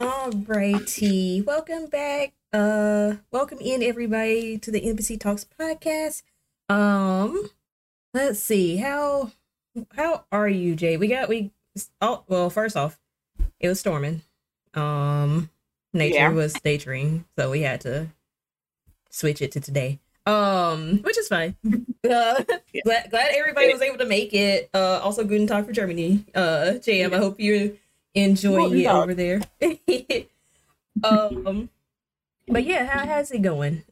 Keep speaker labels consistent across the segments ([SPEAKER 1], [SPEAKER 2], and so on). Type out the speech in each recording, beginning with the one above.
[SPEAKER 1] Alrighty, welcome back. Uh, welcome in everybody to the Embassy Talks podcast. Um, let's see how how are you, Jay? We got we oh well. First off, it was storming. Um, nature
[SPEAKER 2] Yeah.
[SPEAKER 1] was naturing, so we had to switch it to today. Um, which is fine. Uh,
[SPEAKER 2] Yeah.
[SPEAKER 1] glad glad everybody was able to make it. Uh, also Guten Tag for Germany. Uh, JM, I hope you're enjoying
[SPEAKER 2] Guten
[SPEAKER 1] it over there. um, but yeah, how how's it going?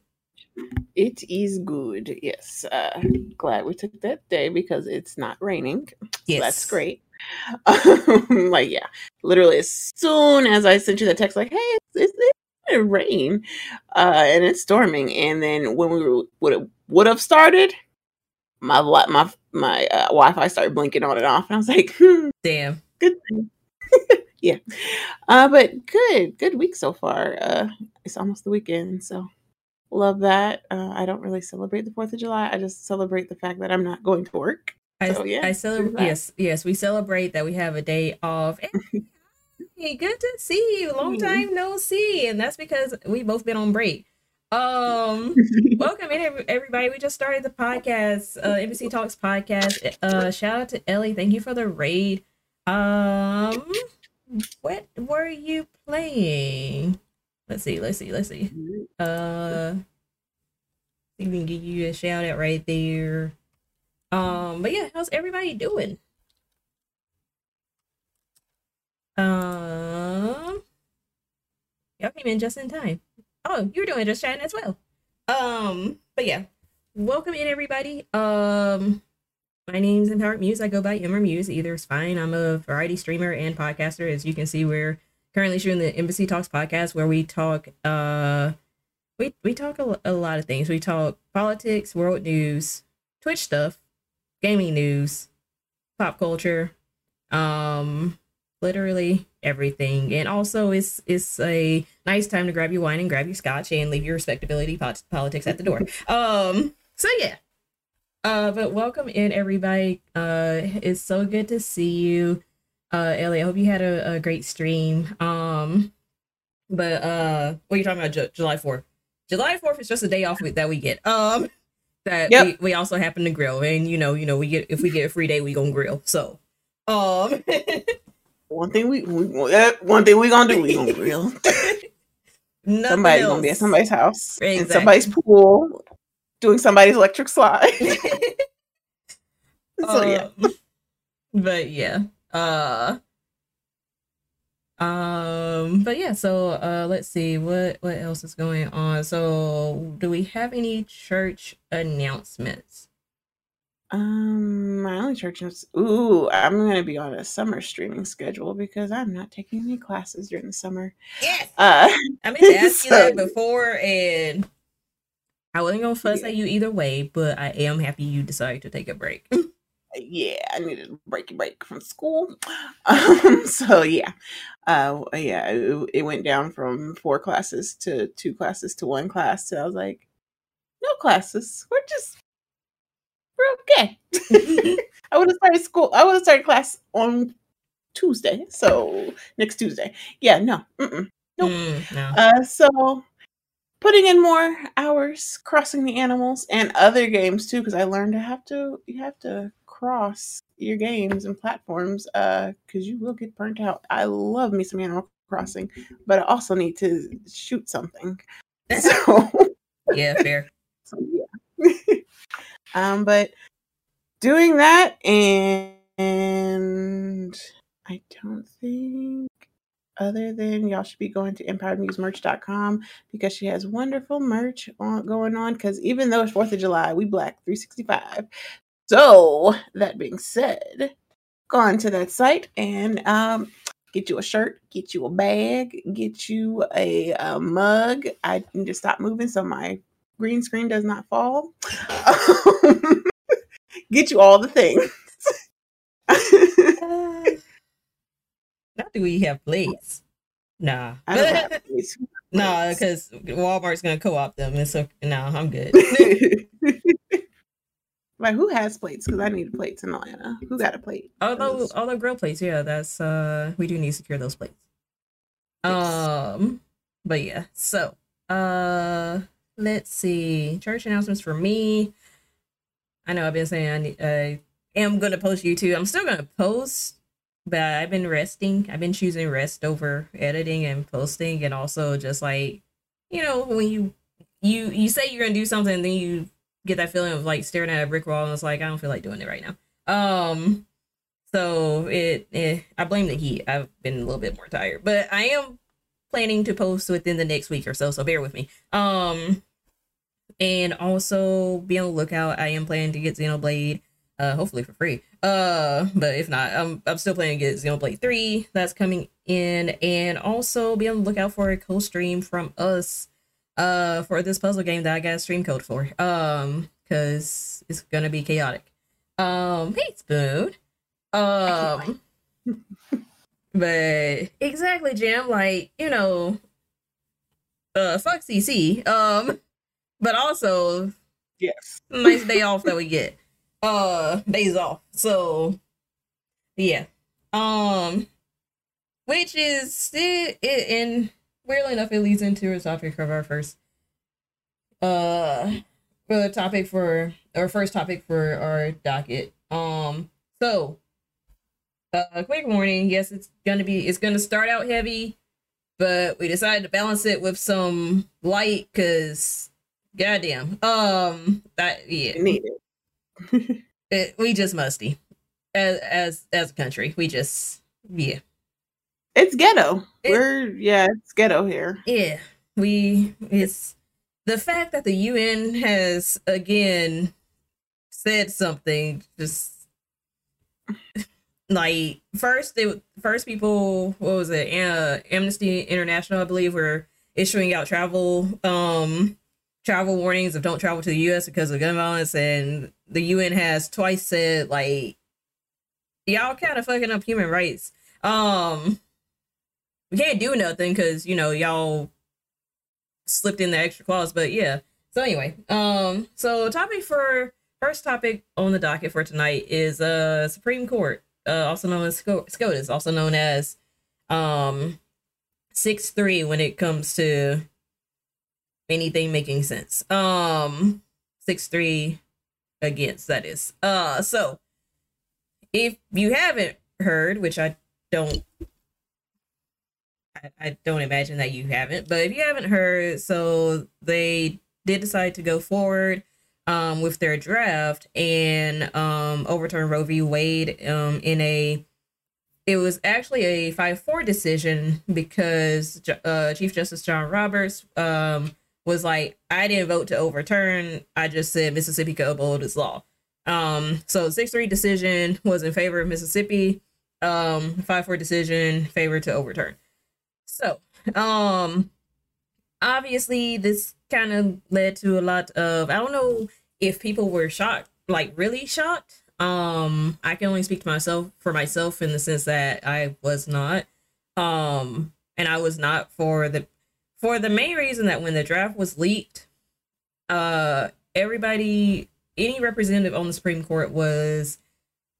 [SPEAKER 2] It is good. Yes. Uh, glad we took that day because it's not raining. So That's great. Um, like, yeah, literally as soon as I sent you the text, like, hey, it's, it's, it's gonna rain uh, and it's storming. And then when we were, would have would have started, my my my uh, Wi-Fi started blinking on and off, and I was like, hmm,
[SPEAKER 1] Damn.
[SPEAKER 2] good thing. yeah. Uh, but good, good week so far. Uh, it's almost the weekend, so love that. Uh, I don't really celebrate the Fourth of July. I just celebrate the fact that I'm not going to work.
[SPEAKER 1] I,
[SPEAKER 2] So, yeah,
[SPEAKER 1] I celebrate. Yes, yes, we celebrate that we have a day off. Hey, good to see you. Long time no see, and that's because we both been on break. Um, welcome in everybody. We just started the podcast, uh, NBC Talks podcast. Uh, shout out to Ellie. Thank you for the raid. Um, what were you playing? Let's see. Let's see. Let's see. Uh, see we can give you a shout out right there. Um, but yeah, how's everybody doing? Um, y'all came in just in time. Oh, you're doing just chatting as well. Um, but yeah, welcome in everybody. Um, my name's Empowered Muse. I go by Emmer Muse. Either is fine. I'm a variety streamer and podcaster. As you can see, we're currently shooting the Embassy Talks podcast, where we talk. Uh, we we talk a, a lot of things. We talk politics, world news, Twitch stuff, gaming news, pop culture, um, literally everything. And also, it's it's a nice time to grab your wine and grab your scotch and leave your respectability pot- politics at the door. Um, so yeah. Uh, but welcome in everybody. Uh, it's so good to see you. Uh, Ellie, I hope you had a, a great stream. Um, but uh, what are you talking about? Ju- July Fourth. July Fourth is just a day off we- that we get. Um, that
[SPEAKER 2] Yep.
[SPEAKER 1] we, we also happen to grill, and you know, you know, we get if we get a free day, we gonna grill. So, um,
[SPEAKER 2] One thing we, we one thing we gonna do, we gonna grill. Somebody's gonna be at somebody's house in somebody's pool, doing somebody's electric slide. so yeah,
[SPEAKER 1] Um, but yeah. Uh um but yeah, so uh let's see what what else is going on. So do we have any church announcements?
[SPEAKER 2] Um, my only church is ooh, I'm gonna be on a summer streaming schedule because I'm not taking any classes during the summer.
[SPEAKER 1] Yes.
[SPEAKER 2] Uh,
[SPEAKER 1] I meant to ask you that before and I wasn't gonna fuss
[SPEAKER 2] Yeah.
[SPEAKER 1] at you either way, but I am happy you decided to take a break.
[SPEAKER 2] yeah, I needed a breaky break from school. Um, so yeah, uh, yeah, it, it went down from four classes to two classes to one class. So I was like, no classes. We're just okay. I would have started school. I would have started class on Tuesday. So next Tuesday. Yeah, no. Mm-mm. Nope.
[SPEAKER 1] Mm, no.
[SPEAKER 2] Uh, so putting in more hours, crossing the animals, and other games too, because I learned to have to you have to cross your games and platforms, uh, because you will get burnt out. I love me some Animal Crossing, but I also need to shoot something. So,
[SPEAKER 1] yeah, fair.
[SPEAKER 2] so yeah. Um, but doing that and I don't think other than y'all should be going to empoweredmusemerch.com because she has wonderful merch on, going on. Because even though it's 4th of July, we black 365. So, that being said, go on to that site and um, get you a shirt, get you a bag, get you a, uh mug. I need to stop moving so my green screen does not fall. Um, get you all the things.
[SPEAKER 1] Uh, not do we have blades? Nah.
[SPEAKER 2] I don't have these.
[SPEAKER 1] nah, because Walmart's gonna co-op them. And so no, I'm good.
[SPEAKER 2] Like who has plates? Because I need plates in Atlanta. Who got a plate?
[SPEAKER 1] Although although grill plates, yeah, that's uh we do need to secure those plates.
[SPEAKER 2] Yes.
[SPEAKER 1] Um but yeah, so uh let's see. Church announcements for me. I know I've been saying I need, I am gonna post YouTube. I'm still gonna post, but I've been resting. I've been choosing rest over editing and posting and also just like you know, when you you you say you're gonna do something and then you get that feeling of like staring at a brick wall and it's like I don't feel like doing it right now. Um so it, eh, I blame the heat. I've been a little bit more tired, but I am planning to post within the next week or so. So bear with me. Um, and also be on the lookout. I am planning to get Xenoblade, uh, hopefully for free. Uh, but if not, I'm I'm still planning to get Xenoblade three. That's coming in, and also be on the lookout for a co-stream from us, uh, for this puzzle game that I got a stream code for. Um, because it's gonna be chaotic. Um, hey Spoon. Um, but exactly, Jim. Like you know, uh, fuck CC. Um, but also
[SPEAKER 2] yes.
[SPEAKER 1] nice day off that we get. Uh, days off. So, yeah. Um, which is it, it and weirdly enough, it leads into a topic of our first uh the topic for our first topic for our docket. Um, so uh, a quick warning. Yes, it's gonna be it's gonna start out heavy, but we decided to balance it with some light because goddamn. Um, that yeah,
[SPEAKER 2] I need it.
[SPEAKER 1] it, we just musty as as as a country. We just yeah
[SPEAKER 2] It's ghetto.
[SPEAKER 1] It-
[SPEAKER 2] We're yeah, it's ghetto here.
[SPEAKER 1] yeah we it's the fact that the UN has again said something just like first it first people what was it uh, Amnesty International I believe were issuing out travel um travel warnings of don't travel to the US because of gun violence and the UN has twice said like y'all kind of fucking up human rights. Um we can't do nothing because you know y'all slipped in the extra clause but yeah. So anyway um so topic for first topic on the docket for tonight is uh supreme court uh also known as Sco- scotus also known as um 6-3 when it comes to anything making sense um 6-3 against that is uh so if you haven't heard which i don't I, I don't imagine that you haven't, but if you haven't heard, so they did decide to go forward um, with their draft and um, overturn Roe v. Wade um, in a. It was actually a five-four decision because uh, Chief Justice John Roberts um, was like, "I didn't vote to overturn. I just said Mississippi could uphold its law." Um, so six-three decision was in favor of Mississippi. Um, five-four decision favor to overturn. So, um, obviously, this kind of led to a lot of I don't know if people were shocked, like really shocked. Um, I can only speak to myself for myself in the sense that I was not. Um, and I was not for the for the main reason that when the draft was leaked, uh, everybody, any representative on the Supreme Court was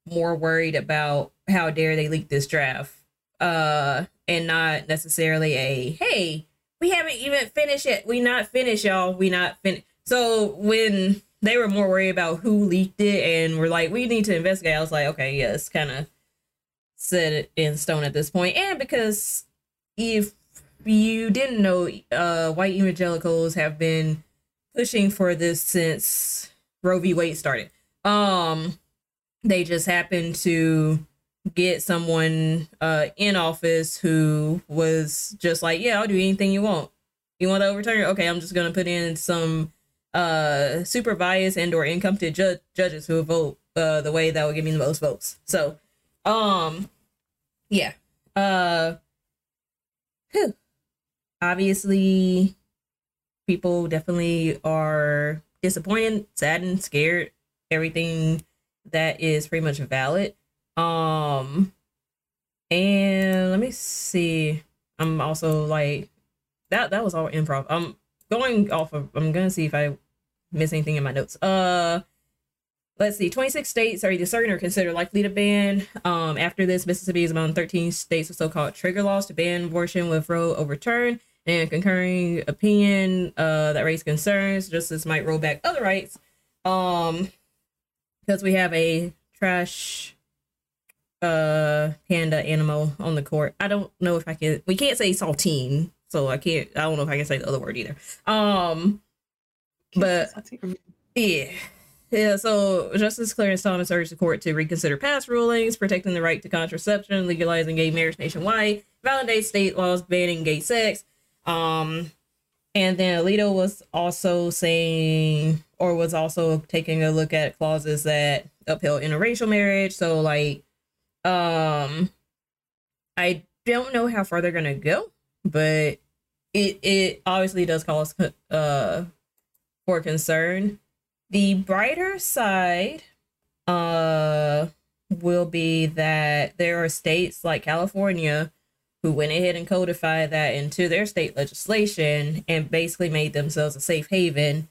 [SPEAKER 1] more worried about how dare they leak this draft uh and not necessarily a hey we haven't even finished yet. We not finished y'all. We not finished so when they were more worried about who leaked it and were like we need to investigate i was like okay yeah it's kind of set it in stone at this point. And because if you didn't know uh white evangelicals have been pushing for this since roe v wade started um they just happened to get someone uh in office who was just like, yeah, I'll do anything you want. You want to overturn it? Okay, I'm just gonna put in some uh super biased and or incompetent ju- judges who vote uh the way that will give me the most votes. So, um, yeah, uh, whew. Obviously, people definitely are disappointed, saddened, scared. Everything that is pretty much valid. Um, and let me see. I'm also like that. That was all improv. I'm going off of. I'm gonna see if I miss anything in my notes. Uh, let's see, 26 states are either certain or considered likely to ban. Um, after this, Mississippi is among 13 states with so-called trigger laws to ban abortion with Roe overturned and concurring opinion uh, that raised concerns. Justice might roll back other rights. Um, because we have a trash uh panda animal on the court. I don't know if I can. We can't say saltine, so I can't. I don't know if I can say the other word either. Um, but yeah. Yeah, so Justice Clarence Thomas urged the court to reconsider past rulings protecting the right to contraception, legalizing gay marriage nationwide, validate state laws banning gay sex. Um, and then Alito was also saying, or was also taking a look at clauses that upheld interracial marriage. So, like, um, I don't know how far they're gonna go, but it it obviously does cause uh for concern. The brighter side uh will be that there are states like California who went ahead and codified that into their state legislation and basically made themselves a safe haven.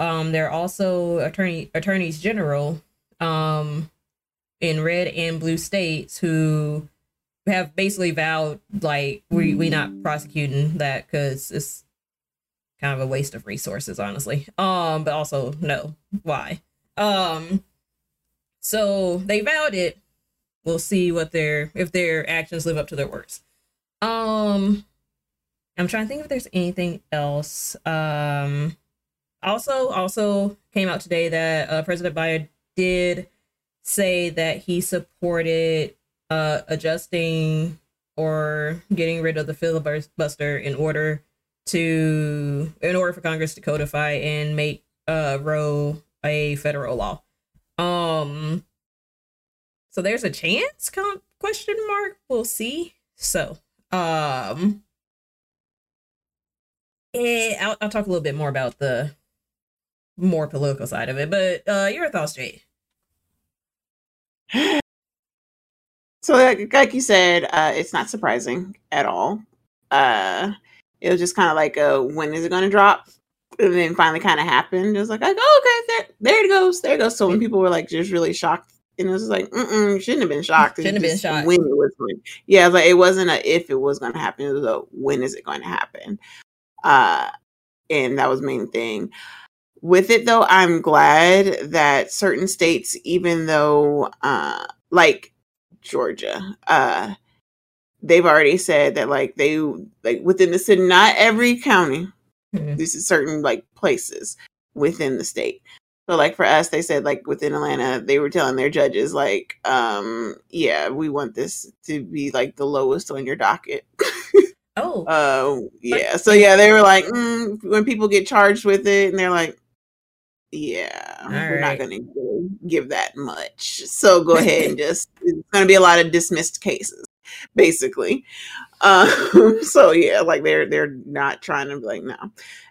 [SPEAKER 1] Um, there are also attorney attorneys general um, in red and blue states who have basically vowed like we we not prosecuting that because it's kind of a waste of resources, honestly. Um, but also no, why? Um, so they vowed it. We'll see what their if their actions live up to their words. Um, I'm trying to think if there's anything else. Um, also, also came out today that uh, President Biden did say that he supported uh, adjusting or getting rid of the filibuster in order to in order for Congress to codify and make uh Roe a federal law. Um so there's a chance question mark we'll see. So um, eh, I'll, I'll talk a little bit more about the more political side of it, but uh, your thoughts, Jade?
[SPEAKER 2] So, like, like you said, uh, it's not surprising at all. Uh, it was just kind of like, uh, when is it going to drop? And then finally, kind of happened. It was like, like, oh, okay, there, there it goes, there it goes. So when people were like just really shocked and it was like, mm shouldn't have been shocked.
[SPEAKER 1] Shouldn't have been shocked.
[SPEAKER 2] When it was going, yeah, like it wasn't a if it was going to happen. It was a when is it going to happen? Uh, and that was main thing. With it though, I'm glad that certain states, even though, uh, like Georgia, uh, they've already said that like they like within the city, not every county. Mm-hmm. This is certain like places within the state so like for us, they said like within Atlanta, they were telling their judges like, um, yeah, we want this to be like the lowest on your docket.
[SPEAKER 1] oh.
[SPEAKER 2] Uh, yeah. So yeah, they were like, mm, when people get charged with it, and they're like, yeah, All we're right. not going to give that much. So go ahead and just it's going to be a lot of dismissed cases, basically. Um, so yeah, like they're they're not trying to be like no,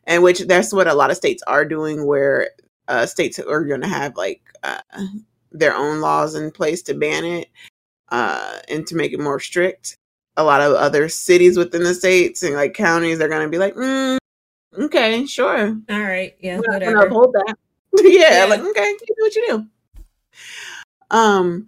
[SPEAKER 2] and which that's what a lot of states are doing, where uh, states are going to have like uh, their own laws in place to ban it uh, and to make it more strict. A lot of other cities within the states and like counties are going to be like, mm, okay, sure,
[SPEAKER 1] all right, yeah,
[SPEAKER 2] we're whatever. Hold that. yeah, yeah, like okay, you do what you do. Um,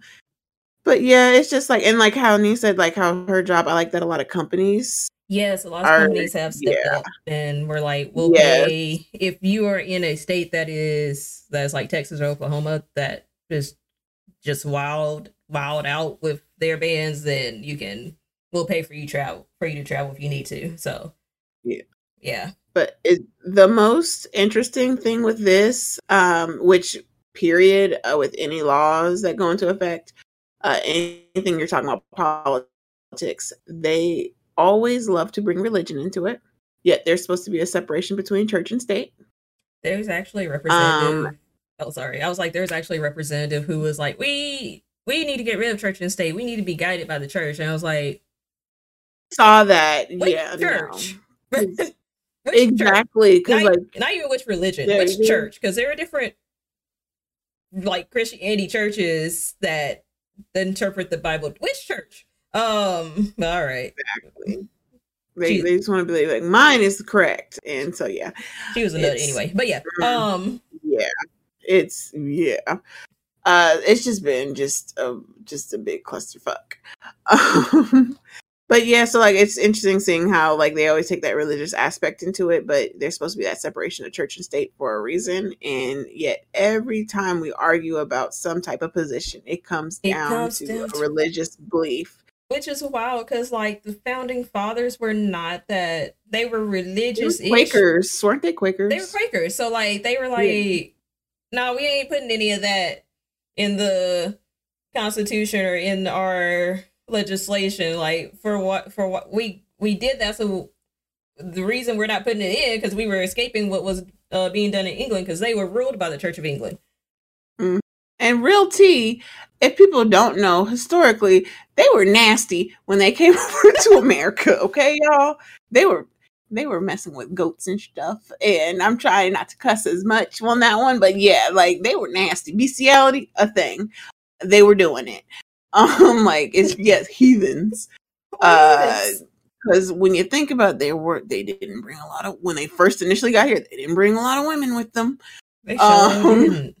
[SPEAKER 2] but yeah, it's just like and like how Nee said, like how her job. I like that a lot of companies
[SPEAKER 1] Yes, a lot of companies have stepped yeah. up and we're like, we'll yes. pay if you are in a state that is that's like Texas or Oklahoma that is just wild, wild out with their bands, then you can we'll pay for you travel for you to travel if you need to. So
[SPEAKER 2] yeah,
[SPEAKER 1] yeah.
[SPEAKER 2] But it, the most interesting thing with this, um, which period uh, with any laws that go into effect, uh, anything you're talking about politics, they always love to bring religion into it. Yet there's supposed to be a separation between church and state.
[SPEAKER 1] There's actually a representative. Um, oh, sorry. I was like, there's actually a representative who was like, we we need to get rid of church and state. We need to be guided by the church. And I was like,
[SPEAKER 2] saw that. yeah, church.
[SPEAKER 1] No.
[SPEAKER 2] exactly.
[SPEAKER 1] Because like, not even which religion, which church? Because there are different like Christianity churches that interpret the Bible. Which church? Um, all right.
[SPEAKER 2] Exactly. They, they just want to be like, mine is correct. And so yeah.
[SPEAKER 1] She was a nut anyway. But yeah. Mm-hmm. Um
[SPEAKER 2] yeah. It's yeah. uh, it's just been just a just a big clusterfuck. Um, but yeah, so like it's interesting seeing how like they always take that religious aspect into it, but there's supposed to be that separation of church and state for a reason, and yet every time we argue about some type of position, it comes
[SPEAKER 1] It
[SPEAKER 2] down
[SPEAKER 1] comes
[SPEAKER 2] to
[SPEAKER 1] down
[SPEAKER 2] a religious belief.
[SPEAKER 1] Which is wild because like the founding fathers were not that they were
[SPEAKER 2] They were
[SPEAKER 1] religious
[SPEAKER 2] Quakers, weren't they? Quakers.
[SPEAKER 1] They were Quakers. So like they were like, no, we ain't putting any of that in the constitution or in our legislation. Like for what for what we we did that so the reason we're not putting it in because we were escaping what was uh, being done in England because they were ruled by the Church of England.
[SPEAKER 2] And real tea, if people don't know, historically, they were nasty when they came over to America. Okay, y'all, they were they were messing with goats and stuff. And I'm trying not to cuss as much on that one, but yeah, like they were nasty. Bestiality, a thing. They were doing it. Um, like it's yes, heathens. Uh, because when you think about it, they were they didn't bring a lot of when they first initially got here, they didn't bring a lot of women with them.
[SPEAKER 1] they sure
[SPEAKER 2] um,
[SPEAKER 1] didn't.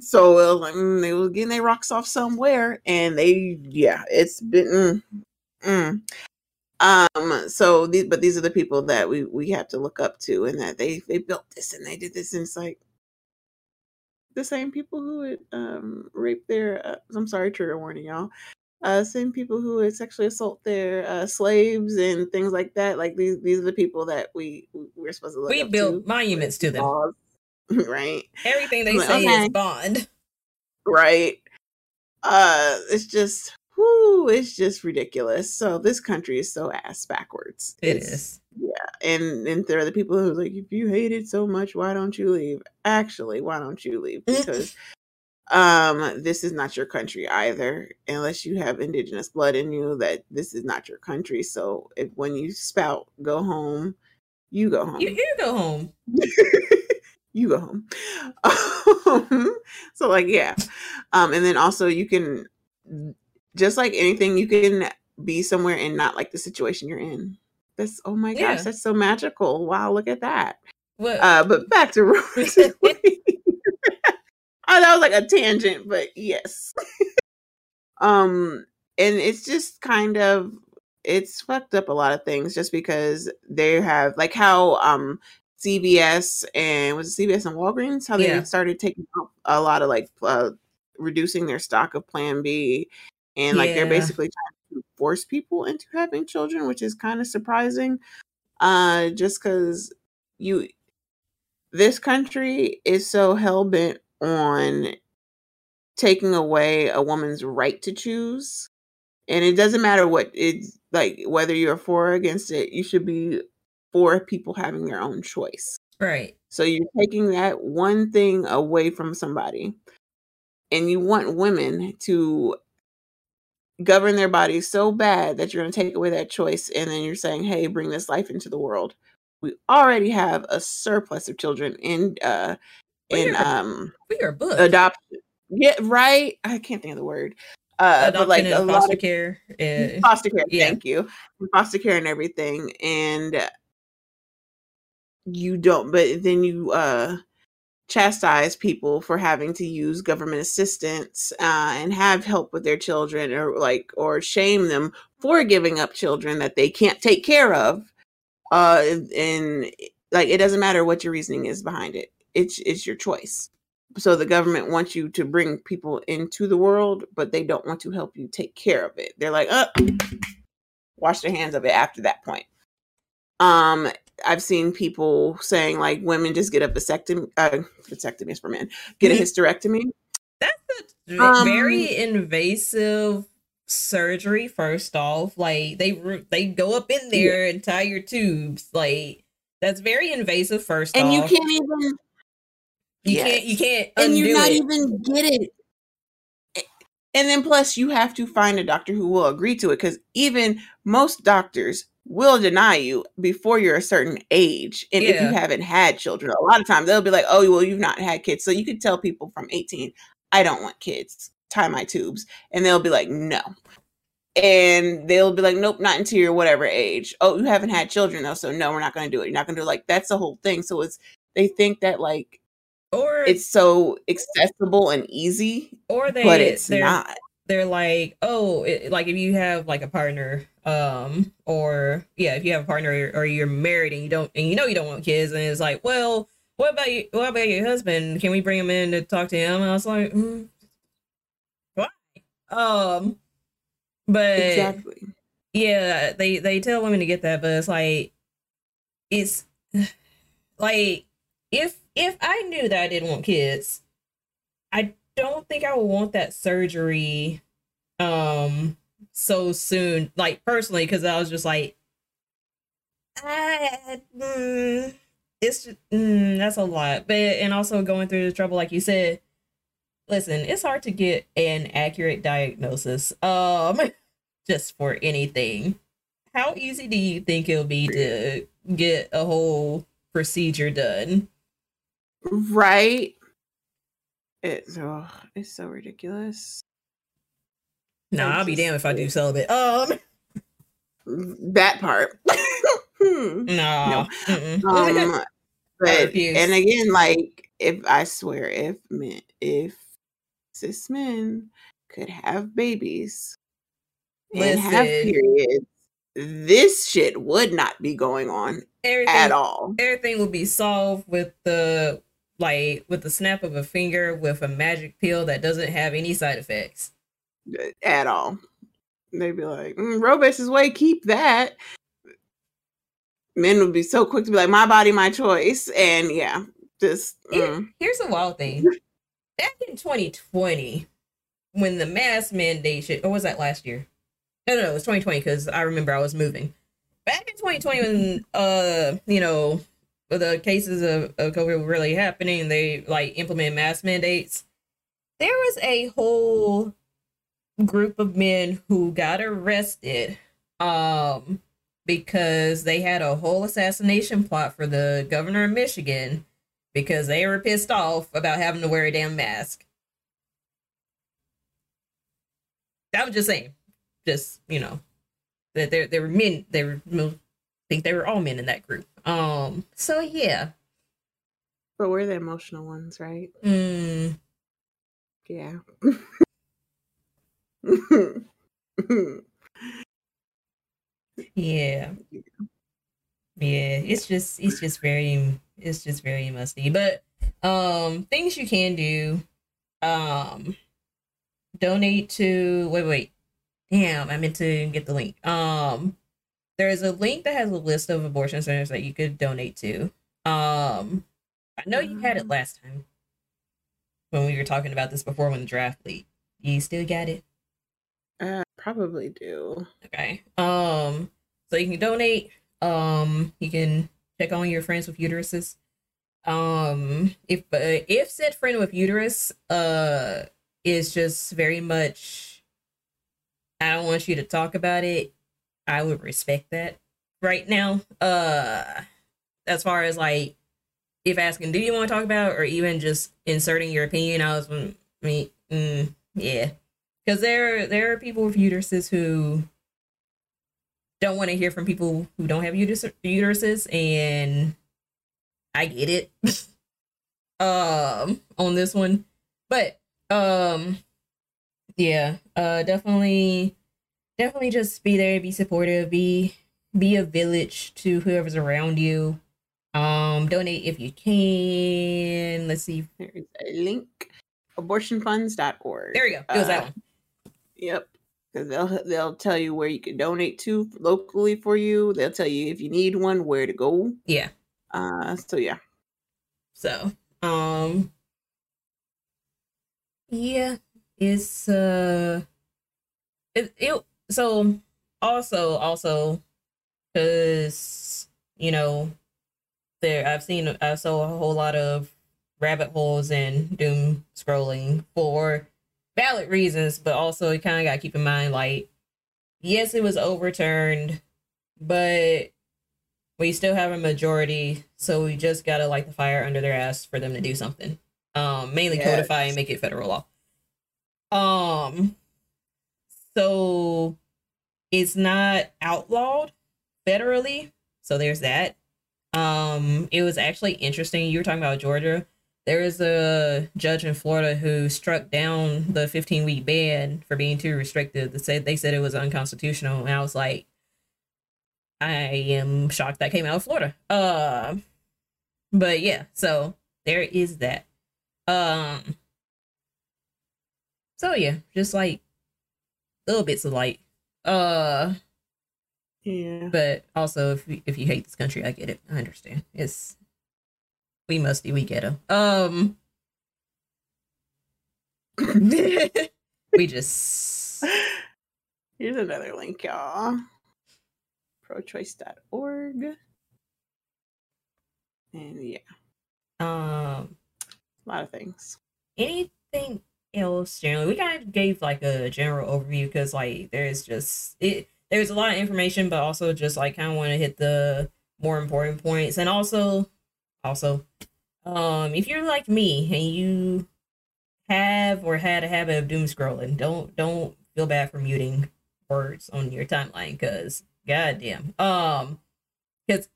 [SPEAKER 2] So it was like mm, they was getting their rocks off somewhere, and they yeah, it's been. Mm, mm. Um. So these, but these are the people that we we have to look up to, and that they they built this and they did this, and it's like the same people who would um rape their. Uh, I'm sorry, trigger warning, y'all. Uh, same people who would sexually assault their uh, slaves and things like that. Like these, these are the people that we we're supposed to look
[SPEAKER 1] We
[SPEAKER 2] up
[SPEAKER 1] built
[SPEAKER 2] to.
[SPEAKER 1] monuments to them.
[SPEAKER 2] Laws, right?
[SPEAKER 1] Everything they
[SPEAKER 2] like,
[SPEAKER 1] say
[SPEAKER 2] okay.
[SPEAKER 1] is bond.
[SPEAKER 2] right uh it's just whoo it's just ridiculous so this country is so ass backwards
[SPEAKER 1] It
[SPEAKER 2] It's-
[SPEAKER 1] is.
[SPEAKER 2] yeah and and there are the people who are like if you hate it so much why don't you leave actually why don't you leave because um this is not your country either unless you have indigenous blood in you that this is not your country so if when you spout go home you go home
[SPEAKER 1] You, you go home.
[SPEAKER 2] you go home. Um, so like yeah. Um and then also you can just like anything you can be somewhere and not like the situation you're in. That's oh my gosh,
[SPEAKER 1] Yeah.
[SPEAKER 2] that's so magical. Wow, look at that.
[SPEAKER 1] What?
[SPEAKER 2] Uh but back to oh, that was like a tangent, but yes. um and it's just kind of it's fucked up a lot of things just because they have like how um CVS and was it CVS and Walgreens how they
[SPEAKER 1] Yeah.
[SPEAKER 2] started taking a lot of like uh, reducing their stock of Plan B and like they're basically trying to force people into having children, which is kind of surprising. Uh, just because you this country is so hell bent on taking away a woman's right to choose and it doesn't matter what it's like whether you're for or against it you should be for people having their own choice
[SPEAKER 1] right.
[SPEAKER 2] so you're taking that one thing away from somebody and you want women to govern their bodies so bad that you're going to take away that choice and then you're saying hey bring this life into the world we already have a surplus of children in uh in
[SPEAKER 1] We're-
[SPEAKER 2] um
[SPEAKER 1] We are booked.
[SPEAKER 2] adoption yeah right i can't think of the word uh
[SPEAKER 1] Adoption
[SPEAKER 2] but like a
[SPEAKER 1] and
[SPEAKER 2] lot
[SPEAKER 1] foster
[SPEAKER 2] of
[SPEAKER 1] care. uh,
[SPEAKER 2] foster care
[SPEAKER 1] yeah.
[SPEAKER 2] thank you foster care and everything and you don't but then you uh chastise people for having to use government assistance uh, and have help with their children or like or shame them for giving up children that they can't take care of uh and like it doesn't matter what your reasoning is behind it. It's it's your choice. So the government wants you to bring people into the world but they don't want to help you take care of it. They're like uh wash their hands of it after that point. Um i've seen people saying like women just get a vasectomy uh vasectomy is for men get a
[SPEAKER 1] Mhm.
[SPEAKER 2] hysterectomy
[SPEAKER 1] That's a
[SPEAKER 2] Um,
[SPEAKER 1] very invasive surgery. First off, like they they go up in there and tie your tubes. Like that's very invasive. First
[SPEAKER 2] and you can't even
[SPEAKER 1] you
[SPEAKER 2] Yes.
[SPEAKER 1] can't you can't
[SPEAKER 2] and you're not
[SPEAKER 1] it.
[SPEAKER 2] even get it and then plus you have to find a doctor who will agree to it because even most doctors will deny you before you're a certain age and if you haven't had children a lot of times they'll be like oh well you've not had kids. So you could tell people from 18 i don't want kids. Tie my tubes. And they'll be like no. And they'll be like nope not until your whatever age. Oh you haven't had children though so no we're not going to do it. You're not going to do it. Like that's the whole thing. So it's they think that like
[SPEAKER 1] or
[SPEAKER 2] it's so accessible and easy,
[SPEAKER 1] or they
[SPEAKER 2] but it's
[SPEAKER 1] they're,
[SPEAKER 2] not.
[SPEAKER 1] they're like oh it, like if you have like a partner um or yeah if you have a partner or you're married and you don't and you know you don't want kids and it's like well what about you what about your husband? Can we bring him in to talk to him? And i was like mm, why? Um but
[SPEAKER 2] Exactly.
[SPEAKER 1] yeah they they tell women to get that but it's like it's like if if i knew that i didn't want kids i don't think i would want that surgery um so soon like personally because i was just like I, mm, it's just, mm, that's a lot but and also going through the trouble like you said listen it's hard to get an accurate diagnosis um just for anything how easy do you think it'll be to get a whole procedure done
[SPEAKER 2] Right. It's oh, it's so ridiculous.
[SPEAKER 1] Nah
[SPEAKER 2] I
[SPEAKER 1] i'll be damned if i do celibate um
[SPEAKER 2] That part. Hmm.
[SPEAKER 1] nah mm-mm.
[SPEAKER 2] um, but and again, like if I swear, if men, if cis men could have babies and have periods, this shit would not be going on
[SPEAKER 1] everything
[SPEAKER 2] at all.
[SPEAKER 1] everything will be solved with the like with the snap of a finger with a magic pill that doesn't have any side effects.
[SPEAKER 2] At all. They'd be like, mm, Roe versus Wade, keep that. Men would be so quick to be like, my body, my choice. And yeah, just mm,
[SPEAKER 1] here's a wild thing. Back in 2020, when the mask mandate shit, or was that last year? No, no, no, it was 2020 because I remember I was moving. Back in 2020, when uh, you know, the cases of, of COVID were really happening, they like implement mask mandates. There was a whole group of men who got arrested um because they had a whole assassination plot for the governor of Michigan because they were pissed off about having to wear a damn mask. I'm just saying, just you know, that there there were men. They were, I think they were all men in that group. Um. So yeah.
[SPEAKER 2] but we're the emotional ones, right?
[SPEAKER 1] Mm,
[SPEAKER 2] Yeah.
[SPEAKER 1] yeah. Yeah. It's just it's just very it's just very musty. But um, things you can do. Um, donate to wait wait. Damn, I meant to get the link. Um, there's a link that has a list of abortion centers that you could donate to. Um, I know you had it
[SPEAKER 2] Um.
[SPEAKER 1] last time when we were talking about this before when the draft leaked. You still got it?
[SPEAKER 2] Uh, probably do.
[SPEAKER 1] Okay. Um, so you can donate. Um, you can check on your friends with uteruses. Um, if uh, if said friend with uterus uh is just very much, I don't want you to talk about it. I would respect that right now. Uh, as far as like, if asking, do you want to talk about, or even just inserting your opinion, I was, mm, I mean, mm, yeah, because there there are people with uteruses who don't want to hear from people who don't have uterus- uteruses and i get it. Um on this one. But um yeah uh definitely definitely just be there be supportive be be a village to whoever's around you. Um donate if you can. Let's see.
[SPEAKER 2] There is a link. Abortionfunds.org.
[SPEAKER 1] there we go. It was that
[SPEAKER 2] Uh,
[SPEAKER 1] one
[SPEAKER 2] Yep. Because they'll they'll tell you where you can donate to locally for you. They'll tell you if you need one, where to go.
[SPEAKER 1] yeah
[SPEAKER 2] Uh so yeah.
[SPEAKER 1] So, um, yeah, it's uh, it, it so also also because you know there I've seen I saw a whole lot of rabbit holes and doom scrolling for valid reasons, but also you kind of got to keep in mind like yes, it was overturned, but we still have a majority, so we just gotta light the fire under their ass for them to do something. Um, mainly codify and make it federal law. Um, so it's not outlawed federally, so there's that. Um, it was actually interesting. You were talking about Georgia. There is a judge in Florida who struck down the 15 week ban for being too restrictive. They said they said it was unconstitutional, and I was like, I am shocked that came out of Florida. Uh, but yeah, so there is that. Um, so yeah, just like little bits of light. Uh,
[SPEAKER 2] Yeah.
[SPEAKER 1] but also if you, if you hate this country, I get it. I understand. It's we musty, we ghetto. Um, we just
[SPEAKER 2] Here's another link, y'all. Prochoice.org. And yeah,
[SPEAKER 1] um
[SPEAKER 2] a lot of things.
[SPEAKER 1] anything else generally. We kind of gave like a general overview because like there's just it. There's a lot of information, but also just like kind of want to hit the more important points, and also also um if you're like me and you have or had a habit of doom scrolling don't don't feel bad for muting words on your timeline because goddamn um because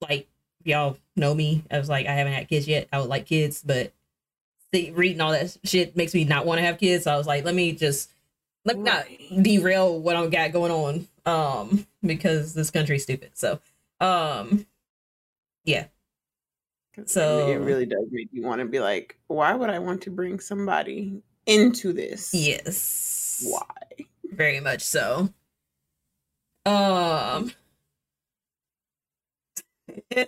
[SPEAKER 1] like y'all know me. I was like i haven't had kids yet. I would like kids but see, reading all that shit makes me not want to have kids. So i was like let me just let me not derail what i got going on um because this country's stupid. So um yeah So-
[SPEAKER 2] it really does make you want to be like, why would I want to bring somebody into this?
[SPEAKER 1] yes
[SPEAKER 2] Why?
[SPEAKER 1] very much so. Um,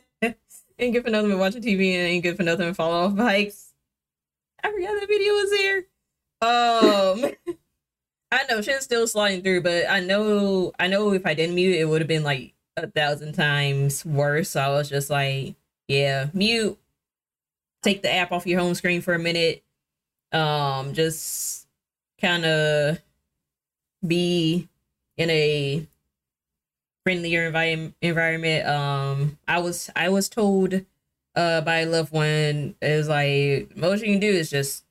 [SPEAKER 1] ain't good for nothing but watching TV and ain't good for nothing but falling off bikes. I forgot that video was there. Um, I know shit's still sliding through, but I know I know if I didn't mute, it would have been like a thousand times worse. So I was just like, yeah, mute. Take the app off your home screen for a minute. Um, just kind of be in a friendlier envi- environment. Um, I was I was told uh by a loved one it was like most you can do is just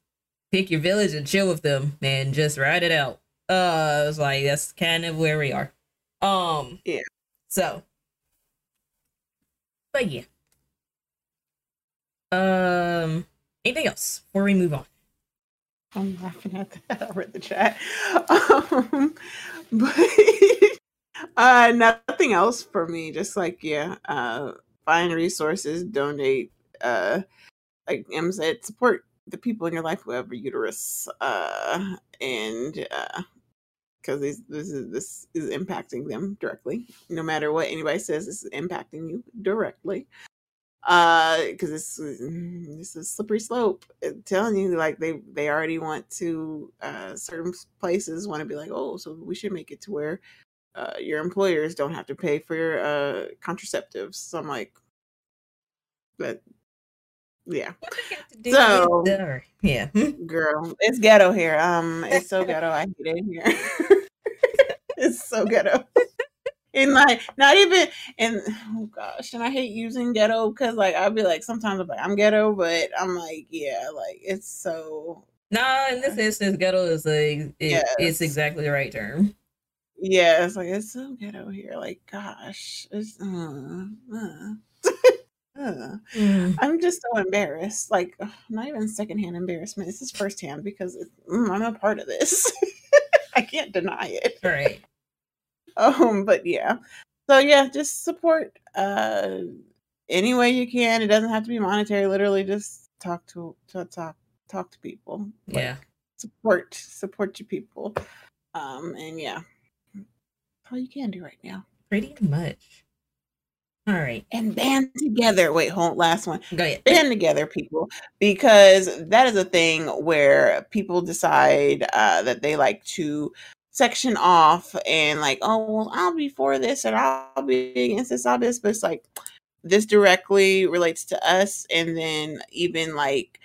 [SPEAKER 1] pick your village and chill with them and just ride it out. Uh, I was like that's kind of where we are. Um,
[SPEAKER 2] Yeah.
[SPEAKER 1] So, but yeah. Um, anything else before we move on?
[SPEAKER 2] I'm laughing at that. I read the chat. Um, but uh, nothing else for me. Just like, yeah, uh, find resources, donate, uh, like Em said, support the people in your life who have a uterus. Uh, and, uh, because this, this is this is impacting them directly. No matter what anybody says, this is impacting you directly uh because this is- this is a slippery slope. I'm telling you like they they already want to uh certain places want to be like oh so we should make it to where uh your employers don't have to pay for your uh contraceptives. So i'm like but yeah.
[SPEAKER 1] What does it got to do
[SPEAKER 2] So-
[SPEAKER 1] yeah.
[SPEAKER 2] Girl it's ghetto here. Um it's so ghetto. I hate it here. It's so ghetto and like not even and oh gosh and i hate using ghetto because like i'll be like sometimes i'm like i'm ghetto but i'm like yeah like it's so
[SPEAKER 1] Nah, in this instance, ghetto is a it, it's exactly the right term.
[SPEAKER 2] yeah it's like it's so ghetto here like gosh it's uh, uh, uh.
[SPEAKER 1] Mm.
[SPEAKER 2] i'm just so embarrassed like not even secondhand embarrassment this is firsthand because it's, mm, i'm a part of this i can't deny it
[SPEAKER 1] Right.
[SPEAKER 2] um but yeah so yeah just support uh any way you can it doesn't have to be monetary literally just talk to, to talk talk to people Like,
[SPEAKER 1] Yeah.
[SPEAKER 2] support support your people um and yeah that's all you can do right now
[SPEAKER 1] Pretty much. All right.
[SPEAKER 2] and band together wait hold last one
[SPEAKER 1] Go ahead.
[SPEAKER 2] band together people because that is a thing where people decide uh, that they like to section off and like oh well i'll be for this and i'll be against this i'll this but it's like this directly relates to us and then even like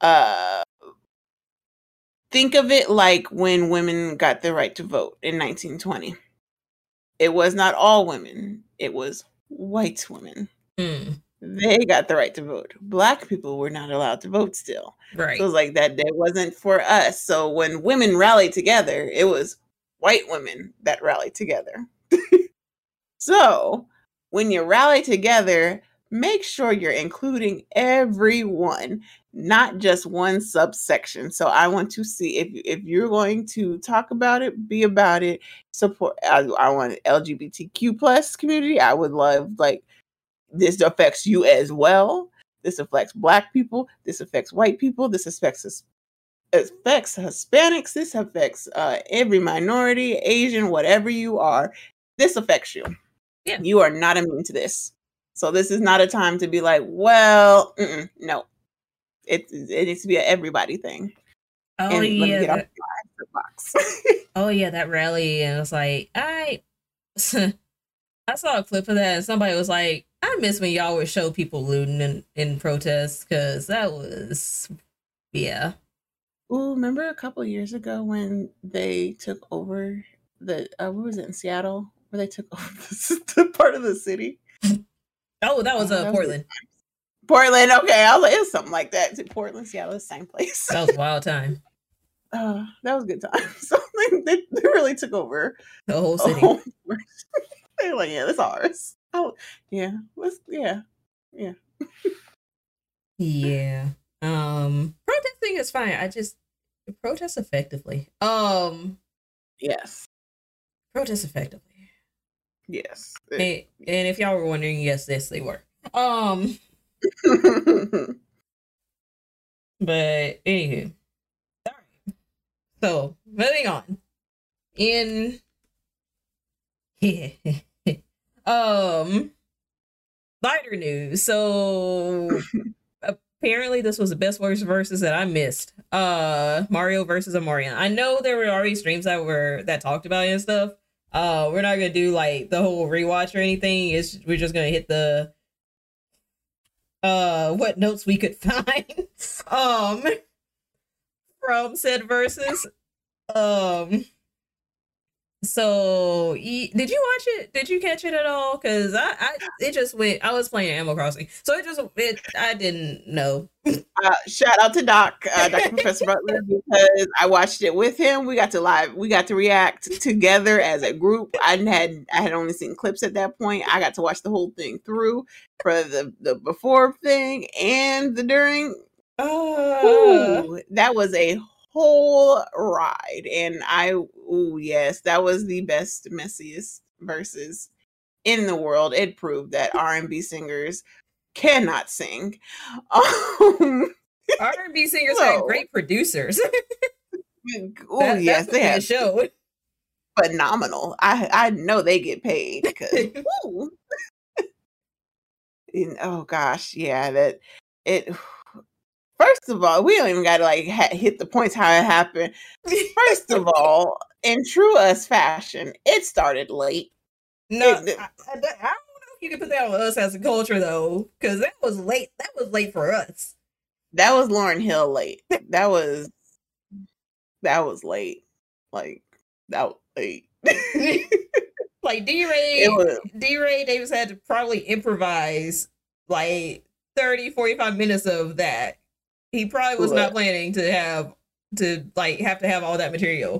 [SPEAKER 2] uh think of it like when women got the right to vote in 1920 it was not all women it was white women.
[SPEAKER 1] Mm,
[SPEAKER 2] they got the right to vote. Black people were not allowed to vote still.
[SPEAKER 1] right.
[SPEAKER 2] So it was like that that wasn't for us. So when women rallied together, it was white women that rallied together. so when you rally together, make sure you're including everyone, not just one subsection. So I want to see if if you're going to talk about it, be about it. Support. I, I want LGBTQ plus community. I would love like this affects you as well. This affects Black people. This affects white people. This affects us. Affects Hispanics. This affects uh, every minority, Asian, whatever you are. This affects you.
[SPEAKER 1] Yeah.
[SPEAKER 2] You are not immune to this. So this is not a time to be like, well, no. It it needs to be an everybody thing.
[SPEAKER 1] Oh
[SPEAKER 2] and
[SPEAKER 1] yeah. that-
[SPEAKER 2] box.
[SPEAKER 1] oh yeah, that rally, and it was like I, I saw a clip of that, and somebody was like, "I miss when y'all would show people looting in in protests because that was, yeah,
[SPEAKER 2] Ooh, remember a couple years ago when they took over the uh, what was it in Seattle where they took over the, the part of the city?
[SPEAKER 1] oh that was uh
[SPEAKER 2] that was
[SPEAKER 1] Portland,
[SPEAKER 2] Portland. Okay, I was like, it's something like that. it Portland, Seattle, the same place.
[SPEAKER 1] that was a wild time,
[SPEAKER 2] uh, that was a good time. So like, they, they really took over
[SPEAKER 1] the whole city.
[SPEAKER 2] They're like, yeah, that's ours. Oh, yeah, let's yeah, yeah.
[SPEAKER 1] Yeah. Um protesting is fine. I just protest effectively. Um
[SPEAKER 2] Yes,
[SPEAKER 1] protest effectively.
[SPEAKER 2] yes.
[SPEAKER 1] And, and if y'all were wondering, yes, yes they were. Um but anywho. Alright. So moving on. In um lighter news. So apparently this was the best worst verses that I missed. Uh Mario versus Omarion. I know there were already streams that were that talked about it and stuff. Uh we're not gonna do like the whole rewatch or anything. It's we're just gonna hit the uh what notes we could find um from said verses. Um so ye- did you watch it? Did you catch it at all? Cause I, I it just went I was playing Animal Crossing. So it just it I didn't know.
[SPEAKER 2] Uh, shout out to Doc, uh, Dr. Professor Butler, because I watched it with him. We got to live, we got to react together as a group. I had I had only seen clips at that point. I got to watch the whole thing through for the the before thing and the during.
[SPEAKER 1] Uh,
[SPEAKER 2] Ooh, that was a whole ride, and I oh yes, that was the best messiest verses in the world. It proved that R and B singers cannot sing. Um,
[SPEAKER 1] R&B singers
[SPEAKER 2] So-
[SPEAKER 1] great producers.
[SPEAKER 2] Oh
[SPEAKER 1] That-
[SPEAKER 2] yes, they have
[SPEAKER 1] it showed.
[SPEAKER 2] phenomenal. I I know they get paid because. And, oh gosh, yeah, that it. First of all, we don't even got to like ha- hit the points how it happened. First of all, in true us fashion, it started late.
[SPEAKER 1] No, I,
[SPEAKER 2] It-
[SPEAKER 1] I, I don't know if you can put that on us as a culture though, because that was late. That was late for us.
[SPEAKER 2] That was Lauryn Hill late. That was that was late. Like that was late.
[SPEAKER 1] Like
[SPEAKER 2] DeRay,
[SPEAKER 1] D Ray Davis had to probably improvise like 30, 45 minutes of that. He probably was not planning to have to like have to have all that material.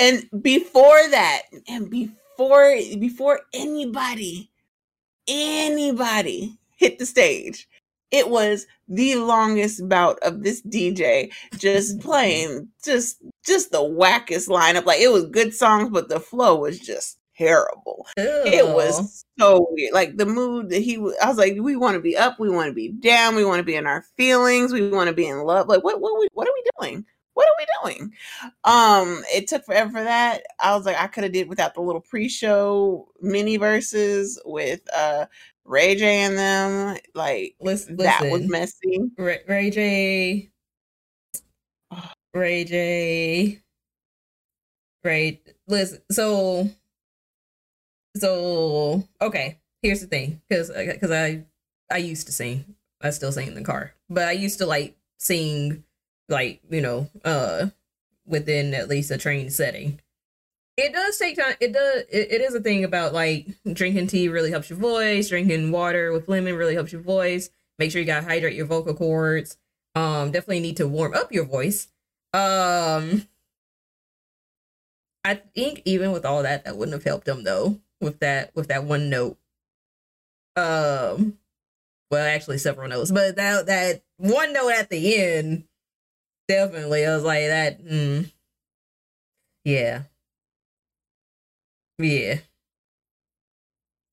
[SPEAKER 2] and before that and before before anybody anybody hit the stage it was the longest bout of this dj just playing just just the wackest lineup like it was good songs but the flow was just terrible. It was so weird like the mood that he was i was like we want to be up we want to be down we want to be in our feelings we want to be in love. Like what what we, what are we doing? What are we doing? Um it took forever for that. I was like i could have did without the little pre-show mini verses with uh ray j and them like
[SPEAKER 1] Listen,
[SPEAKER 2] that was messy.
[SPEAKER 1] Ray, Ray J, Ray J, Ray. Listen, so, so okay. Here's the thing, because because I I used to sing. I still sing in the car, but I used to like sing, like you know, uh, within at least a trained setting. It does take time. It does. It, it is a thing about like drinking tea really helps your voice. Drinking water with lemon really helps your voice. Make sure you gotta hydrate your vocal cords. Um, definitely need to warm up your voice. Um, I think even with all that, that wouldn't have helped him though. With that, with that one note. Um, well, actually, several notes, but that that one note at the end, definitely, I was like that. Mm, yeah, yeah.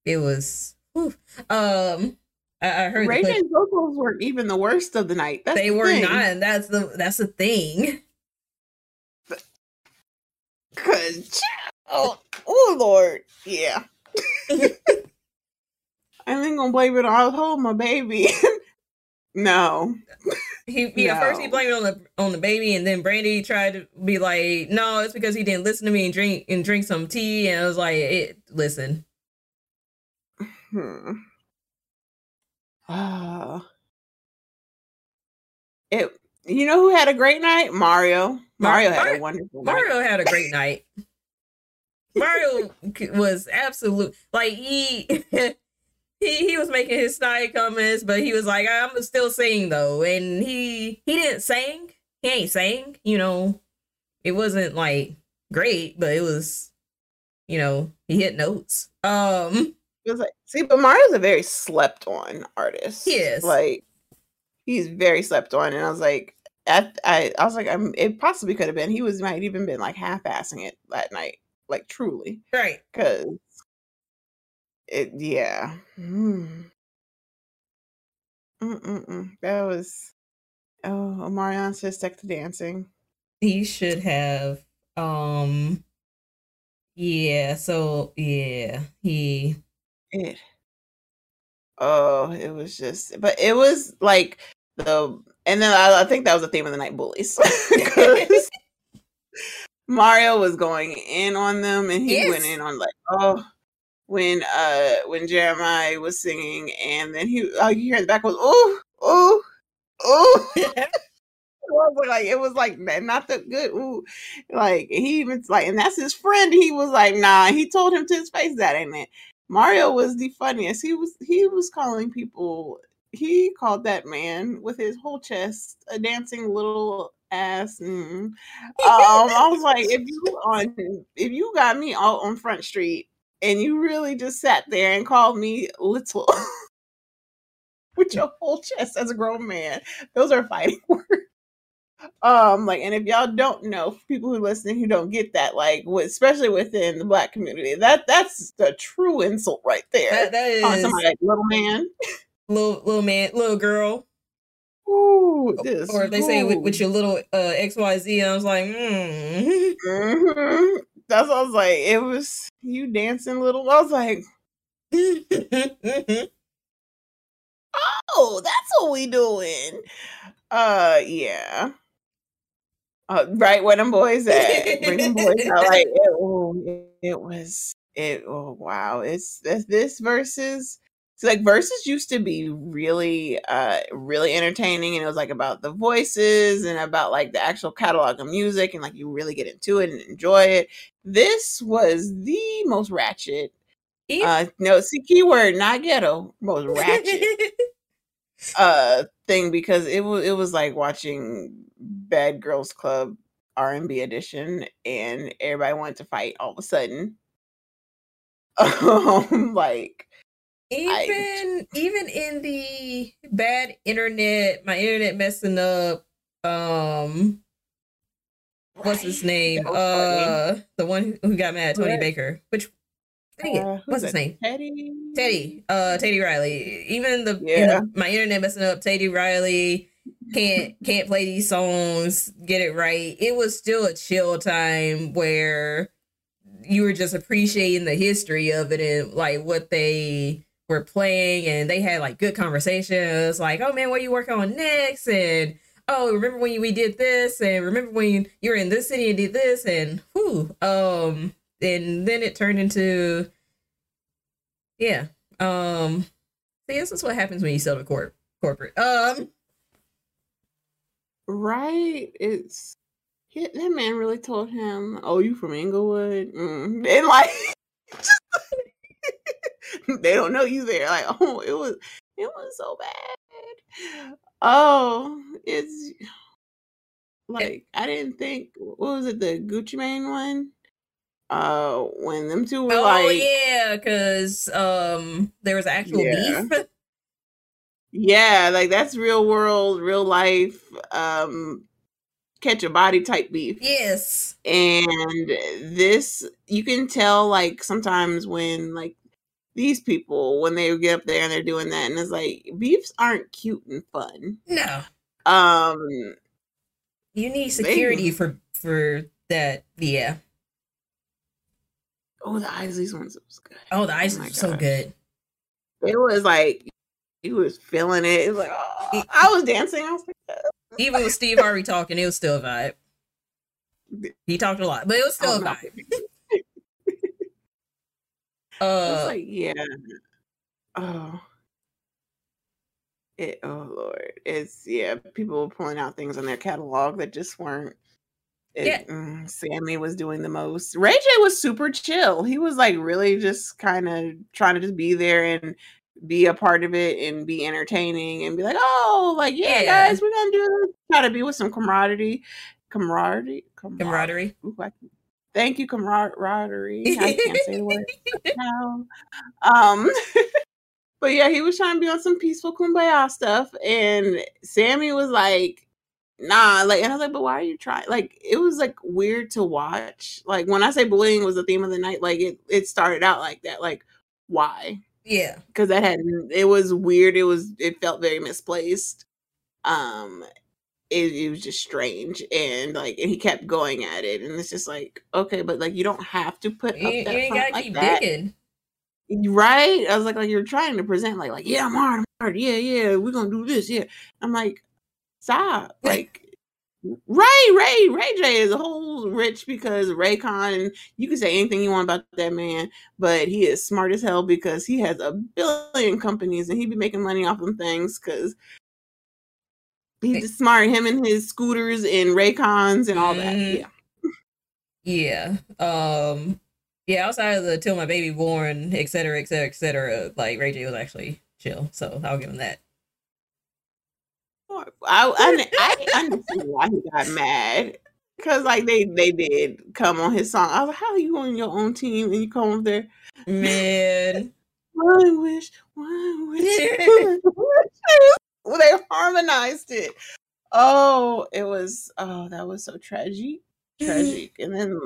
[SPEAKER 1] It was. Whew. Um, I, I heard
[SPEAKER 2] J's vocals were even the worst of the night. That's
[SPEAKER 1] they
[SPEAKER 2] the
[SPEAKER 1] were
[SPEAKER 2] thing.
[SPEAKER 1] not. That's the that's the thing.
[SPEAKER 2] Cause oh, oh Lord, yeah. I ain't gonna blame it on I was holding my baby. no,
[SPEAKER 1] He yeah, first he
[SPEAKER 2] No.
[SPEAKER 1] blamed it on the on the baby, and then Brandy tried to be like, "No, it's because he didn't listen to me and drink and drink some tea." And I was like, it, "Listen,
[SPEAKER 2] Hmm. Ah. it. You know who had a great night? Mario. Mario had a wonderful night.
[SPEAKER 1] Mario had a great night. Mario was absolute like he he he was making his snide comments, but he was like, "I'm still sing though," and he he didn't sing. He ain't sang. You know, it wasn't like great, but it was, you know, he hit notes. Um,
[SPEAKER 2] It was like, see, but Mario's a very slept on artist.
[SPEAKER 1] He is.
[SPEAKER 2] Like, he's very slept on. And I was like, at, I, I was like, I'm, it possibly could have been. He was, might even been like half assing it that night. Like, truly.
[SPEAKER 1] right.
[SPEAKER 2] Cause it, yeah. Mm. Mm-mm-mm. That was, oh, Marion says stick to dancing.
[SPEAKER 1] he should have um yeah so yeah he
[SPEAKER 2] It, oh, it was just, but it was like the, and then I, I think that was the theme of the night bullies. Mario was going in on them and he went in on like, oh, when, uh, when Jeremiah was singing and then he, oh, you hear the back was, oh, oh, oh. Like it was like not the good. Ooh, like he even like, and that's his friend. He was like, nah. He told him to his face that ain't it. Mario was the funniest. He was he was calling people. He called that man with his whole chest a dancing little ass. Mm. Um, I was like, if you on if you got me out on Front Street and you really just sat there and called me little. With your whole chest as a grown man, those are fighting words. Um, like, and if y'all don't know, people who listening who don't get that, like, with, especially within the black community, that that's the true insult right there.
[SPEAKER 1] that, that is
[SPEAKER 2] somebody like little man.
[SPEAKER 1] little little man little girl
[SPEAKER 2] Ooh, this.
[SPEAKER 1] or if they say with, with your little uh xyz i was like mm.
[SPEAKER 2] Mhm. That's what I was like. It was you dancing little. I was like, oh, that's what we doing. Uh, yeah. Uh, right where them boys at? Bring them boys out. Like it, oh, it, it was. It. Oh wow. It's this, this versus. It's like verses used to be really, uh, really entertaining, and it was like about the voices and about like the actual catalog of music, and like you really get into it and enjoy it. This was the most ratchet. Uh, no, see keyword, not ghetto. Most ratchet uh thing because it was it was like watching Bad Girls Club R and B edition, and everybody wanted to fight all of a sudden. Um, like
[SPEAKER 1] even even in the bad internet my internet messing up um what's his name
[SPEAKER 2] funny.
[SPEAKER 1] uh the one who got mad tony
[SPEAKER 2] What?
[SPEAKER 1] baker which dang it,
[SPEAKER 2] Uh,
[SPEAKER 1] what's his name
[SPEAKER 2] Teddy.
[SPEAKER 1] Teddy, uh, Teddy Riley. Even the, in the my internet messing up. Teddy Riley can't can't play these songs, get it right. It was still a chill time where you were just appreciating the history of it and like what they were playing, and they had like good conversations. Like, oh man, what are you working on next? And oh, remember when we did this? And remember when you were in this city and did this? And whew, um, and then it turned into yeah. Um see this is what happens when you sell to corp corporate. Um
[SPEAKER 2] Right. It's he, that man really told him, "Oh, you from Inglewood?" Mm. And like, they don't know you there. Like, oh, it was it was so bad. Oh, it's like I didn't think. What was it? The Gucci Mane one. Uh, when them two were
[SPEAKER 1] Oh
[SPEAKER 2] like,
[SPEAKER 1] yeah, because um there was actual
[SPEAKER 2] Yeah.
[SPEAKER 1] beef.
[SPEAKER 2] yeah, like that's real world, real life, um, catch a body type beef.
[SPEAKER 1] yes.
[SPEAKER 2] And this, you can tell, like sometimes when like these people when they get up there and they're doing that, and it's like beefs aren't cute and fun.
[SPEAKER 1] No.
[SPEAKER 2] Um,
[SPEAKER 1] You need
[SPEAKER 2] They-
[SPEAKER 1] security for for that. Yeah.
[SPEAKER 2] oh, the Isleys ones was good.
[SPEAKER 1] Oh, the ice
[SPEAKER 2] my
[SPEAKER 1] was so good.
[SPEAKER 2] It was like he was feeling it. It was like oh, I was dancing. I was like,
[SPEAKER 1] Even with Steve Harvey talking, it was still a vibe. He talked a lot, but it was still
[SPEAKER 2] oh,
[SPEAKER 1] a vibe. Uh,
[SPEAKER 2] like yeah. Oh. It, oh lord, it's yeah. People were pulling out things on their catalog that just weren't. It,
[SPEAKER 1] Yeah.
[SPEAKER 2] mm, Sammie was doing the most. Ray J was super chill. He was like really just kind of trying to just be there and be a part of it and be entertaining and be like, oh, like yeah,
[SPEAKER 1] Yeah.
[SPEAKER 2] guys, we're gonna do this. Try to be with some camaraderie, camaraderie, camaraderie.
[SPEAKER 1] camaraderie.
[SPEAKER 2] Ooh, I thank you, camaraderie. I can't say the word now. Um, but yeah, he was trying to be on some peaceful kumbaya stuff, and Sammie was like, "Nah," like, and I was like, "But why are you trying?" Like, it was like weird to watch. Like when I say bullying was the theme of the night, like it it started out like that. Like, why?
[SPEAKER 1] Yeah.
[SPEAKER 2] Because that had it was weird. It was it felt very misplaced. Um, it, it was just strange and like and he kept going at it and it's just like okay but like you don't have to put
[SPEAKER 1] You,
[SPEAKER 2] up
[SPEAKER 1] you ain't gotta
[SPEAKER 2] like
[SPEAKER 1] keep
[SPEAKER 2] that.
[SPEAKER 1] digging.
[SPEAKER 2] Right? I was like, like you're trying to present like, like, yeah, I'm hard, I'm hard, yeah, yeah, we're gonna do this, yeah. I'm like, stop. Like Ray, Ray, Ray J is a whole rich because Raycon and you can say anything you want about that man, but he is smart as hell because he has a billion companies and he'd be making money off them things because he's just smart. Him and his scooters and Raycons and all that.
[SPEAKER 1] Mhm.
[SPEAKER 2] Yeah.
[SPEAKER 1] Yeah. Um yeah, outside of the till my baby born, et cetera, et cetera, et cetera, like Ray J was actually chill. So I'll give him that.
[SPEAKER 2] I I, I understand why he got mad because like they they did come on his song. I was like, how are you on your own team and you come over there?
[SPEAKER 1] Man.
[SPEAKER 2] One wish, one wish. one wish." they harmonized it. Oh, it was oh that was so tragic, tragic. and then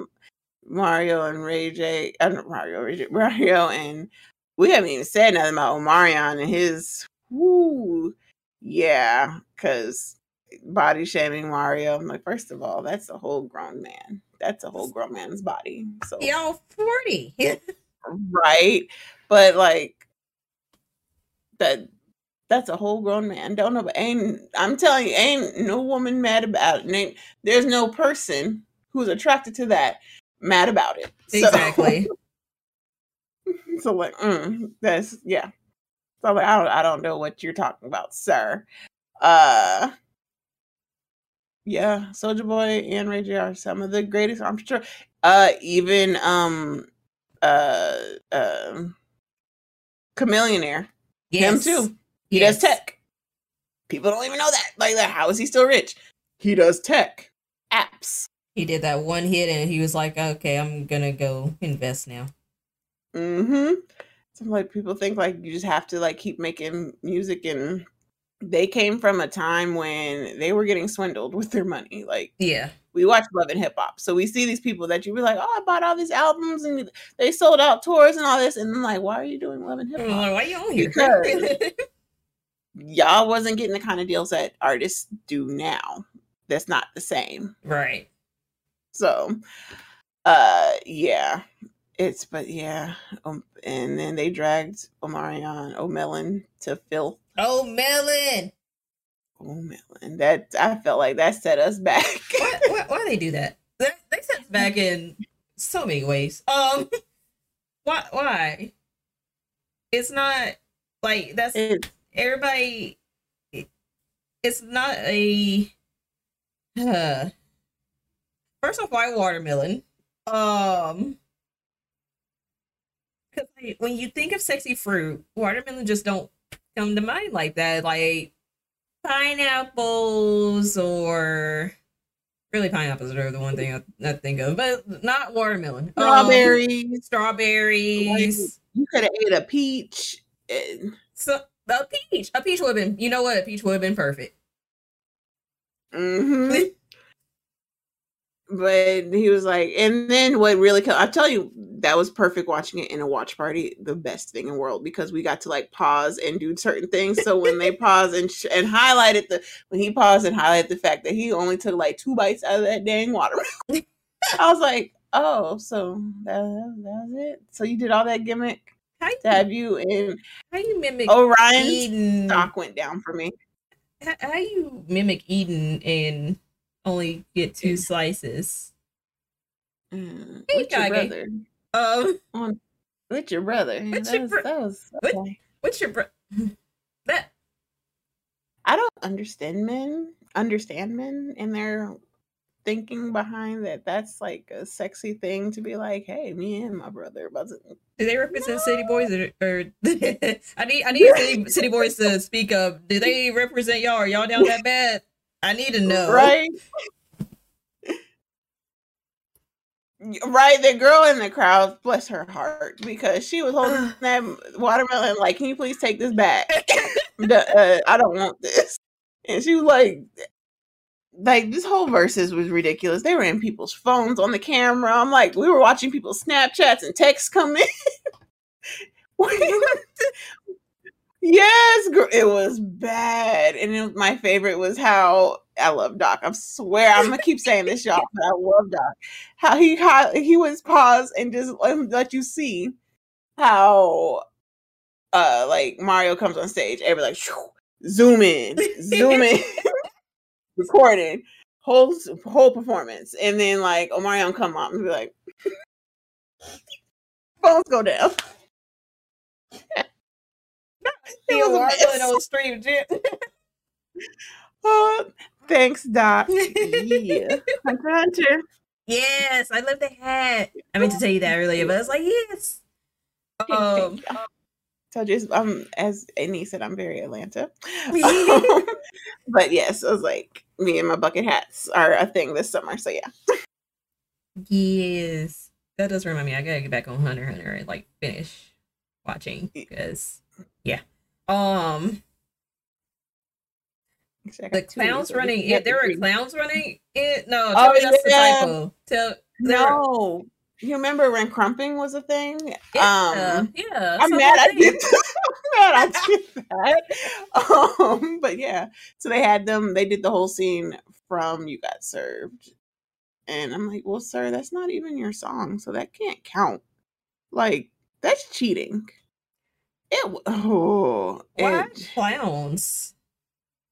[SPEAKER 2] Mario and Ray J, uh, Mario, Ray J, Mario and we haven't even said nothing about Omarion and his. Woo, yeah, because body shaming Mario. I'm like, first of all, that's a whole grown man. That's a whole grown man's body. So
[SPEAKER 1] Y'all 40.
[SPEAKER 2] right, but like that. That's a whole grown man. Don't know, but ain't I'm telling you, ain't no woman mad about it. Ain't, there's no person who's attracted to that mad about it.
[SPEAKER 1] Exactly.
[SPEAKER 2] So like, mm, that's yeah. So like, I don't, I don't know what you're talking about, sir. Uh, yeah, Soulja Boy and Ray J are some of the greatest. I'm sure. Uh, even um, uh, um, Chamillionaire,
[SPEAKER 1] Yes.
[SPEAKER 2] him too. He
[SPEAKER 1] Yes.
[SPEAKER 2] does tech. People don't even know that. Like, how is he still rich? He does tech apps.
[SPEAKER 1] He did that one hit and he was like, okay, I'm gonna go invest now.
[SPEAKER 2] Mm-hmm. So like people think like you just have to like keep making music and they came from a time when they were getting swindled with their money. Like
[SPEAKER 1] Yeah.
[SPEAKER 2] we watch Love and Hip Hop. So we see these people that you be like, Oh, I bought all these albums and they sold out tours and all this. And I'm like, why are you doing Love and Hip Hop?
[SPEAKER 1] Why are you on here?
[SPEAKER 2] Because- Y'all wasn't getting the kind of deals that artists do now. That's not the same.
[SPEAKER 1] right.
[SPEAKER 2] So, uh, yeah, it's but yeah, um, and then they dragged Omarion O'Melon to filth.
[SPEAKER 1] Oh, Melon.
[SPEAKER 2] O'Melon, that I felt like that set us back.
[SPEAKER 1] Why, why, why they do that? They, they set us back in so many ways. Um, why? Why? It's not like that's
[SPEAKER 2] It's-
[SPEAKER 1] everybody. It's not a. Uh, first off, why watermelon? Um, because when you think of sexy fruit, watermelon just don't come to mind like that. Like pineapples or Really, pineapples are the one thing I, I think of, but not watermelon. Um,
[SPEAKER 2] Strawberries.
[SPEAKER 1] strawberries.
[SPEAKER 2] you could have ate a peach. and-
[SPEAKER 1] So a peach, a peach would have been. You know what? A peach would have been perfect.
[SPEAKER 2] Mhm. but he was like, and then what really? I tell you, that was perfect watching it in a watch party. The best thing in the world because we got to like pause and do certain things. So when they paused and sh- and highlighted the when he paused and highlighted the fact that he only took like two bites out of that dang watermelon, I was like, oh, so that, that was it. So you did all that gimmick
[SPEAKER 1] How you,
[SPEAKER 2] to have you in.
[SPEAKER 1] how you mimic
[SPEAKER 2] O'Ryan's
[SPEAKER 1] eating?
[SPEAKER 2] stock went down for me.
[SPEAKER 1] How, how you mimic Eden and only get two slices?
[SPEAKER 2] Mm,
[SPEAKER 1] Hey,
[SPEAKER 2] with your brother.
[SPEAKER 1] Um,
[SPEAKER 2] With your brother.
[SPEAKER 1] With your
[SPEAKER 2] was,
[SPEAKER 1] bro-
[SPEAKER 2] was
[SPEAKER 1] with-
[SPEAKER 2] okay.
[SPEAKER 1] what's your bro- that?
[SPEAKER 2] I don't understand men, understand men and their thinking behind that. That's like a sexy thing to be like, hey, me and my brother.
[SPEAKER 1] Do they represent City Boys or, or I need I need City, City Boys to speak up. Do they represent y'all? Are y'all down that bad? I need to know.
[SPEAKER 2] Right? Right, the girl in the crowd, bless her heart, because she was holding that watermelon. Like, can you please take this back? The- uh, I don't want this. And she was like, like this whole verses was ridiculous. They were in people's phones on the camera. I'm like, we were watching people's Snapchats and texts come in. yes, it was bad. And it, my favorite was how I love Doc. I swear I'm gonna keep saying this, y'all, but I love Doc. How he how he was paused and just let, let you see how uh like Mario comes on stage, everybody like zoom in, zoom in, recording whole whole performance, and then like Omarion come up and be like, phones go down.
[SPEAKER 1] He
[SPEAKER 2] was mess.
[SPEAKER 1] on stream, Jim.
[SPEAKER 2] Oh, thanks, Doc. yeah, Hunter, Hunter.
[SPEAKER 1] yes, I love the hat. I meant to tell you that earlier, but I was like, yes. Um,
[SPEAKER 2] So just um, as Amy said, I'm very Atlanta. Um, but yes, I was like, me and my bucket hats are a thing this summer. So yeah.
[SPEAKER 1] yes, that does remind me. I gotta get back on Hunter Hunter and like finish watching because yeah. Um, the clowns running it. There were clowns running it. No, tell
[SPEAKER 2] Oh,
[SPEAKER 1] me that's
[SPEAKER 2] yeah.
[SPEAKER 1] the typo. Tell
[SPEAKER 2] No, you remember when crumping was a thing?
[SPEAKER 1] yeah,
[SPEAKER 2] Um,
[SPEAKER 1] yeah.
[SPEAKER 2] I'm mad I did. I'm mad I did that. Um, but yeah, so they had them. They did the whole scene from "You Got Served," and I'm like, "Well, sir, that's not even your song, so that can't count. Like, that's cheating." It oh,
[SPEAKER 1] Why
[SPEAKER 2] it,
[SPEAKER 1] clowns?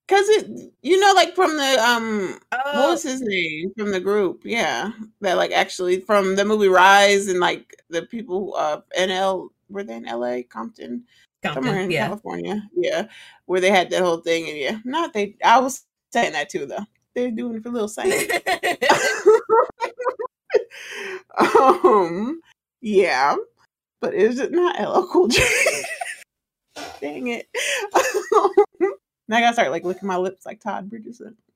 [SPEAKER 2] Cause it, you know, like from the um, what
[SPEAKER 1] Oh,
[SPEAKER 2] was his name from the group? Yeah, that like actually from the movie Rize and like the people uh NL were they in LA, Compton, somewhere in
[SPEAKER 1] yeah.
[SPEAKER 2] California, yeah, where they had that whole thing and yeah, not they. I was saying that too though. They're doing it for little Saint. um, yeah, but is it not LL Cool J? Dang it! now I gotta start like licking my lips like Todd Bridgerton.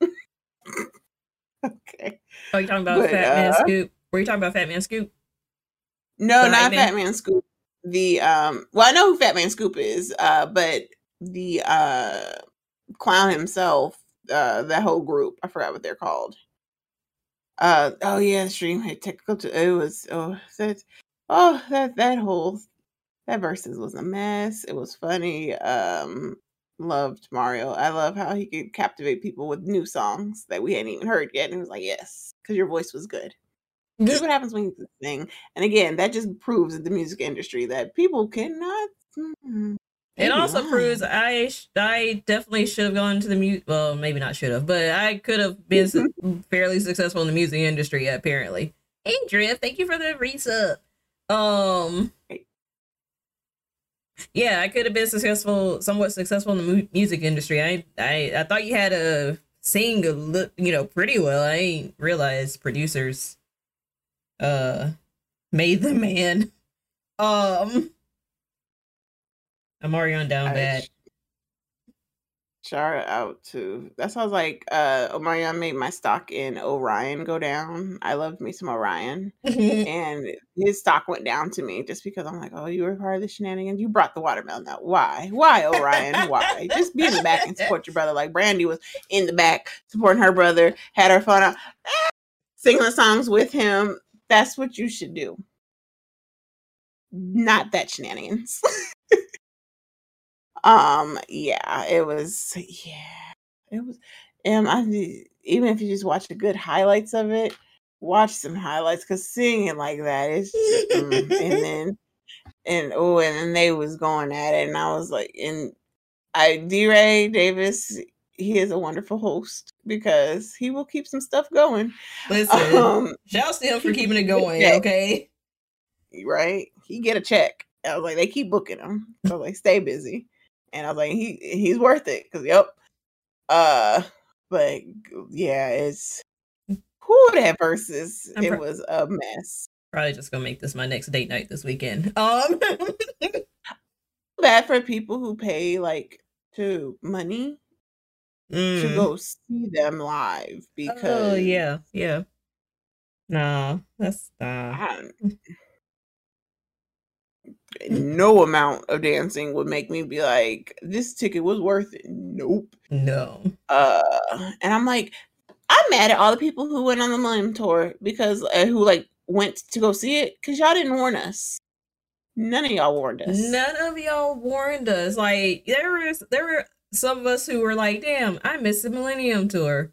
[SPEAKER 2] okay.
[SPEAKER 1] oh, you talking about
[SPEAKER 2] But,
[SPEAKER 1] Fat Man
[SPEAKER 2] uh,
[SPEAKER 1] Scoop? Were you talking about Fat Man Scoop?
[SPEAKER 2] No,
[SPEAKER 1] The
[SPEAKER 2] not
[SPEAKER 1] man?
[SPEAKER 2] Fat Man Scoop. The um, well, I know who Fat Man Scoop is, uh, but the uh, clown himself, uh, that whole group, I forgot what they're called. Uh, oh yeah, stream had technical. To, it was oh that oh that that whole that verses was a mess. It was funny. Um, loved Mario. I love how he could captivate people with new songs that we hadn't even heard yet, and he was like yes, because your voice was good. This is what happens when you sing. And again, that just proves in the music industry that people cannot. mm,
[SPEAKER 1] It also proves I sh- I definitely should have gone to the music. Well, maybe not should have, but I could have been fairly successful in the music industry. Apparently. Hey, Drift, thank you for the resub. Um, yeah, I could have been successful, somewhat successful in the mu- music industry. I I I thought you had to sing a li- you know pretty well. I ain't realized producers uh made the man. Um, I'm already on down bad.
[SPEAKER 2] Shout out to I was like uh Omarion made my stock in O'Ryan go down. I loved me some O'Ryan. and his stock went down to me just because I'm like, oh, you were part of the shenanigans. You brought the watermelon out. Why? Why, O'Ryan? Why? Just be in the back and support your brother. Like Brandy was in the back supporting her brother, had her fun out, singing the songs with him. That's what you should do. Not that shenanigans. um, yeah, it was yeah, it was and I even if you just watch the good highlights of it, watch some highlights because seeing it like that is mm, and then and oh and then they was going at it and I was like and I DeRay Davis he is a wonderful host because he will keep some stuff going.
[SPEAKER 1] Listen, um, shouts to him for keeping it going. Okay,
[SPEAKER 2] right? He get a check. I was like, they keep booking him. So like, stay busy. And I was like, he he's worth it because yep. Uh, but yeah, it's who that versus I'm it pro- was a mess.
[SPEAKER 1] Probably just gonna make this my next date night this weekend. Um,
[SPEAKER 2] bad for people who pay like to money mm. to go see them live oh, because
[SPEAKER 1] oh yeah yeah no that's uh
[SPEAKER 2] no amount of dancing would make me be like this ticket was worth it nope
[SPEAKER 1] no
[SPEAKER 2] uh and i'm like i'm mad at all the people who went on the millennium tour because uh, who like went to go see it because y'all didn't warn us none of y'all warned us
[SPEAKER 1] none of y'all warned us like there was there were some of us who were like, damn, I missed the Millennium Tour.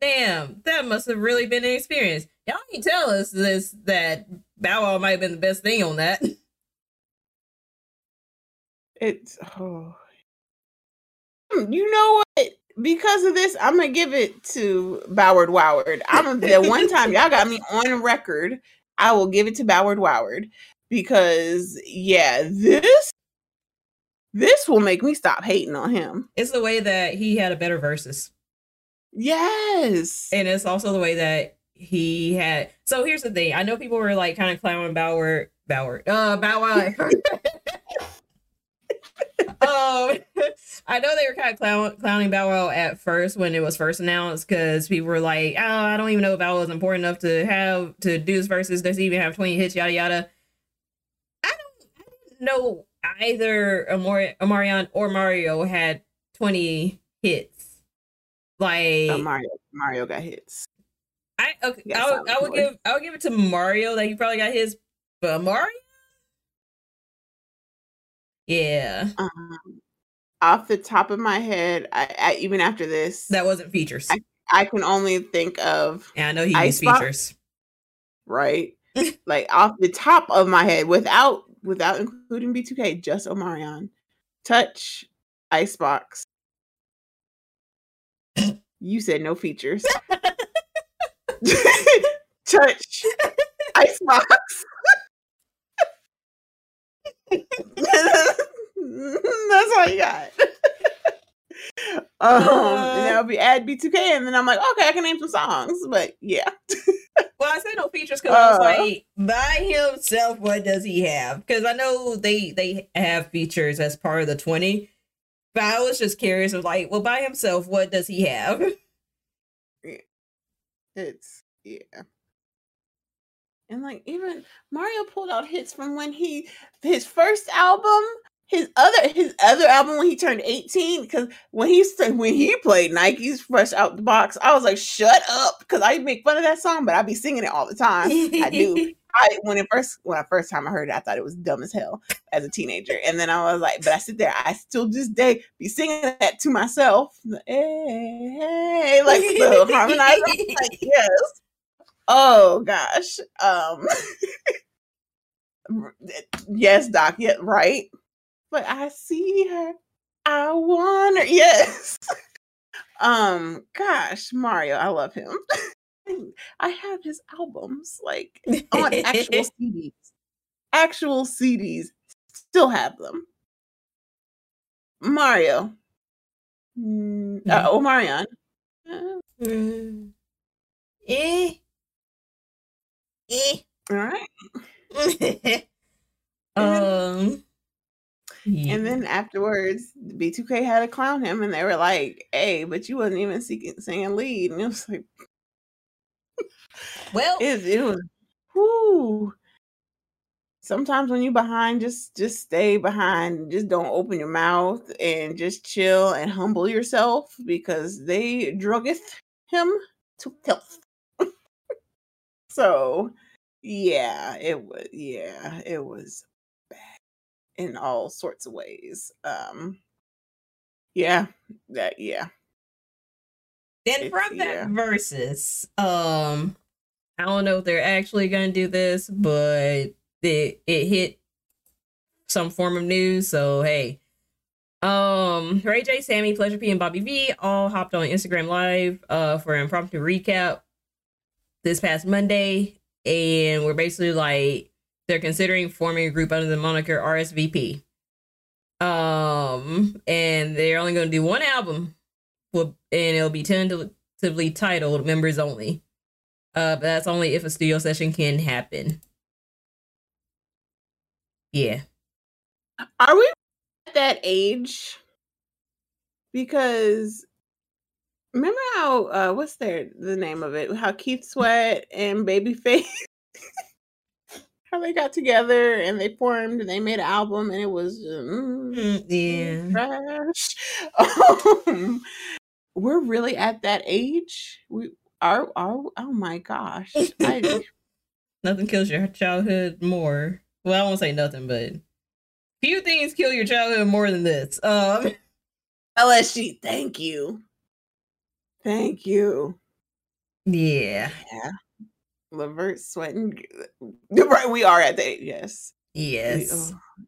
[SPEAKER 1] Damn, that must have really been an experience. Y'all can tell us this that Bow Wow might have been the best thing on that.
[SPEAKER 2] It's oh hmm, you know what? Because of this, I'm gonna give it to Boward Woward. I'm the one time y'all got me on record. I will give it to Boward Woward because yeah, this this will make me stop hating on him.
[SPEAKER 1] It's the way that he had a better verses.
[SPEAKER 2] Yes.
[SPEAKER 1] And it's also the way that he had so here's the thing. I know people were like kind of clowning Bauer Bauer uh Bow Wow. um, I know they were kind of clown, clowning Bow Wow at first when it was first announced because people were like, "Oh, I don't even know if Bow Wow is important enough to have to do this versus Does he even have twenty hits? Yada yada." I don't, I didn't know either Amor- Omarion or Mario had 20 hits. Like
[SPEAKER 2] oh, Mario, Mario got hits.
[SPEAKER 1] I okay, I would, I would give I would give it to Mario that he probably got his, but Mario, yeah. Um,
[SPEAKER 2] off the top of my head, I, I, even after this,
[SPEAKER 1] that wasn't features.
[SPEAKER 2] I, I can only think of.
[SPEAKER 1] Yeah, I know he used features.
[SPEAKER 2] Right, like off the top of my head, without without including B2K, just Omarion. Touch, Icebox. you said no features. Touch, Icebox. All you got. um, uh, and I'll be add B2K, and then I'm like, okay, I can name some songs, but yeah.
[SPEAKER 1] well, I said no features because uh, I was like, by himself, what does he have? Because I know they they have features as part of the twenty, but I was just curious of like, well, by himself, what does he have?
[SPEAKER 2] It's yeah. And like even Mario pulled out hits from when he his first album his other his other album when he turned 18 because when he when he played Nike's fresh out the box, I was like, shut up because I make fun of that song, but I be singing it all the time. I do. I when it first when I first time I heard it, I thought it was dumb as hell as a teenager. And then I was like, but I sit there, I still this day be singing that to myself. Hey, hey, like the harmonizing. like, yes. Oh gosh. Um yes, Doc, yeah, right but I see her. I want her. Yes. um, gosh, Mario, I love him. I have his albums like on actual CDs. Actual CDs. Still have them. Mario. Mm, uh, oh, Marion.
[SPEAKER 1] Mm. Eh. Eh.
[SPEAKER 2] All right.
[SPEAKER 1] um
[SPEAKER 2] Yeah. And then afterwards, B2K had to clown him, and they were like, "Hey, but you wasn't even singing, singing lead," and it was like,
[SPEAKER 1] "Well,
[SPEAKER 2] it, it was, whoo." Sometimes when you're behind, just just stay behind. Just don't open your mouth and just chill and humble yourself because they druggeth him to filth. so, yeah, it was. Yeah, it was in all sorts of ways. Um yeah, that yeah.
[SPEAKER 1] Then it's, from that yeah. versus, um I don't know if they're actually gonna do this, but it it hit some form of news. So hey, um, Ray J, Sammie, Pleasure P, and Bobby V all hopped on Instagram Live uh for an impromptu recap this past Monday, and we're basically like they're considering forming a group under the moniker RSVP. Um, and they're only going to do one album, and it'll be tentatively titled "Members Only." Uh, but that's only if a studio session can happen. Yeah.
[SPEAKER 2] Are we at that age? Because remember how uh what's their the name of it? How Keith Sweat and Babyface how they got together and they formed and they made an album and it was mm,
[SPEAKER 1] mm yeah
[SPEAKER 2] trash. Um, we're really at that age. We are. Are oh my gosh! I,
[SPEAKER 1] nothing kills your childhood more. Well, I won't say nothing, but few things kill your childhood more than this. Um,
[SPEAKER 2] LSG. Thank you. Thank you.
[SPEAKER 1] Yeah.
[SPEAKER 2] Yeah. Levert sweating. Right, we are at the yes.
[SPEAKER 1] Yes. We, oh,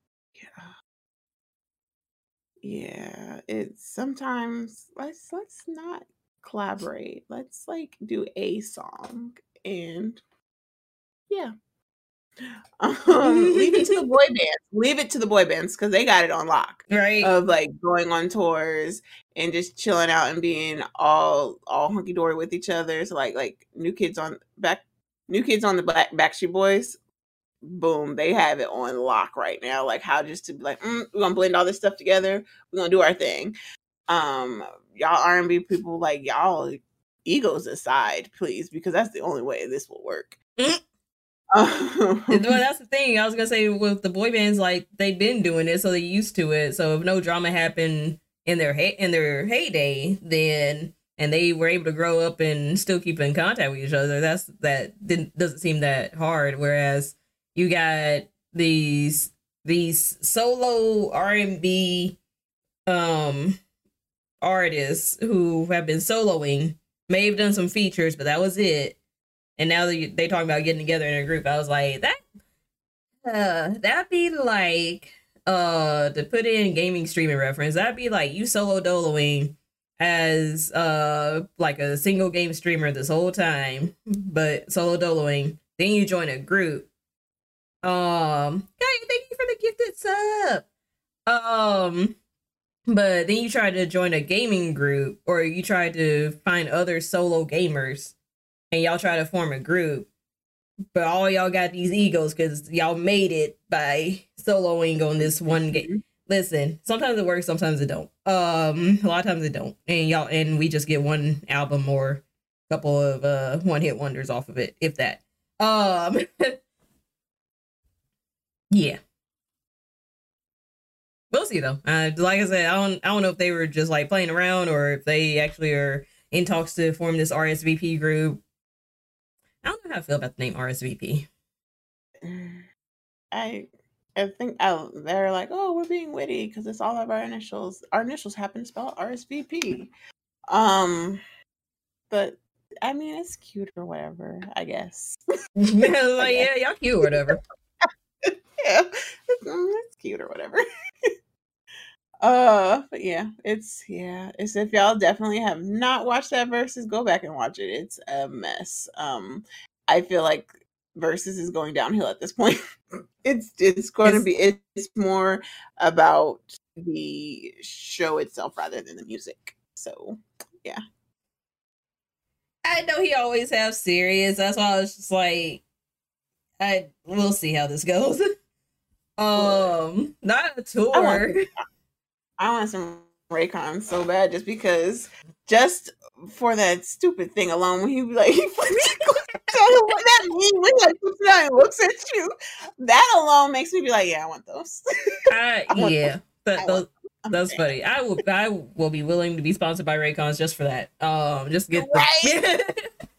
[SPEAKER 2] yeah. Yeah. It's sometimes let's let's not collaborate. Let's like do a song and yeah. Um, leave it to the boy bands. Leave it to the boy bands because they got it on lock.
[SPEAKER 1] Right.
[SPEAKER 2] Of like going on tours and just chilling out and being all all hunky dory with each other. So like like new kids on back New Kids on the Black Backstreet Boys, boom, they have it on lock right now. Like how just to be like, mm, we're gonna blend all this stuff together. We're gonna do our thing. Um, y'all R and B people, like y'all egos aside, please, because that's the only way this will work.
[SPEAKER 1] Mm. well, that's the thing. I was gonna say with the boy bands, like they've been doing it, so they're used to it. So if no drama happened in their hey in their heyday, then and they were able to grow up and still keep in contact with each other. That's that didn't doesn't seem that hard. Whereas you got these these solo R and B um artists who have been soloing, may have done some features, but that was it. And now they they talking about getting together in a group. I was like that. Uh, that'd be like uh to put in gaming streaming reference. That'd be like you solo doloing as uh like a single game streamer this whole time, but solo doloing. Then you join a group. Um, hey, thank you for the gifted sub. Um, but then you try to join a gaming group, or you try to find other solo gamers, and y'all try to form a group. But all y'all got these egos because y'all made it by soloing on this one game listen, sometimes it works, sometimes it don't. Um, a lot of times it don't, and y'all, and we just get one album or a couple of uh one hit wonders off of it, if that. Um, yeah. We'll see though. Uh, like I said, I don't, I don't know if they were just like playing around or if they actually are in talks to form this RSVP group. I don't know how I feel about the name RSVP.
[SPEAKER 2] I I think oh, they're like, oh, we're being witty because it's all of our initials. Our initials happen to spell RSVP. Um, but I mean, it's cute or whatever. I guess.
[SPEAKER 1] like, yeah, y'all cute or whatever.
[SPEAKER 2] yeah, it's, mm, it's cute or whatever. uh, but yeah, it's yeah, it's if y'all definitely have not watched that versus, go back and watch it. It's a mess. Um, I feel like versus is going downhill at this point. it's it's going it's, to be it's more about the show itself rather than the music. So yeah.
[SPEAKER 1] I know he always have serious. That's why I was just like, I we'll see how this goes. Um, not a tour.
[SPEAKER 2] I want, I want some Raycon so bad just because just for that stupid thing alone when he be like he that means when he like it out and looks at you. That alone makes me be like, yeah, I want those.
[SPEAKER 1] I,
[SPEAKER 2] I want
[SPEAKER 1] yeah, those,
[SPEAKER 2] I'm
[SPEAKER 1] that's funny. I will I will be willing to be sponsored by Raycons just for that. Um, just get the,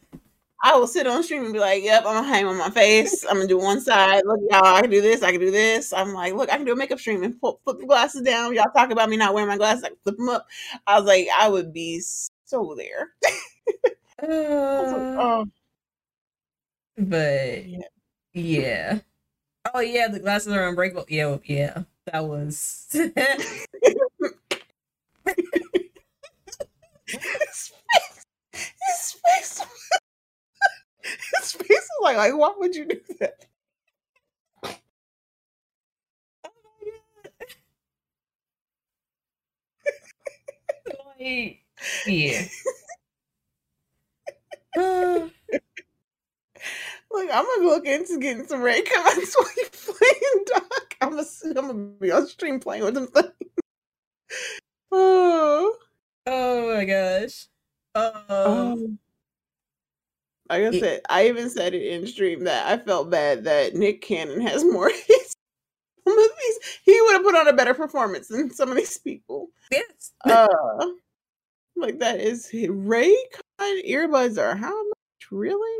[SPEAKER 2] I will sit on stream and be like, "Yep, I'm gonna hang on my face. I'm gonna do one side. Look, y'all, I can do this. I can do this." I'm like, "Look, I can do a makeup stream and put, flip the glasses down. Y'all talk about me not wearing my glasses. I can flip them up." I was like, I would be so there. Was like,
[SPEAKER 1] Uh,
[SPEAKER 2] oh,
[SPEAKER 1] but
[SPEAKER 2] Yeah.
[SPEAKER 1] yeah. Oh yeah, the glasses are unbreakable. Yeah, yeah. That was
[SPEAKER 2] his face, his face, his face was like, like, why would you do that?
[SPEAKER 1] like, yeah. Uh,
[SPEAKER 2] Like, I'm gonna look into getting some red Raycons while you playing, Doc. I'm gonna, I'm gonna be on stream playing with them things. Oh.
[SPEAKER 1] oh my gosh. Um,
[SPEAKER 2] Um, like I said, I even said it in stream that I felt bad that Nick Cannon has more hits. These, he would have put on a better performance than some of these people.
[SPEAKER 1] yes.
[SPEAKER 2] Uh, like that is Ray earbuds are how much really?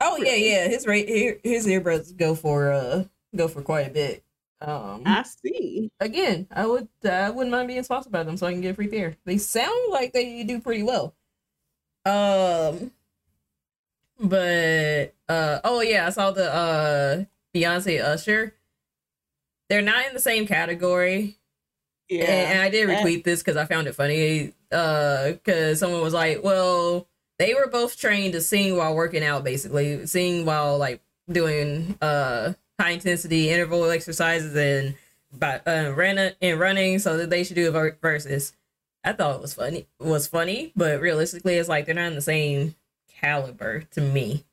[SPEAKER 1] Oh yeah,
[SPEAKER 2] Really?
[SPEAKER 1] yeah. His rate his earbuds go for uh go for quite a bit. Um
[SPEAKER 2] I see.
[SPEAKER 1] again, I would I wouldn't mind being sponsored by them so I can get a free pair. They sound like they do pretty well. Um but uh oh yeah, I saw the uh Beyonce Usher. They're not in the same category.
[SPEAKER 2] Yeah,
[SPEAKER 1] And, and I did retweet this because I found it funny. Uh, because someone was like, "Well, they were both trained to sing while working out, basically sing while like doing uh high intensity interval exercises and by uh running and running, so that they should do a versus." I thought it was funny. Was funny, but realistically, it's like they're not in the same caliber to me.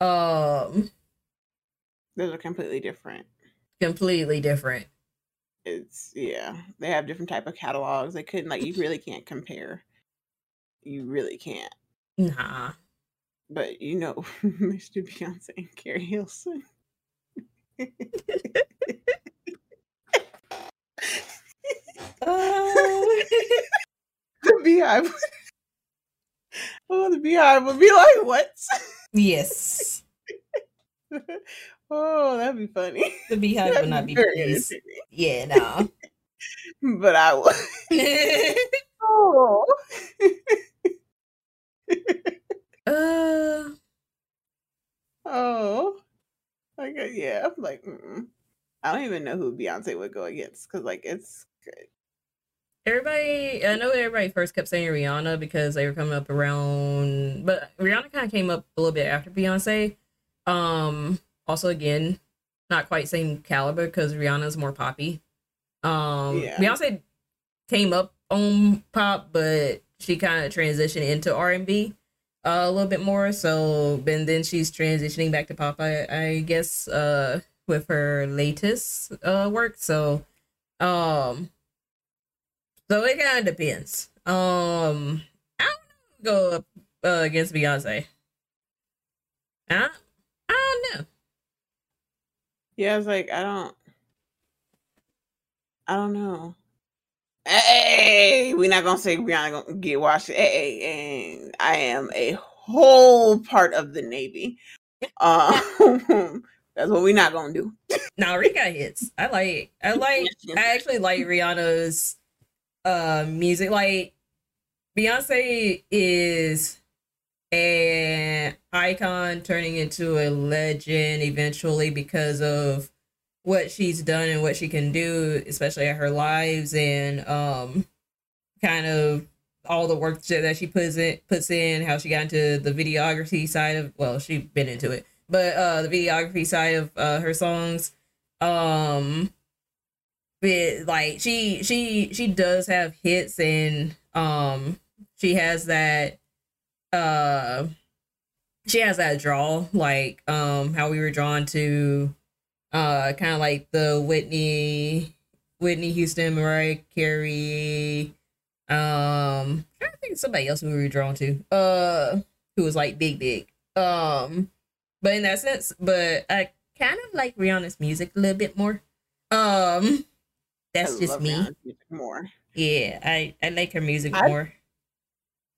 [SPEAKER 1] Um,
[SPEAKER 2] those are completely different.
[SPEAKER 1] completely different.
[SPEAKER 2] It's yeah, they have different type of catalogs. They couldn't like you really can't compare. You really can't.
[SPEAKER 1] Nah.
[SPEAKER 2] But you know, Mr. Beyonce and Keri Hilson.
[SPEAKER 1] Uh,
[SPEAKER 2] the beehive. Oh, the beehive would be like, what?
[SPEAKER 1] yes.
[SPEAKER 2] oh, that'd be funny.
[SPEAKER 1] The beehive would not be pleased. Yeah, no.
[SPEAKER 2] But I would. Oh.
[SPEAKER 1] uh,
[SPEAKER 2] oh. Like, uh, yeah, I'm like, mm-mm. I don't even know who Beyonce would go against because, like, it's good.
[SPEAKER 1] Everybody, I know everybody first kept saying Rihanna because they were coming up around, but Rihanna kind of came up a little bit after Beyonce. Um, also, again, not quite same caliber because Rihanna's more poppy. Um,
[SPEAKER 2] Yeah.
[SPEAKER 1] Beyonce came up on pop, but she kind of transitioned into R and B uh, a little bit more. So, and then she's transitioning back to pop, I, I guess, uh, with her latest uh work. So, um, so it kind of depends. Um, I don't go up uh, against Beyonce. I, I don't know.
[SPEAKER 2] Yeah, I was like, I don't, I don't know. Eh, eh, eh, hey, we're not gonna say Rihanna gonna get washed. Hey, and I am a whole part of the Navy. Um, that's what we're not gonna do.
[SPEAKER 1] No, Rihanna got hits. I like. I like. I actually like Rihanna's uh music. Like Beyonce is an icon turning into a legend eventually because of what she's done and what she can do, especially at her lives and um kind of all the work that she puts in puts in, how she got into the videography side of well, she's been into it. But uh the videography side of uh her songs um but like she she she does have hits and um she has that uh she has that draw like um how we were drawn to Uh, kind of like the Whitney, Whitney Houston, Mariah Carey. Um, I think somebody else we were drawn to. Uh, who was like big, big. Um, but in that sense, but I kind of like Rihanna's music a little bit more. Um, that's
[SPEAKER 2] I
[SPEAKER 1] just me.
[SPEAKER 2] More.
[SPEAKER 1] Yeah, I I like her music
[SPEAKER 2] I-
[SPEAKER 1] more.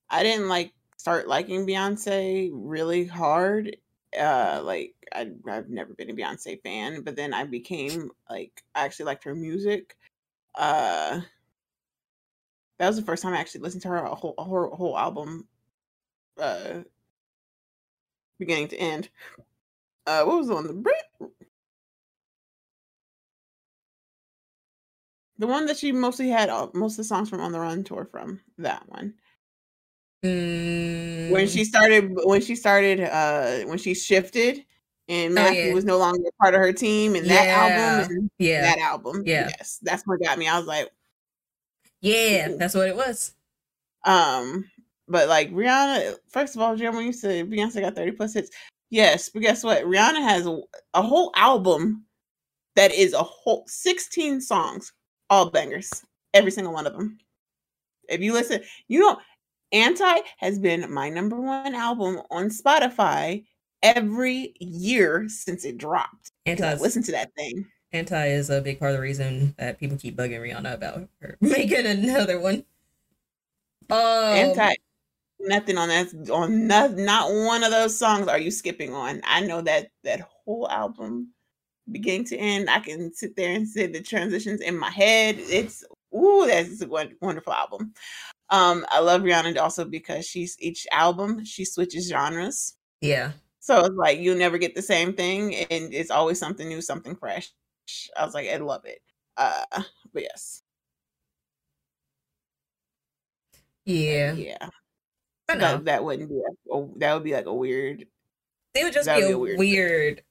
[SPEAKER 2] I didn't like start liking Beyonce really hard. Uh, like I, I've never been a Beyonce fan, but then I became like I actually liked her music. Uh, that was the first time I actually listened to her a whole a whole, whole album, uh, beginning to end. Uh, what was on the Brit? The one that she mostly had all, most of the songs from On the Run tour from that one.
[SPEAKER 1] Mm,
[SPEAKER 2] when she started when she started uh when she shifted and
[SPEAKER 1] Oh,
[SPEAKER 2] Matthew
[SPEAKER 1] yeah.
[SPEAKER 2] was no longer part of her team and that album and
[SPEAKER 1] yeah,
[SPEAKER 2] that album
[SPEAKER 1] Yeah.
[SPEAKER 2] yes that's what got me I was like
[SPEAKER 1] yeah,
[SPEAKER 2] Ooh.
[SPEAKER 1] that's what it was.
[SPEAKER 2] um but like Rihanna first of all Jim used to Beyonce got 30 plus hits yes but guess what Rihanna has a, a whole album that is a whole 16 songs all bangers every single one of them if you listen you know Anti has been my number one album on Spotify every year since it dropped.
[SPEAKER 1] Anti
[SPEAKER 2] listen to that thing.
[SPEAKER 1] Anti is a big part of the reason that people keep bugging Rihanna about her making another one. Um,
[SPEAKER 2] Anti, nothing on that. On not, not one of those songs are you skipping on. I know that that whole album, beginning to end. I can sit there and say the transitions in my head. It's ooh, that's a wonderful album. Um, I love Rihanna also because she's each album she switches genres.
[SPEAKER 1] yeah,
[SPEAKER 2] So it's like you'll never get the same thing, and it's always something new, something fresh. I was like, I love it. Uh, but yes,
[SPEAKER 1] yeah.
[SPEAKER 2] yeah.
[SPEAKER 1] I know.
[SPEAKER 2] that, that wouldn't be a, that would be like a weird.
[SPEAKER 1] It would just be
[SPEAKER 2] be
[SPEAKER 1] a
[SPEAKER 2] a weird
[SPEAKER 1] weird,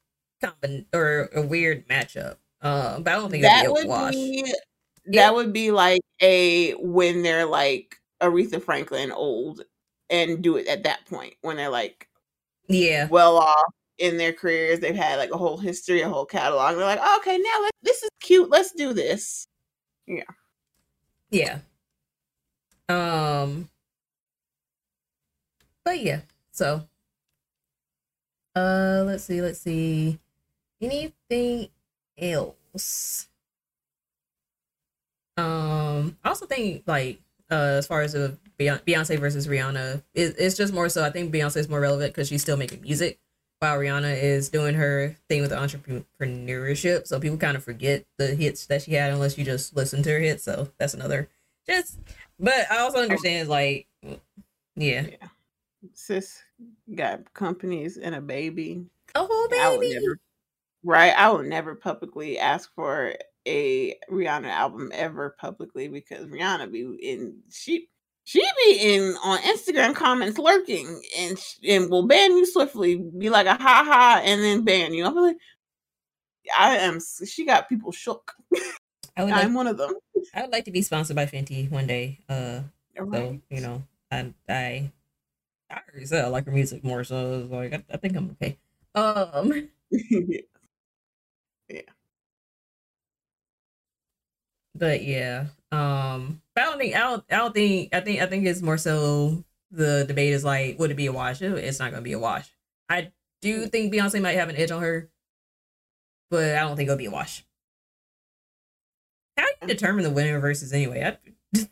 [SPEAKER 1] combin or a weird matchup. Um, but I don't think
[SPEAKER 2] That
[SPEAKER 1] would be
[SPEAKER 2] would
[SPEAKER 1] a wash.
[SPEAKER 2] be that would be like a when they're like Aretha Franklin old and do it at that point when they're like
[SPEAKER 1] Yeah,
[SPEAKER 2] well off in their careers. They've had like a whole history, a whole catalog. They're like, okay, now let this is cute. Let's do this.
[SPEAKER 1] Yeah yeah. Um, but yeah. So, uh, let's see, let's see. Anything else? Um, I also think like uh, as far as the Beyonce Beyonce versus Rihanna, it, it's just more so. I think Beyonce is more relevant because she's still making music, while Rihanna is doing her thing with the entrepreneurship. So people kind of forget the hits that she had unless you just listen to her hits. So that's another just. But I also understand like, yeah,
[SPEAKER 2] Yeah. Sis got companies and a baby.
[SPEAKER 1] a whole
[SPEAKER 2] I would
[SPEAKER 1] baby.
[SPEAKER 2] never, right? I would never publicly ask for a Rihanna album ever publicly because Rihanna be in she she be in on Instagram comments lurking and and will ban you swiftly. Be like a ha ha and then ban you. I'm like, I am. She got people shook.
[SPEAKER 1] I would
[SPEAKER 2] I'm one of them.
[SPEAKER 1] I would like to be sponsored by Fenty one day. Uh, so you know, I I I already said I like her music more, so it's like I, I think I'm okay. Um, but yeah, um, but I don't think I don't I don't think I think I think it's more so the debate is like, would it be a wash? It's not gonna be a wash. I do think Beyonce might have an edge on her, but I don't think it'll be a wash. How do you determine the winner versus anyway? I,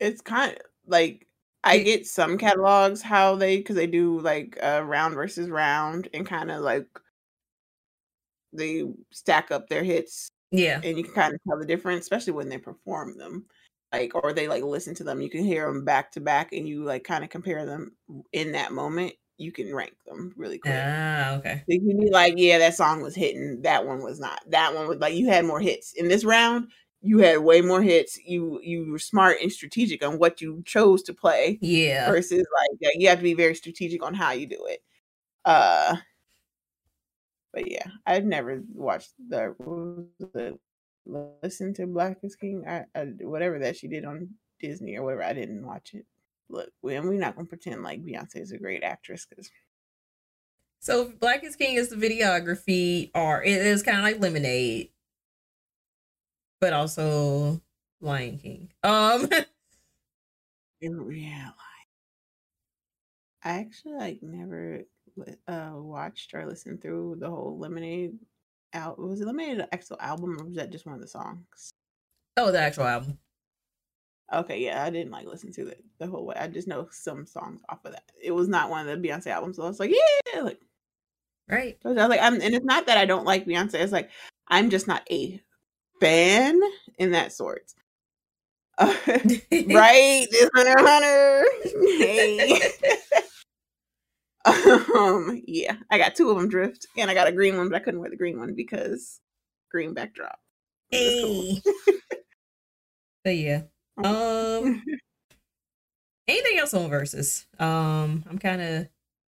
[SPEAKER 2] it's kind of like I get some catalogs how they because they do like uh, round versus round and kind of like they stack up their hits
[SPEAKER 1] yeah,
[SPEAKER 2] and you can kind of tell the difference, especially when they perform them, like or they like listen to them. You can hear them back to back, and you like kind of compare them in that moment. You can rank them really quick.
[SPEAKER 1] ah, okay,
[SPEAKER 2] They can be like, yeah, that song was hitting. That one was not. That one was like you had more hits in this round. You had way more hits. You you were smart and strategic on what you chose to play
[SPEAKER 1] yeah,
[SPEAKER 2] versus like yeah, you have to be very strategic on how you do it. Uh, but yeah, I've never watched the, what was it, listen to Black is King. I, I whatever that she did on Disney or whatever. I didn't watch it. Look, we, and we're not gonna pretend like Beyonce is a great actress because
[SPEAKER 1] So Black is King is the videography art. It is kind of like Lemonade, but also Lion King. Um,
[SPEAKER 2] yeah. I actually like never uh watched or listened through the whole Lemonade out was it Lemonade the actual album or was that just one of the songs?
[SPEAKER 1] oh, the actual album.
[SPEAKER 2] Okay, yeah, I didn't like listen to it the whole way. I just know some songs off of that. It was not one of the Beyonce albums, so I was like, yeah, like
[SPEAKER 1] Right.
[SPEAKER 2] so I was like, I'm, and it's not that I don't like Beyonce. It's like I'm just not a fan in that sort. Uh, right, this Hunter Hunter. Hey. um, yeah, I got two of them drift, and I got a green one, but I couldn't wear the green one because green backdrop. Was cool.
[SPEAKER 1] Hey. but yeah. Um anything else on Verzuz? Um I'm kind of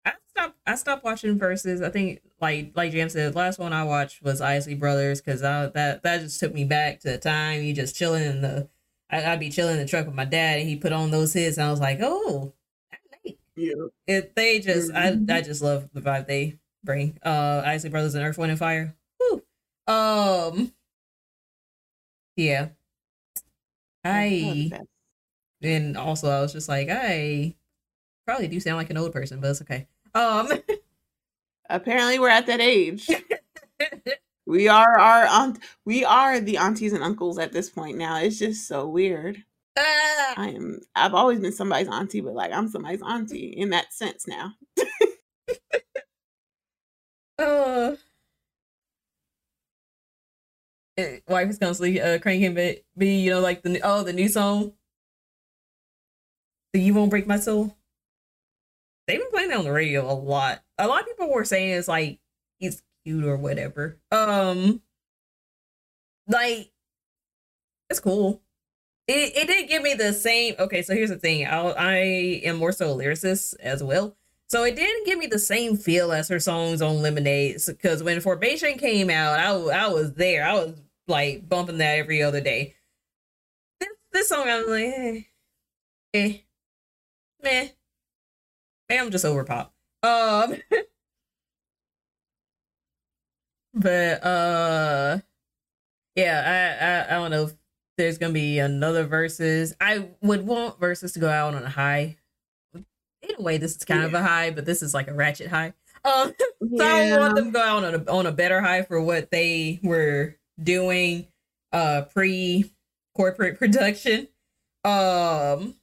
[SPEAKER 1] I stopped I stopped watching Verzuz. I think like like Jam said, last one I watched was Isley Brothers because I that that just took me back to the time you just chilling in the I, I'd be chilling in the truck with my dad and he put on those hits and I was like, oh,
[SPEAKER 2] yeah,
[SPEAKER 1] it. They just
[SPEAKER 2] Mhm.
[SPEAKER 1] I I just love the vibe they bring. Uh, Isley Brothers and Earth, Wind and Fire. Woo. Um. Yeah. I and also I was just like I probably do sound like an old person, but it's okay. Um.
[SPEAKER 2] apparently we're at that age. We are our aunt. We are the aunties and uncles at this point now. It's just so weird.
[SPEAKER 1] Ah!
[SPEAKER 2] I am. I've always been somebody's auntie, but like I'm somebody's auntie in that sense now.
[SPEAKER 1] Uh, wife is constantly uh cranking be, be you know like the oh the new song the you won't break my soul they've been playing that on the radio a lot a lot of people were saying it's like it's cute or whatever um like it's cool it, it did give me the same okay so here's the thing I, I am more so a lyricist as well so it didn't give me the same feel as her songs on Lemonade. Because when Formation came out, I, I was there. I was like bumping that every other day. This, this song, I was like, eh, eh, meh. Maybe I'm just over pop. Um, but uh, yeah, I, I I don't know there's gonna be another Verzuz. I would want Verzuz to go out on a high. In a way, this is kind of a high, but this is like a ratchet high. Um, so I want them to go out on a on a better high for what they were doing uh pre corporate production. Um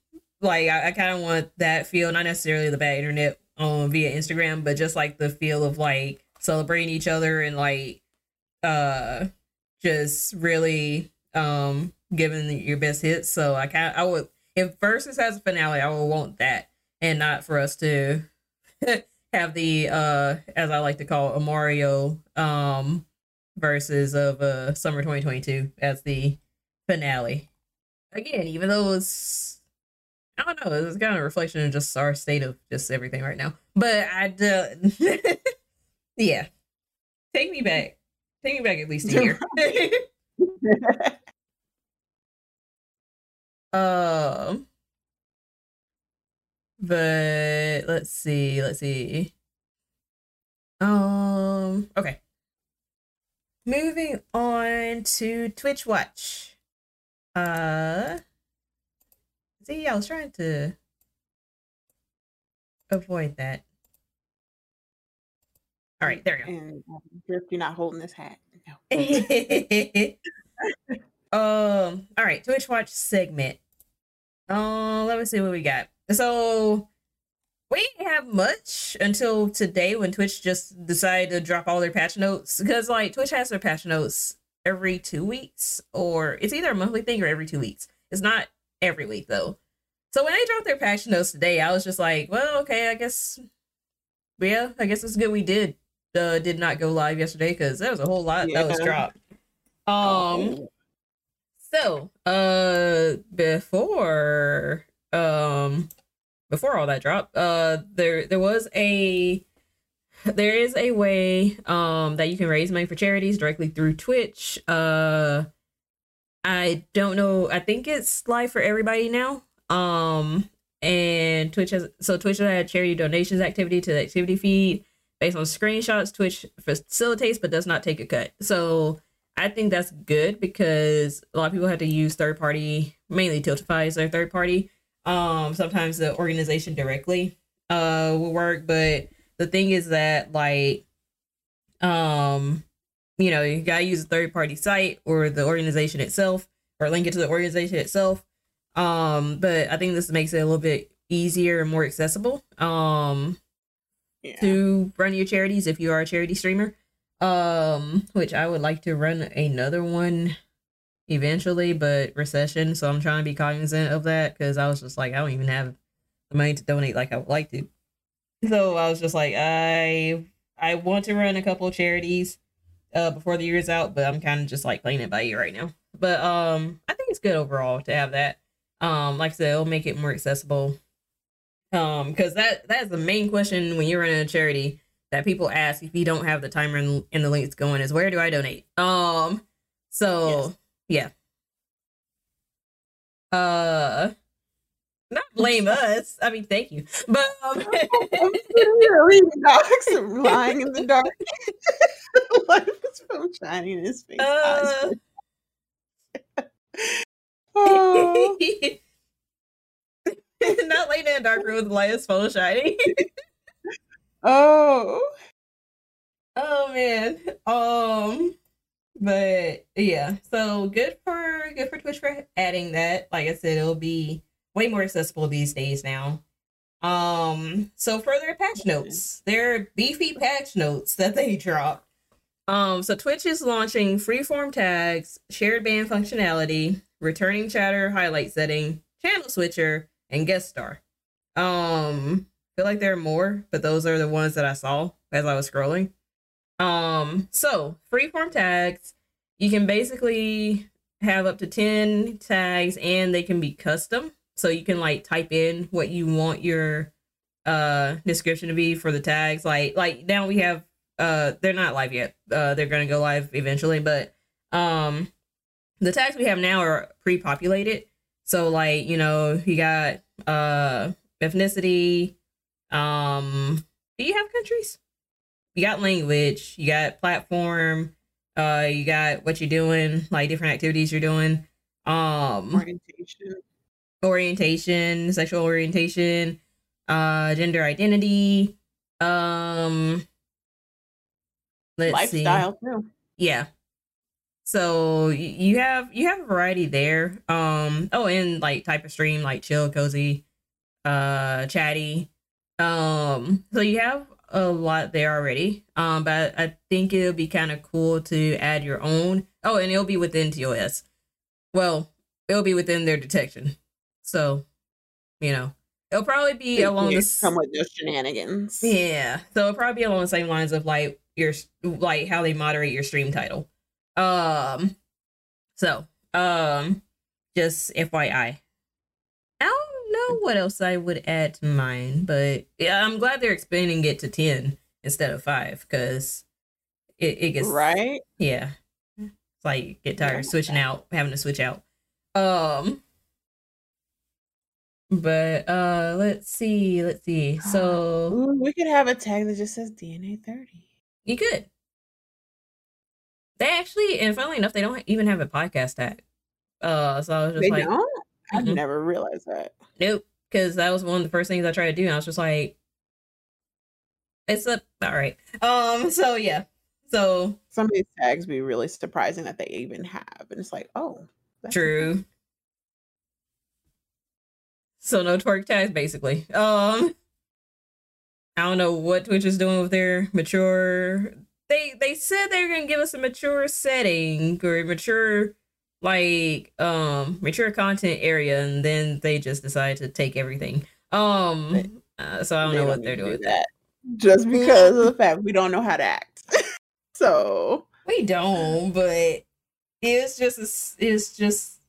[SPEAKER 1] like I, I kind of want that feel, not necessarily the bad internet um via Instagram, but just like the feel of like celebrating each other and like uh just really um giving your best hits. So I kind I would if Verzuz has a finale, I would want that and not for us to have the uh as I like to call it, a Mario um Verzuz of uh summer 2022 as the finale. Again, even though it's I don't know, it's kind of a reflection of just our state of just everything right now. But I do yeah. Take me back. Take me back at least a year. um but let's see, let's see. Um, okay. Moving on to Twitch Watch. Uh, see, I was trying to avoid that. All right, there we go.
[SPEAKER 2] and um, Drift, you're not holding this hat. No.
[SPEAKER 1] um, all right, Twitch Watch segment. Um, let me see what we got. So we didn't have much until today when Twitch just decided to drop all their patch notes because like Twitch has their patch notes every two weeks or it's either a monthly thing or every two weeks. It's not every week though. So when they dropped their patch notes today, I was just like, well, okay, I guess yeah, I guess it's good we did uh did not go live yesterday because there was a whole lot that was dropped. Um
[SPEAKER 2] Oh.
[SPEAKER 1] So, uh, before, um, before all that dropped, uh, there there was a there is a way um that you can raise money for charities directly through Twitch. Uh, I don't know. I think it's live for everybody now. Um, and Twitch has so Twitch has had charity donations activity to the activity feed based on screenshots, Twitch facilitates but does not take a cut. So I think that's good because a lot of people have to use third party, mainly Tiltify is their third party. Um, sometimes the organization directly uh will work, but the thing is that like um you know you gotta use a third party site or the organization itself or link it to the organization itself. Um, but I think this makes it a little bit easier and more accessible. Um
[SPEAKER 2] Yeah.
[SPEAKER 1] to run your charities if you are a charity streamer. Um, which I would like to run another one eventually, but recession, so I'm trying to be cognizant of that because I was just like, I don't even have the money to donate like I would like to. So I was just like, I I want to run a couple of charities uh before the year's out, but I'm kind of just like playing it by ear right now. But um I think it's good overall to have that. Um, like I said, it'll make it more accessible um because that that's the main question when you're running a charity that people ask if you don't have the timer and, and the links going is where do i donate? Um so yeah. Uh not blame us. I mean thank you. But um
[SPEAKER 2] I'm literally dogs lying in the dark. Light of his phone shining in his face.
[SPEAKER 1] uh,
[SPEAKER 2] oh,
[SPEAKER 1] not laying in a dark room with the lightest phone shining
[SPEAKER 2] oh,
[SPEAKER 1] Oh man. Um but yeah, so good for good for Twitch for adding that. Like I said, it'll be way more accessible these days now. Um so further patch notes. There are beefy patch notes that they dropped. Um so Twitch is launching freeform tags, shared ban functionality, returning chatter highlight setting, channel switcher, and guest star. Um feel like there are more, but those are the ones that I saw as I was scrolling. Um, so freeform tags, you can basically have up to 10 tags and they can be custom. So you can like type in what you want your uh description to be for the tags. Like like now we have uh they're not live yet. Uh they're gonna go live eventually, but um the tags we have now are pre-populated. So like, you know, you got uh ethnicity, um do you have countries? You got language, you got platform, uh you got what you're doing, like different activities you're doing. Um
[SPEAKER 2] orientation.
[SPEAKER 1] orientation, sexual orientation, uh gender identity, um let's see
[SPEAKER 2] Lifestyle too.
[SPEAKER 1] yeah so you have you have a variety there um oh and like type of stream like chill cozy uh chatty um so you have a lot there already um but i think it'll be kind of cool to add your own oh and it'll be within tos well it'll be within their detection so you know it'll probably be
[SPEAKER 2] They
[SPEAKER 1] along the
[SPEAKER 2] come with those shenanigans.
[SPEAKER 1] yeah. So it'll probably be along the same lines of like your like how they moderate your stream title. Um so um just FYI. Know what else I would add to mine, but yeah, I'm glad they're expanding it to 10 instead of 5 because it, it gets
[SPEAKER 2] Right?
[SPEAKER 1] yeah. It's like get tired of switching out, having to switch out. Um but uh let's see, let's see. So
[SPEAKER 2] Ooh, we could have a tag that just says DNA 30.
[SPEAKER 1] You could. They actually, and funnily enough, they don't even have a podcast tag. Uh, so I was just
[SPEAKER 2] They
[SPEAKER 1] like,
[SPEAKER 2] don't? I've
[SPEAKER 1] Mhm.
[SPEAKER 2] never realized that.
[SPEAKER 1] nope, because that was one of the first things I tried to do, and I was just like, it's a all right. Um, so yeah, so
[SPEAKER 2] Some of these tags be really surprising that they even have. And it's like, oh, that's
[SPEAKER 1] true. So no twerk tags, basically. Um, I don't know what Twitch is doing with their mature. They they said they were gonna give us a mature setting or a mature like um mature content area, and then they just decided to take everything. Um, uh, so I don't
[SPEAKER 2] They
[SPEAKER 1] know what they're doing
[SPEAKER 2] do
[SPEAKER 1] with that.
[SPEAKER 2] that. Just because of the fact we don't know how to act. so
[SPEAKER 1] We don't, but it's just it's just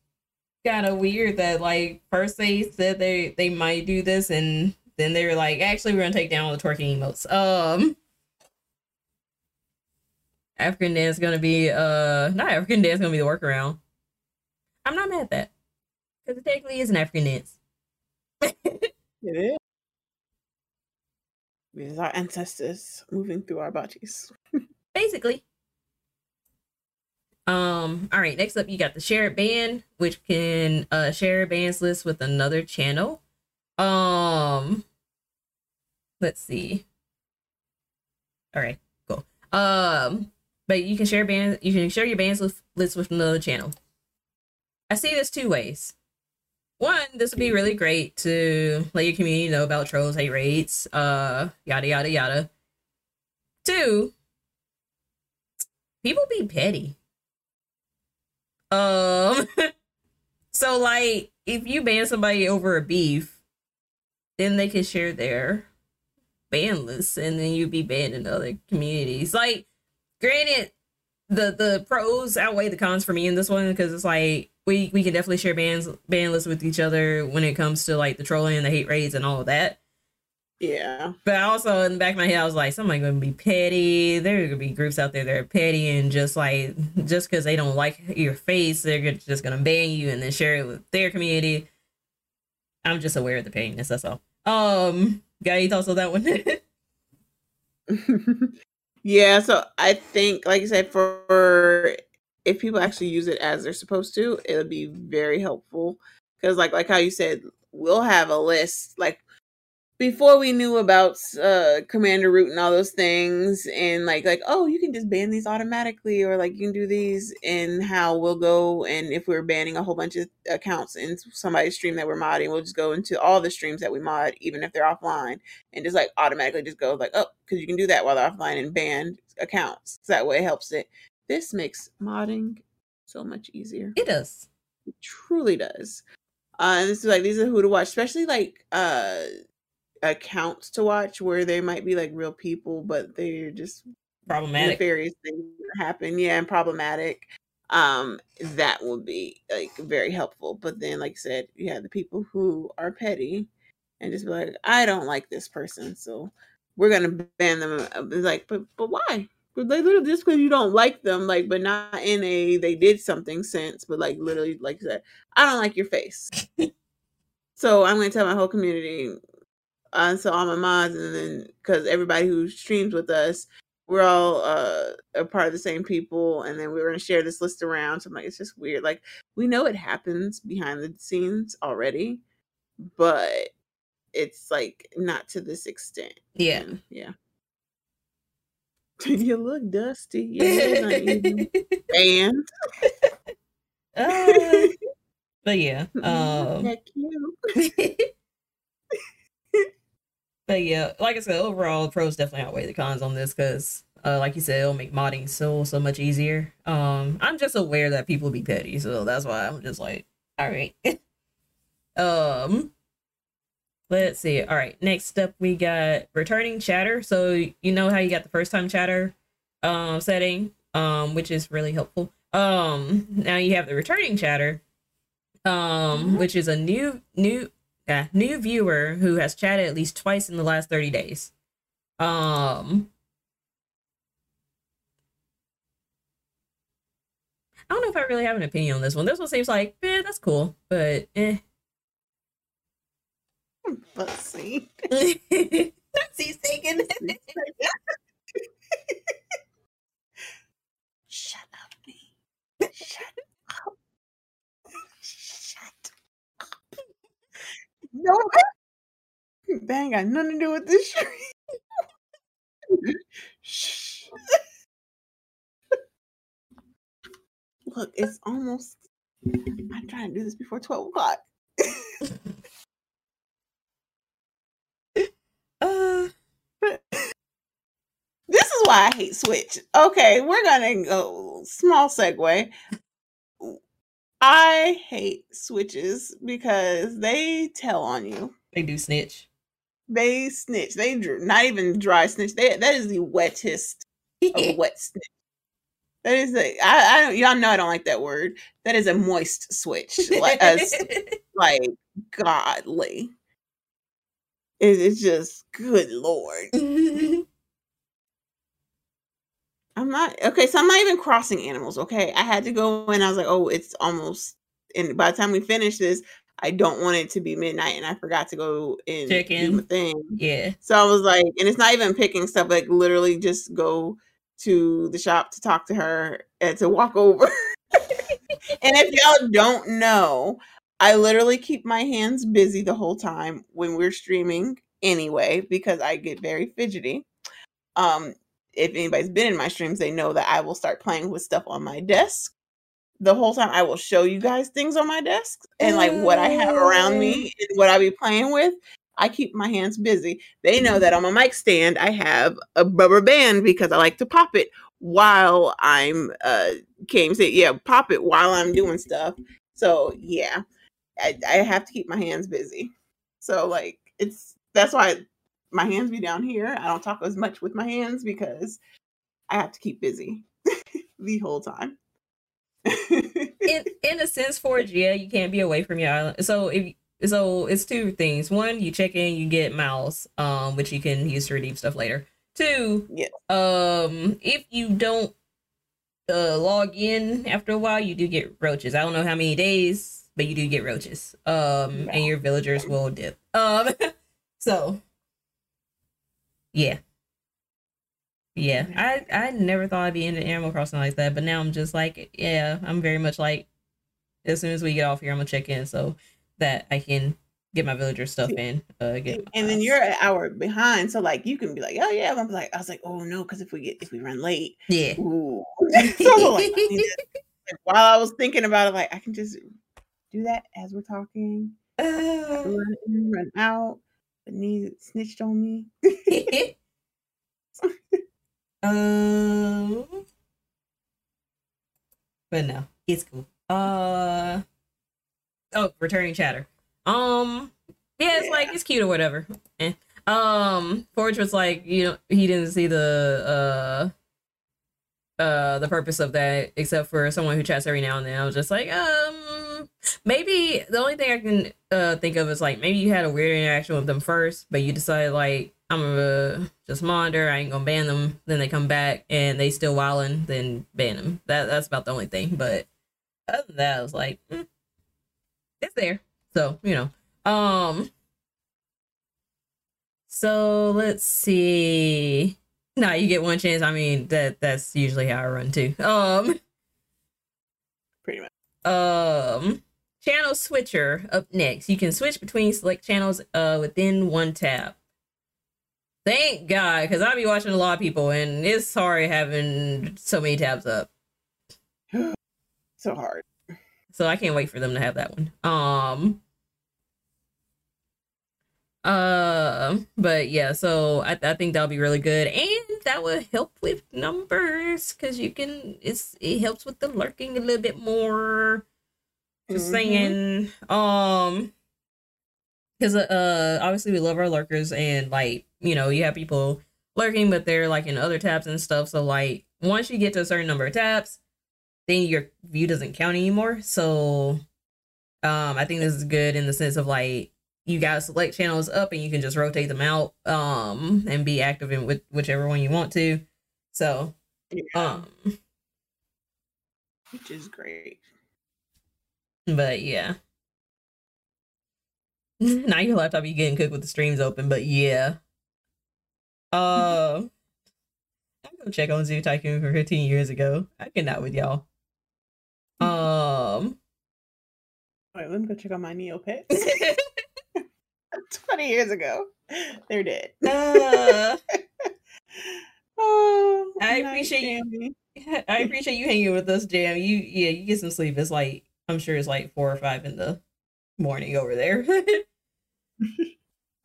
[SPEAKER 1] kind of weird that like first they said they they might do this and then they were like actually we're gonna take down all the twerking emotes. Um African dance gonna be uh not African dance gonna be the workaround. I'm not mad at that. Because it technically is an African dance.
[SPEAKER 2] it is. It is our ancestors moving through our bodies.
[SPEAKER 1] Basically. Um, all right, next up you got the shared ban, which can uh share bans list with another channel. Um let's see. All right, cool. Um, but you can share band you can share your bans with list with another channel. I see this two ways. One, this would be really great to let your community know about trolls, hate raids, uh, yada yada yada. Two, people be petty. Um, so like if you ban somebody over a beef, then they can share their ban list, and then you'd be banned in other communities. Like, granted, the the pros outweigh the cons for me in this one because it's like we we can definitely share bands ban lists with each other when it comes to like the trolling and the hate raids and all of that.
[SPEAKER 2] Yeah.
[SPEAKER 1] But also in the back of my head, I was like, somebody gonna be petty. There are gonna be groups out there that are petty and just like just because they don't like your face, they're just gonna ban you and then share it with their community. I'm just aware of the pettiness. That's all. Um, got any thoughts on that one?
[SPEAKER 2] yeah. So I think, like I said, for if people actually use it as they're supposed to, it'll be very helpful. Because, like, like how you said, we'll have a list. Like before we knew about uh CommanderRoot and all those things and like like oh you can just ban these automatically or like you can do these and how we'll go and if we're banning a whole bunch of accounts in somebody's stream that we're modding we'll just go into all the streams that we mod even if they're offline and just like automatically just go like oh because you can do that while they're offline and ban accounts. So that way it helps it. This makes modding so much easier.
[SPEAKER 1] It does.
[SPEAKER 2] It truly does. Uh, and this is like these are who to watch, especially like uh accounts to watch where they might be like real people, but they're just
[SPEAKER 1] problematic.
[SPEAKER 2] Nefarious things happen, yeah, and problematic. Um, that will be like very helpful. But then, like I said, you have the people who are petty and just be like, I don't like this person, so we're gonna ban them. Uh, like, but but why? They literally just because you don't like them, like, but not in a they did something sense, but like literally, like I said, I don't like your face. so I'm gonna tell my whole community, uh, so all my mods, and then because everybody who streams with us, we're all uh, a part of the same people, and then we are gonna share this list around. So I'm like, it's just weird. Like we know it happens behind the scenes already, but it's like not to this extent.
[SPEAKER 1] Yeah,
[SPEAKER 2] and, yeah. you look dusty. Yeah, and.
[SPEAKER 1] uh, but yeah, um, but yeah, like I said, overall, pros definitely outweigh the cons on this because, uh, like you said, it'll make modding so so much easier. Um, I'm just aware that people be petty, so that's why I'm just like, all right. um, let's see. All right, next up we got returning chatter. So you know how you got the first time chatter, um, setting, um, which is really helpful. Um, now you have the returning chatter, um, mm-hmm. which is a new new yeah, new viewer who has chatted at least twice in the last 30 days. Um I don't know if I really have an opinion on this one. This one seems like, eh, that's cool, but eh.
[SPEAKER 2] Let's see.
[SPEAKER 1] He's taking it.
[SPEAKER 2] Shut up, me. Shut No, ain't got nothing to do with this Shh. Look, it's almost. I'm trying to do this before 12 o'clock. uh, this is why I hate Switch. Okay, we're gonna go small segue. I hate switches because they tell on you.
[SPEAKER 1] They do snitch.
[SPEAKER 2] They snitch. They not even dry snitch. They that is the wettest of wet snitch. That is a I, I y'all know I don't like that word. That is a moist switch. Like as like godly. It, it's just good lord. I'm not okay. So I'm not even crossing animals. Okay, I had to go and I was like, oh, it's almost. And by the time we finish this, I don't want it to be midnight and I forgot to go and
[SPEAKER 1] Check
[SPEAKER 2] do
[SPEAKER 1] in.
[SPEAKER 2] my thing.
[SPEAKER 1] Yeah.
[SPEAKER 2] So I was like, and it's not even picking stuff, like literally just go to the shop to talk to her and to walk over. and if y'all don't know, I literally keep my hands busy the whole time when we're streaming anyway, because I get very fidgety. Um, if anybody's been in my streams, they know that I will start playing with stuff on my desk. The whole time I will show you guys things on my desk and like what I have around me and what I be playing with. I keep my hands busy. They know that on my mic stand I have a rubber band because I like to pop it while I'm uh came say yeah, pop it while I'm doing stuff. So yeah. I, I have to keep my hands busy. So like it's that's why my hands be down here. I don't talk as much with my hands because I have to keep busy the whole time.
[SPEAKER 1] in in a sense, Forge, yeah, you can't be away from your island. So if so, it's two things. One, you check in, you get miles, um, which you can use to redeem stuff later. Two,
[SPEAKER 2] Yes.
[SPEAKER 1] um, if you don't uh log in after a while, you do get roaches. I don't know how many days, but you do get roaches. Um, and your villagers will dip. Um, so yeah. Yeah, I I never thought I'd be into Animal Crossing like that, but now I'm just like, yeah, I'm very much like, as soon as we get off here, I'm gonna check in so that I can get my villager stuff in. Uh, get
[SPEAKER 2] and then you're an hour behind, so like you can be like, oh yeah. I'm like, I was like, oh no, because if we get if we run late,
[SPEAKER 1] yeah.
[SPEAKER 2] ooh. so like, I like, while I was thinking about it, like I can just do that as we're talking.
[SPEAKER 1] Uh,
[SPEAKER 2] Run in, run out. But need snitched on me.
[SPEAKER 1] um, but no, it's cool. Uh, oh, returning chatter. Um, yeah, it's like it's cute or whatever. Eh. Um, Forge was like, you know, he didn't see the uh, uh, the purpose of that except for someone who chats every now and then. I was just like, um, maybe the only thing I can uh think of is like maybe you had a weird interaction with them first, but you decided like I'm gonna just monitor. I ain't gonna ban them. Then they come back and they still wilding. Then ban them. That that's about the only thing. But other than that, I was like, mm, it's there. So you know, um. So let's see. Nah, you get one chance. I mean, that that's usually how I run too. Um.
[SPEAKER 2] Pretty much.
[SPEAKER 1] Um, channel switcher up next. You can switch between select channels uh within one tab. Thank God, because I'll be watching a lot of people, and it's hard having so many tabs up.
[SPEAKER 2] So hard.
[SPEAKER 1] So I can't wait for them to have that one. Um. Uh, but yeah, so I, I think that'll be really good, and that will help with numbers because you can. It's it helps with the lurking a little bit more. Just
[SPEAKER 2] Mhm.
[SPEAKER 1] saying, um, because uh, obviously we love our lurkers, and like you know, you have people lurking, but they're like in other tabs and stuff. So like once you get to a certain number of tabs, then your view doesn't count anymore. So, um, I think this is good in the sense of like you got select channels up, and you can just rotate them out, um, and be active in with whichever one you want to. So,
[SPEAKER 2] Yeah,
[SPEAKER 1] um,
[SPEAKER 2] which is great.
[SPEAKER 1] But yeah. now your laptop you getting cooked with the streams open, but yeah. Uh I'm gonna check on Zoo Tycoon for 15 years ago. I cannot with y'all. Um
[SPEAKER 2] All right, let me go check on my Neopets. 20 years ago. They're dead.
[SPEAKER 1] uh,
[SPEAKER 2] oh,
[SPEAKER 1] I appreciate you. I appreciate you hanging with us, Jam. You yeah, you get some sleep. It's like I'm sure it's like four or five in the morning over there.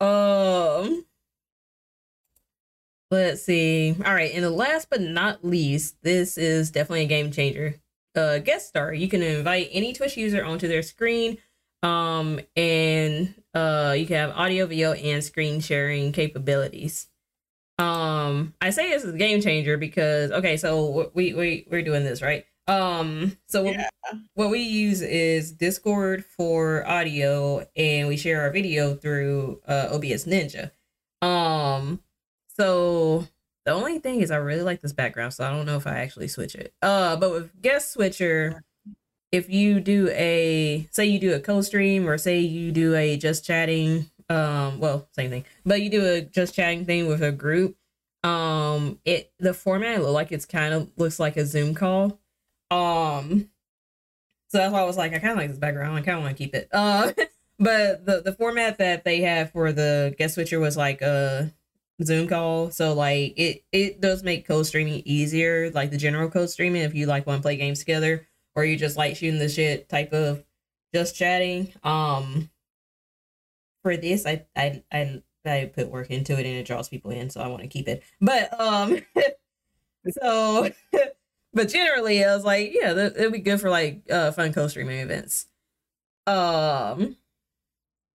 [SPEAKER 1] um let's see. All right, and the last but not least, this is definitely a game changer. Uh guest star. You can invite any Twitch user onto their screen. Um and uh you can have audio, video, and screen sharing capabilities. Um, I say this is a game changer because okay, so we we we're doing this right. Um, so what,
[SPEAKER 2] Yeah.
[SPEAKER 1] what we use is Discord for audio, and we share our video through uh, OBS Ninja. Um, so the only thing is I really like this background, so I don't know if I actually switch it. Uh, but with Guest Switcher, if you do a say you do a co-stream or say you do a just chatting um well same thing but you do a just chatting thing with a group um it the format look like it's kind of looks like a zoom call um so that's why i was like i kind of like this background. I kind of want to keep it. Uh but the the format that they have for the guest switcher was like a zoom call. So like it it does make co-streaming easier like the general co-streaming if you like want to play games together or you just like shooting the shit type of just chatting. Um for this i i i, I put work into it and it draws people in so i want to keep it. But um so but generally i was like yeah that, it'd be good for like uh fun co-streaming events. Um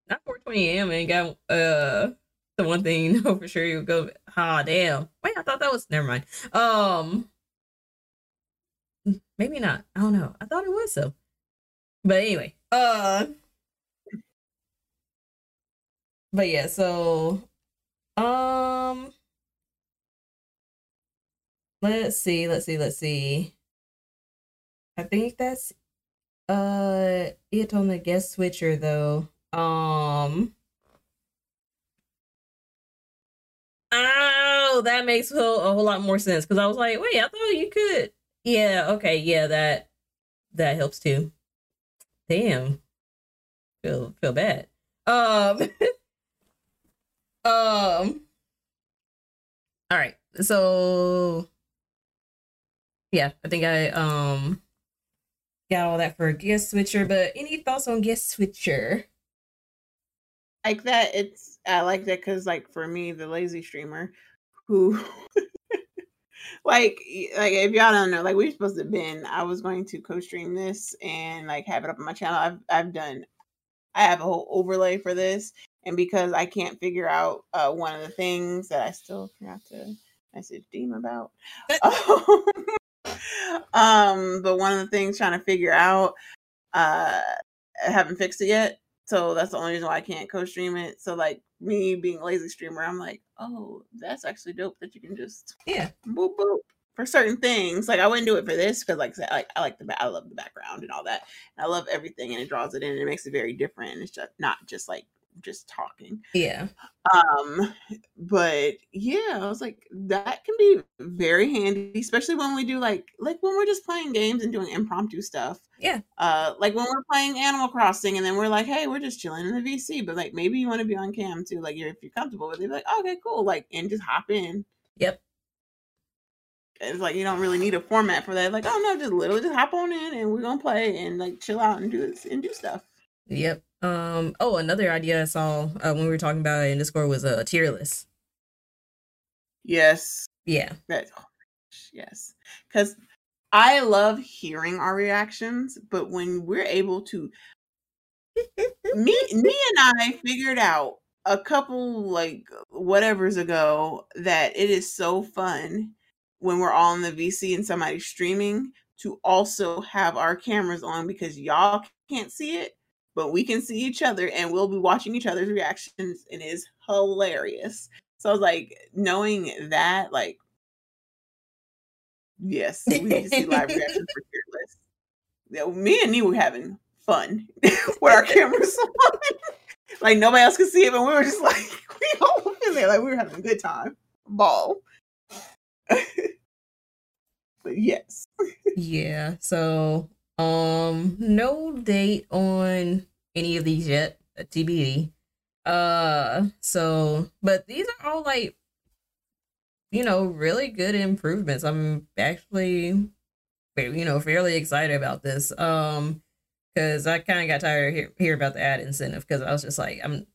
[SPEAKER 1] not 420 am and got uh the one thing you know for sure you would go ah damn. Wait i thought that was never mind. Um maybe not. I don't know. I thought it was so but anyway uh but yeah so um let's see let's see let's see. I think that's uh it on the guest switcher though. Um. Oh that makes a whole, a whole lot more sense because i was like wait i thought you could yeah okay yeah that that helps too. Damn. Feel feel bad. Um. Um. All right so yeah i think i um got all that for a guest switcher but any thoughts on guest switcher?
[SPEAKER 2] Like that it's i like that because like for me the lazy streamer who like like if y'all don't know like we are supposed to have been i was going to co-stream this and like have it up on my channel. I've i've done i have a whole overlay for this and because i can't figure out uh one of the things that i still forgot to message deem about um but one of the things trying to figure out uh I haven't fixed it yet so that's the only reason why I can't co-stream it. So like me being a lazy streamer, I'm like, oh, that's actually dope that you can just
[SPEAKER 1] yeah
[SPEAKER 2] boop boop for certain things. Like I wouldn't do it for this because like I like I like the I love the background and all that. And I love everything and it draws it in and it makes it very different. And it's just not just like just talking.
[SPEAKER 1] Yeah.
[SPEAKER 2] Um, but yeah, I was like, that can be very handy, especially when we do like like when we're just playing games and doing impromptu stuff.
[SPEAKER 1] Yeah.
[SPEAKER 2] Uh, like when we're playing Animal Crossing and then we're like, hey, we're just chilling in the VC, but like maybe you want to be on cam too, like you're if you're comfortable with it, like, okay, cool, like and just hop in.
[SPEAKER 1] Yep.
[SPEAKER 2] It's like you don't really need a format for that. Like, oh no, just literally just hop on in and we're gonna play and like chill out and do this and do stuff.
[SPEAKER 1] Yep. Um. Oh, another idea I saw uh, when we were talking about it in Discord was a tier list.
[SPEAKER 2] Yes.
[SPEAKER 1] Yeah.
[SPEAKER 2] That. Oh, yes. Because I love hearing our reactions, but when we're able to, me, me and I figured out a couple like whatever's ago that it is so fun when we're all in the VC and somebody's streaming to also have our cameras on because y'all can't see it but we can see each other and we'll be watching each other's reactions and it's hilarious. So I was like, knowing that, like, yes, we need to see live reactions for list. Yeah, me and me were having fun with our cameras on. like nobody else could see it, but we were just like we all in there, like we were having a good time. Ball. but yes.
[SPEAKER 1] yeah. So um, no date on any of these yet. TBD. Uh, so, but these are all like, you know, really good improvements. I'm actually, you know, fairly excited about this. Um, because I kind of got tired of hear, hear about the ad incentive because I was just like, I'm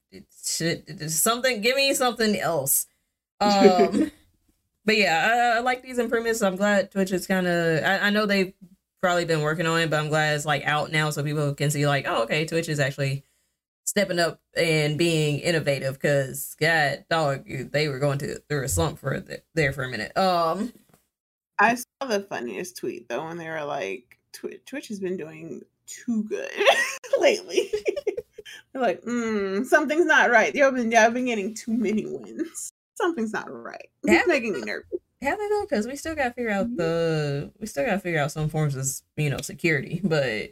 [SPEAKER 1] something. Give me something else. Um. but yeah, I, I, like these improvements. I'm glad Twitch is kind of. I, I, know they've probably been working on it, but I'm glad it's like out now so people can see like, oh, okay, Twitch is actually stepping up and being innovative because god dog they were going to through a slump for the, there for a minute. Um
[SPEAKER 2] i saw the funniest tweet though when they were like twitch, twitch has been doing too good lately. They're like mm, something's not right. They've been, they've been getting too many wins. Something's not right. It's making me nervous
[SPEAKER 1] have they though? Because we still gotta figure out mm-hmm. the we still gotta figure out some forms of you know security. But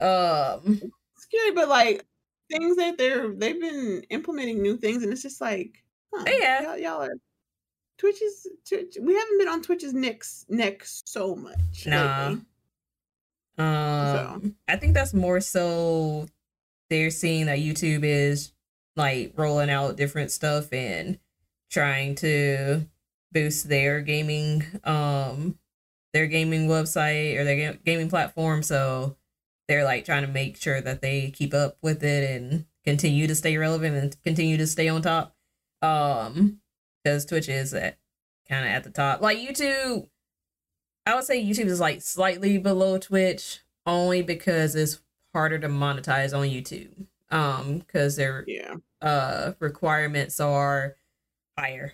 [SPEAKER 1] Um,
[SPEAKER 2] scary, but like things that they're they've been implementing new things, and it's just like, huh,
[SPEAKER 1] Yeah.
[SPEAKER 2] y'all, y'all are Twitch is Twitch. We haven't been on Twitch's next next so much.
[SPEAKER 1] Nah.
[SPEAKER 2] lately.
[SPEAKER 1] um, I think that's more so they're seeing that YouTube is like rolling out different stuff and trying to boost their gaming um their gaming website or their ga- gaming platform. So they're like trying to make sure that they keep up with it and continue to stay relevant and continue to stay on top. Um because twitch is at kind of at the top. Like youtube i would say youtube is like slightly below twitch only because it's harder to monetize on youtube um because their
[SPEAKER 2] Yeah.
[SPEAKER 1] uh requirements are higher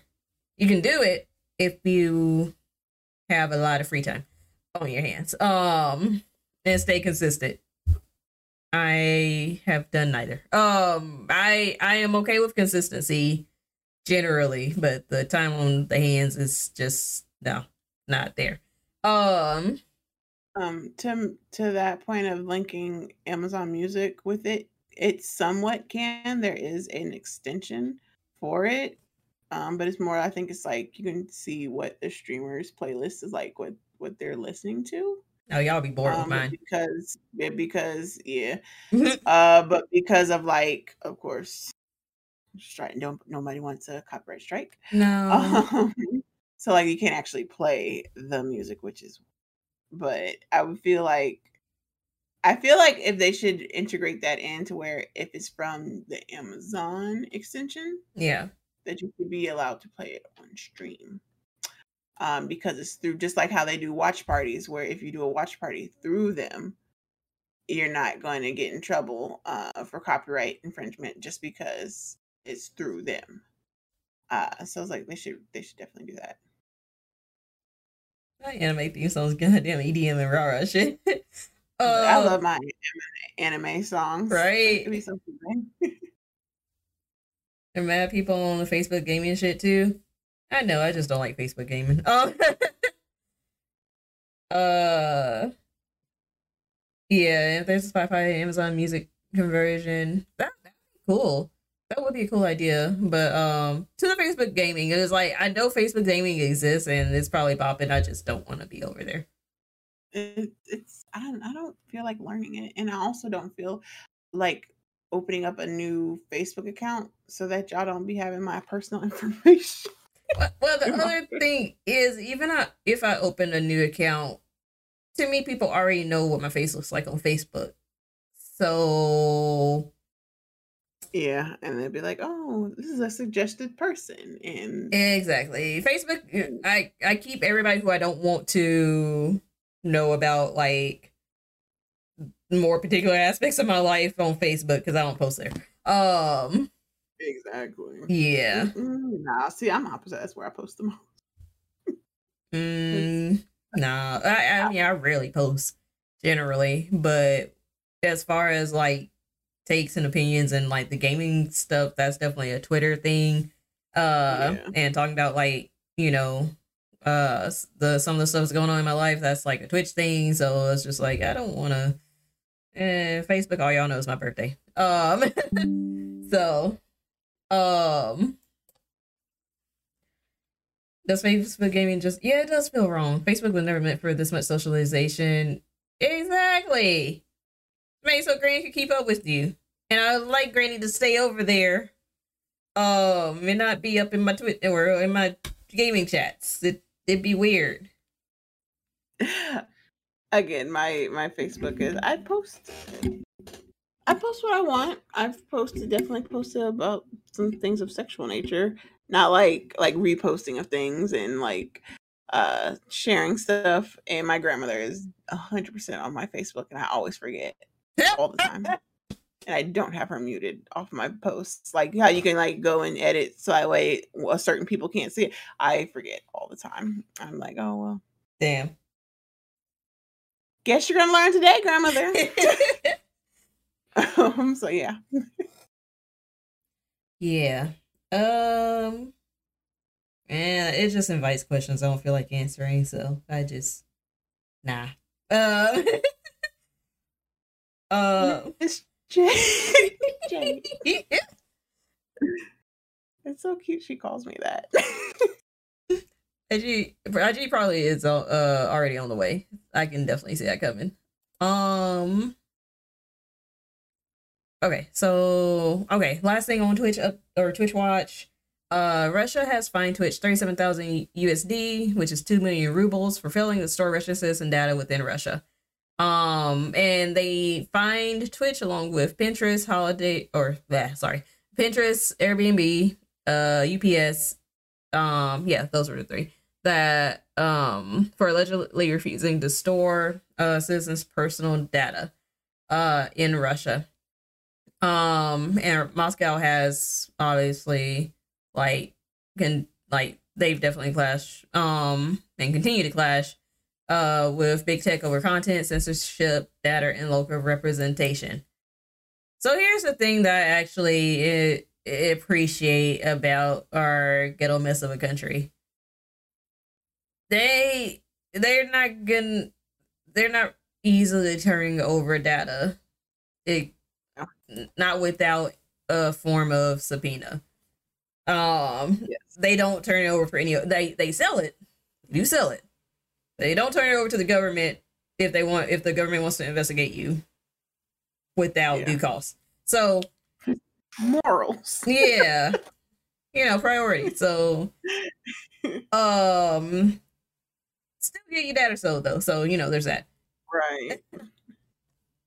[SPEAKER 1] you can do it if you have a lot of free time on your hands. Um and stay consistent. I have done neither. Um i i am okay with consistency generally but the time on the hands is just no not there. Um
[SPEAKER 2] Um, to to that point of linking Amazon Music with it, it somewhat can. There is an extension for it, um, but it's more. I think it's like you can see what the streamers' playlist is like, what what they're listening to.
[SPEAKER 1] oh y'all be bored with
[SPEAKER 2] Um, but
[SPEAKER 1] mine
[SPEAKER 2] because because yeah, uh, but because of like, of course, strike. Don't nobody wants a copyright strike.
[SPEAKER 1] no
[SPEAKER 2] Um, so like you can't actually play the music, which is but I would feel like I feel like if they should integrate that into where if it's from the Amazon extension,
[SPEAKER 1] yeah
[SPEAKER 2] that you could be allowed to play it on stream. Um, because it's through just like how they do watch parties, where if you do a watch party through them, you're not going to get in trouble uh, for copyright infringement just because it's through them. Uh, so it's like they should they should definitely do that.
[SPEAKER 1] My anime theme songs goddamn EDM and rah rah shit. uh,
[SPEAKER 2] I love my anime, anime songs.
[SPEAKER 1] Right.
[SPEAKER 2] It'd be so cool.
[SPEAKER 1] And mad people on the Facebook gaming shit too. I know, I just don't like Facebook gaming. Um, uh, yeah, if there's a Spotify, Amazon Music conversion, that that'd be cool. That would be a cool idea. But um, to the Facebook gaming, it was like I know Facebook gaming exists and it's probably popping. I just don't want to be over there.
[SPEAKER 2] it, it's I don't I don't feel like learning it, and I also don't feel like opening up a new Facebook account so that y'all don't be having my personal information.
[SPEAKER 1] Well, the other thing is, even I, if I open a new account, to me, people already know what my face looks like on Facebook. So
[SPEAKER 2] Yeah, and they'd be like, "Oh, this is a suggested person," and
[SPEAKER 1] exactly, Facebook. Mm. I I keep everybody who I don't want to know about like more particular aspects of my life on Facebook because I don't post there. Um,
[SPEAKER 2] exactly.
[SPEAKER 1] yeah.
[SPEAKER 2] Mm-mm, Nah, see, I'm opposite. That's where I post them.
[SPEAKER 1] Mm, nah, I, I mean, I rarely post generally, but as far as like takes and opinions and like the gaming stuff, that's definitely a Twitter thing. Uh,
[SPEAKER 2] Yeah.
[SPEAKER 1] and talking about like you know, uh, the some of the stuff that's going on in my life, that's like a Twitch thing. So it's just like I don't want to. Eh, Facebook, all y'all know is my birthday. Um, so, um, does Facebook gaming just yeah, it does feel wrong. Facebook was never meant for this much socialization. Exactly. Made so Granny could keep up with you. And I would like Granny to stay over there. Um and not be up in my Twitter or in my gaming chats. It it'd be weird.
[SPEAKER 2] Again, my my Facebook is I post I post what I want. I've posted definitely posted about some things of sexual nature, not like like reposting of things and like uh sharing stuff. And my grandmother is hundred percent on my Facebook, and I always forget all the time. and I don't have her muted off my posts. Like how you can like go and edit so that way well, certain people can't see it. I forget all the time. I'm like, oh well.
[SPEAKER 1] Damn.
[SPEAKER 2] Guess you're gonna learn today, grandmother. um, so yeah.
[SPEAKER 1] yeah. Um and it just invites questions I don't feel like answering, so I just nah. Um Uh,
[SPEAKER 2] It's Jay. Jay. It's so cute. She calls me that.
[SPEAKER 1] IG, IG probably is uh, uh already on the way. I can definitely see that coming. Um. Okay, so okay, last thing on Twitch up or Twitch Watch. Uh, Russia has fined Twitch thirty-seven thousand USD, which is two million rubles, for failing to store Russian citizen data within Russia. Um, and they fined Twitch along with Pinterest, Holiday, or yeah, sorry, Pinterest, Airbnb, uh, UPS. Um, yeah, those were the three that um for allegedly refusing to store uh citizens' personal data uh in Russia. Um, and Moscow has obviously like can like they've definitely clashed um and continue to clash uh with big tech over content censorship data and local representation so here's the thing that actually uh, appreciate about our ghetto mess of a country they they're not gonna they're not easily turning over data it, not without a form of subpoena um,
[SPEAKER 2] Yes.
[SPEAKER 1] they don't turn it over for any. They they sell it. They do sell it. They don't turn it over to the government if they want. If the government wants to investigate you without
[SPEAKER 2] Yeah.
[SPEAKER 1] due cost. So
[SPEAKER 2] Morals.
[SPEAKER 1] yeah, you know priority. So um, still get you that or so though. So you know there's that.
[SPEAKER 2] Right.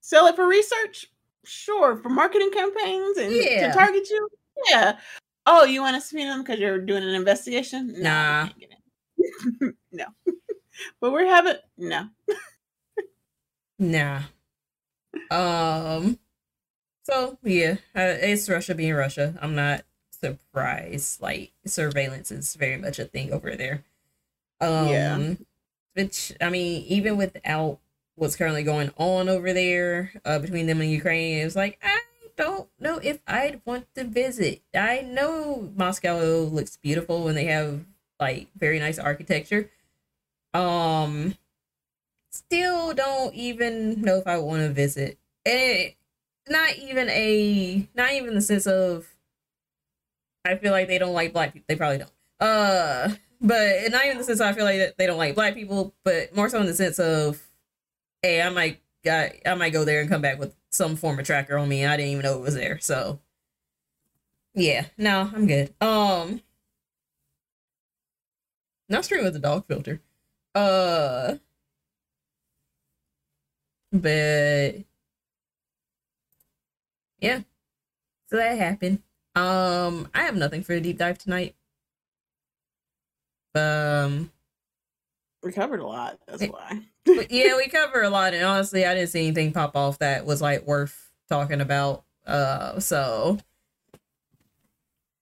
[SPEAKER 2] Sell it for research? Sure. For marketing campaigns and
[SPEAKER 1] Yeah.
[SPEAKER 2] to target you? Yeah. Oh, you want to subpoena them because you're doing an investigation? No,
[SPEAKER 1] Nah.
[SPEAKER 2] you can't get it. no. but we're having no.
[SPEAKER 1] Nah. Um. So yeah, uh, it's Russia being Russia. I'm not surprised. Like surveillance is very much a thing over there. Um.
[SPEAKER 2] Yeah.
[SPEAKER 1] Which I mean, even without what's currently going on over there uh, between them and Ukraine, it was like I don't know if I'd want to visit. I know Moscow looks beautiful and they have like very nice architecture. Um still don't even know if I want to visit. It, not even a not even the sense of I feel like they don't like black people. They probably don't. Uh but not even the sense I feel like they don't like black people, but more so in the sense of hey, I might got I might go there and come back with some form of tracker on me. I didn't even know it was there. So yeah, no, I'm good. Um not stream with the dog filter. Uh but yeah. So that happened. Um I have nothing for a deep dive tonight. Um
[SPEAKER 2] We covered a lot. That's why.
[SPEAKER 1] yeah, we cover a lot, and honestly, I didn't see anything pop off that was like worth talking about. Uh, so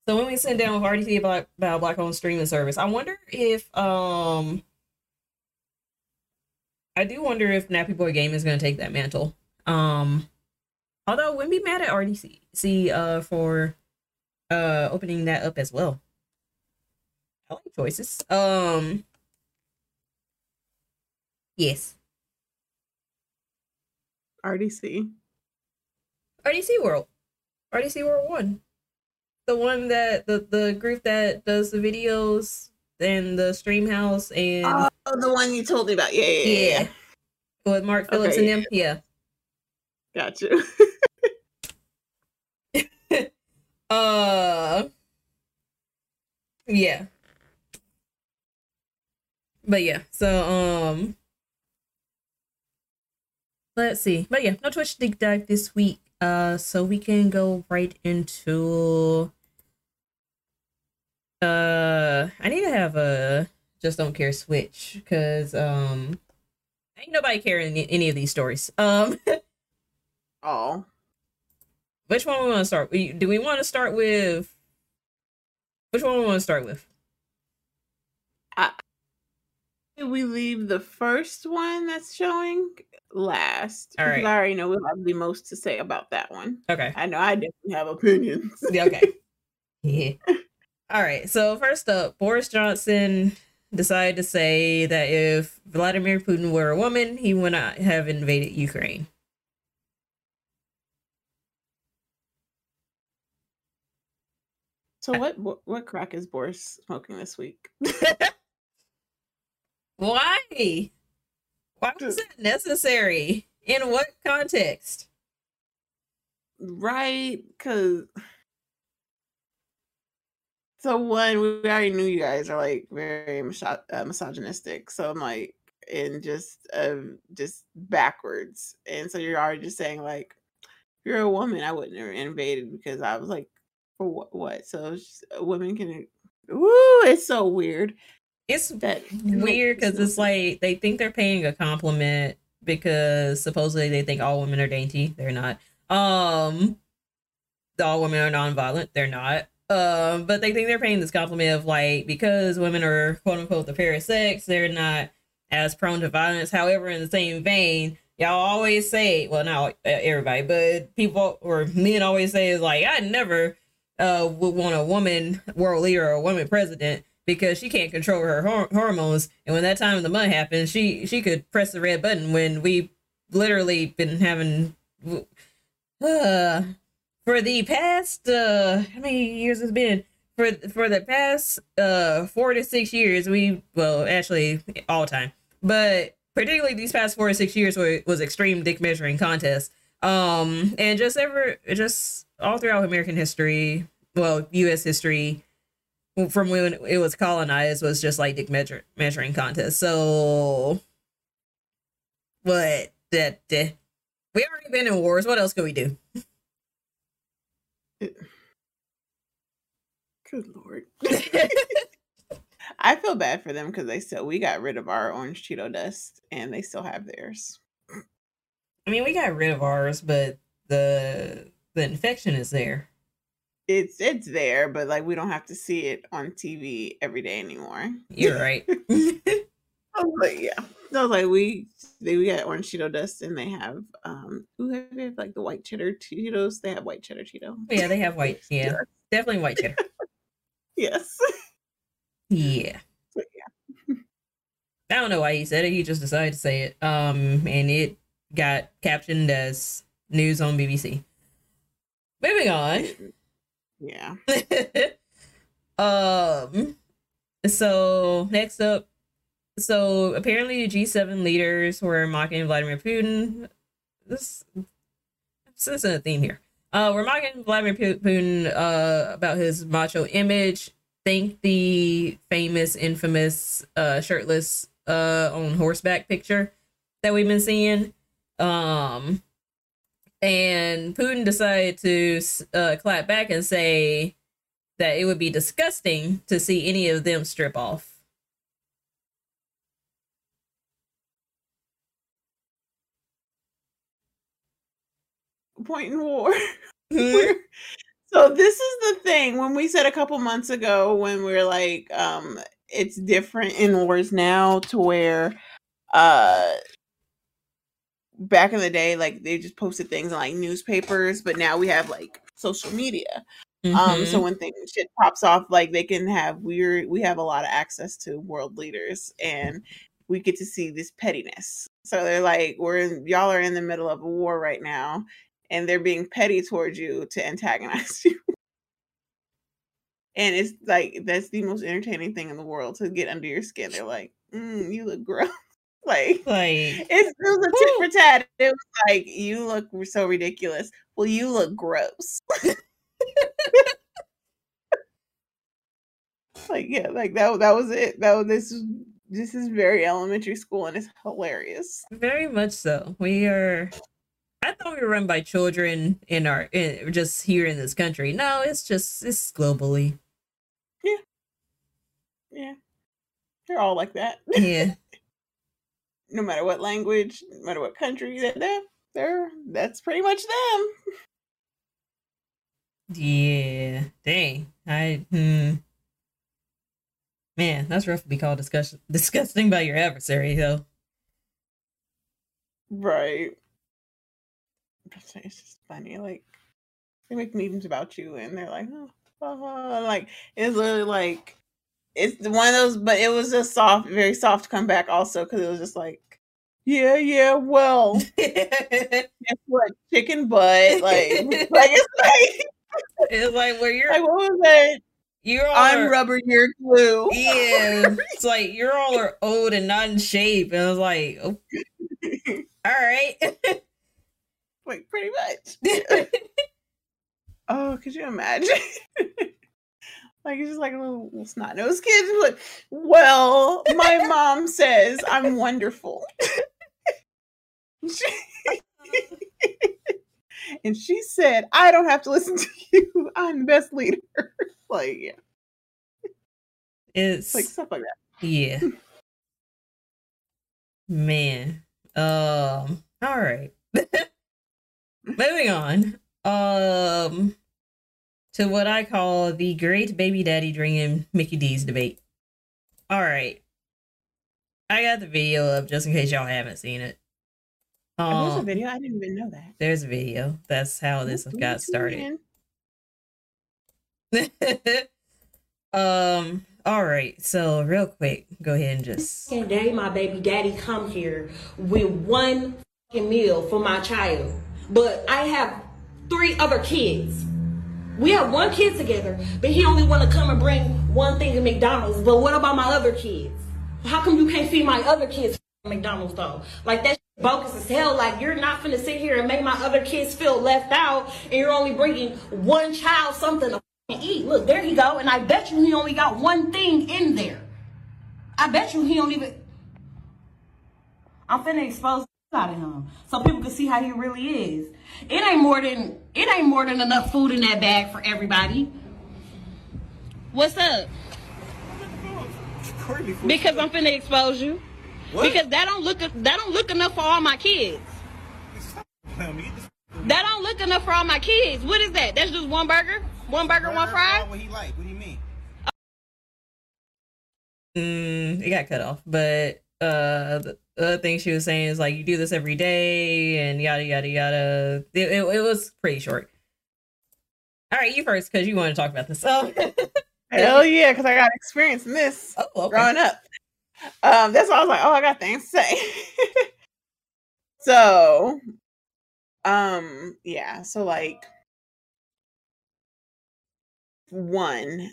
[SPEAKER 1] so when we sit down with RDC about about Black Hole streaming service, I wonder if um I do wonder if Nappy Boy Game is going to take that mantle. Um, although wouldn't be mad at RDC uh for uh opening that up as well. I like choices. Um. Yes.
[SPEAKER 2] RDC.
[SPEAKER 1] RDC World. RDC World One. The one that the the group that does the videos and the stream house and
[SPEAKER 2] Oh, the one you told me about. Yeah, yeah, yeah.
[SPEAKER 1] yeah.
[SPEAKER 2] yeah.
[SPEAKER 1] With Mark Phillips
[SPEAKER 2] Okay,
[SPEAKER 1] and them. Yeah.
[SPEAKER 2] Got you.
[SPEAKER 1] Uh Yeah. But yeah, so um let's see. But yeah, no Twitch deep dive this week. Uh so we can go right into uh I need to have a just don't care switch because um ain't nobody caring any, of these stories. Um
[SPEAKER 2] oh.
[SPEAKER 1] Which one we want to start? We- Do we want to start with which one we want to start with?
[SPEAKER 2] We leave the first one that's showing last.
[SPEAKER 1] All
[SPEAKER 2] because. I already know we'll have the most to say about that one.
[SPEAKER 1] Okay.
[SPEAKER 2] I know I definitely have opinions.
[SPEAKER 1] Yeah, okay. yeah. All right. So first up, Boris Johnson decided to say that if Vladimir Putin were a woman, he would not have invaded Ukraine.
[SPEAKER 2] So what what, crack is Boris smoking this week?
[SPEAKER 1] Why? Why was it necessary? In what context?
[SPEAKER 2] right? Because so one, we already knew you guys are like very miso- uh, misogynistic. So I'm like, and just um just backwards. And so you're already just saying like, if you're a woman, I wouldn't have invaded because I was like, for what? What? So just, a can. Ooh, it's so weird.
[SPEAKER 1] It's
[SPEAKER 2] That
[SPEAKER 1] weird because it's like they think they're paying a compliment because supposedly they think all women are dainty. They're not. Um, all women are nonviolent. They're not. Um, but they think they're paying this compliment of like because women are quote unquote the pair of sex, they're not as prone to violence. However, in the same vein, y'all always say, well, not everybody, but people or men always say is like, I never uh would want a woman world leader or a woman president because she can't control her hor- hormones. And when that time of the month happens, she she could press the red button when we literally been having uh for the past uh how many years it's been for for the past uh four to six years we well actually all time but particularly these past four to six years were, was extreme dick measuring contest um and just ever just all throughout american history well us history from when it was colonized was just like dick measure, measuring contest so what that we already been in wars what else could we do
[SPEAKER 2] Good lord. I feel bad for them because they still we got rid of our orange Cheeto dust and they still have theirs.
[SPEAKER 1] I mean, we got rid of ours, but the the infection is there.
[SPEAKER 2] It's it's there, but like we don't have to see it on TV every day anymore.
[SPEAKER 1] You're right.
[SPEAKER 2] Like, yeah. So I was like, we they we got orange Cheeto dust and they have um who have they have like the white cheddar Cheetos? They have white cheddar Cheeto.
[SPEAKER 1] yeah, they have white. Yeah, definitely white cheddar.
[SPEAKER 2] Yes.
[SPEAKER 1] Yeah. I don't know why he said it. He just decided to say it. Um, and it got captioned as news on BBC. Moving on.
[SPEAKER 2] Yeah.
[SPEAKER 1] um so next up so apparently the G7 leaders were mocking Vladimir Putin. This this isn't a theme here. Uh we're mocking Vladimir Putin uh about his macho image. Think the famous infamous uh shirtless uh on horseback picture that we've been seeing. Um and Putin decided to uh, clap back and say that it would be disgusting to see any of them strip off.
[SPEAKER 2] Point in war. We're- so this is the thing when we said a couple months ago when we are like um it's different in wars now to where uh back in the day like they just posted things in like newspapers but now we have like social media. Um so
[SPEAKER 1] Mhm.
[SPEAKER 2] when things shit pops off like they can have we're we have a lot of access to world leaders and we get to see this pettiness. So they're like we're in, y'all are in the middle of a war right now and they're being petty towards you to antagonize you. And it's like that's the most entertaining thing in the world to get under your skin. They're like mm, you look gross like
[SPEAKER 1] like
[SPEAKER 2] it's, it was a tit for tat. It was like, you look so ridiculous. Well, you look gross. like, yeah, like that. That was it. That was this. is- This is very elementary school, and it's hilarious.
[SPEAKER 1] very much so. We are. I thought we were run by children in our in, just here in this country. No, it's just it's globally.
[SPEAKER 2] Yeah. Yeah, they're all like that.
[SPEAKER 1] Yeah,
[SPEAKER 2] no matter what language, no matter what country, they're they're, they're that's pretty much them.
[SPEAKER 1] yeah. Dang, I hmm. Man, that's rough to be called discussion disgusting by your adversary, though.
[SPEAKER 2] Right. It's just funny. Like they make memes about you, and they're like, oh, uh, like it's literally like it's one of those. But it was just soft, very soft comeback, also because it was just like, yeah, yeah. Well, guess what? Chicken butt. Like, like it's like,
[SPEAKER 1] it's like where you're
[SPEAKER 2] like what was that?
[SPEAKER 1] you're all
[SPEAKER 2] I'm
[SPEAKER 1] are-
[SPEAKER 2] rubber, you're glue.
[SPEAKER 1] Yeah, it's like you're all are old and not in shape, and I was like, oh, all right.
[SPEAKER 2] like pretty much. Oh, could you imagine? Like it's just like a little, snot nosed kid. Just Like, well, my mom says I'm wonderful. And she said, I don't have to listen to you. I'm the best leader. like, yeah,
[SPEAKER 1] it's
[SPEAKER 2] like stuff like that.
[SPEAKER 1] yeah, man. Um, all right. Moving on. Um, to what I call the great baby daddy dream Mickey D's debate. All right. I got the video up just in case y'all haven't seen it.
[SPEAKER 2] Oh, there's a
[SPEAKER 1] Um,
[SPEAKER 2] video. I didn't even know that.
[SPEAKER 1] there's a video. That's how this
[SPEAKER 2] Ooh,
[SPEAKER 1] got started. um. All right. So real quick, go ahead and just.
[SPEAKER 3] fucking day my baby daddy come here with one fucking meal for my child. But I have three other kids. We have one kid together, but he only want to come and bring one thing to McDonald's. But what about my other kids? How come you can't feed my other kids McDonald's though? Like that's bogus as hell. Like you're not finna sit here and make my other kids feel left out, and you're only bringing one child something to eat. Look, there you go. And I bet you he only got one thing in there. I bet you he don't even. I'm finna expose out of him so people can see how he really is. It ain't more than it ain't more than enough food in that bag for everybody. What's up? Because I'm finna expose you. Because that don't look that don't look enough for all my kids. That don't look enough for all my kids. What is that? That's just one burger, one burger, one fry.
[SPEAKER 4] What he like? What do you mean?
[SPEAKER 1] Mm, it got cut off, but uh, the other thing she was saying is like you do this every day and yada yada yada. It, it, it was pretty short. All right, you first because you want to talk about this. Oh,
[SPEAKER 2] Hell yeah, because I got experience in this.
[SPEAKER 1] oh okay.
[SPEAKER 2] growing up. Um, that's why I was like, oh, I got things to say. so, um, yeah, so like one,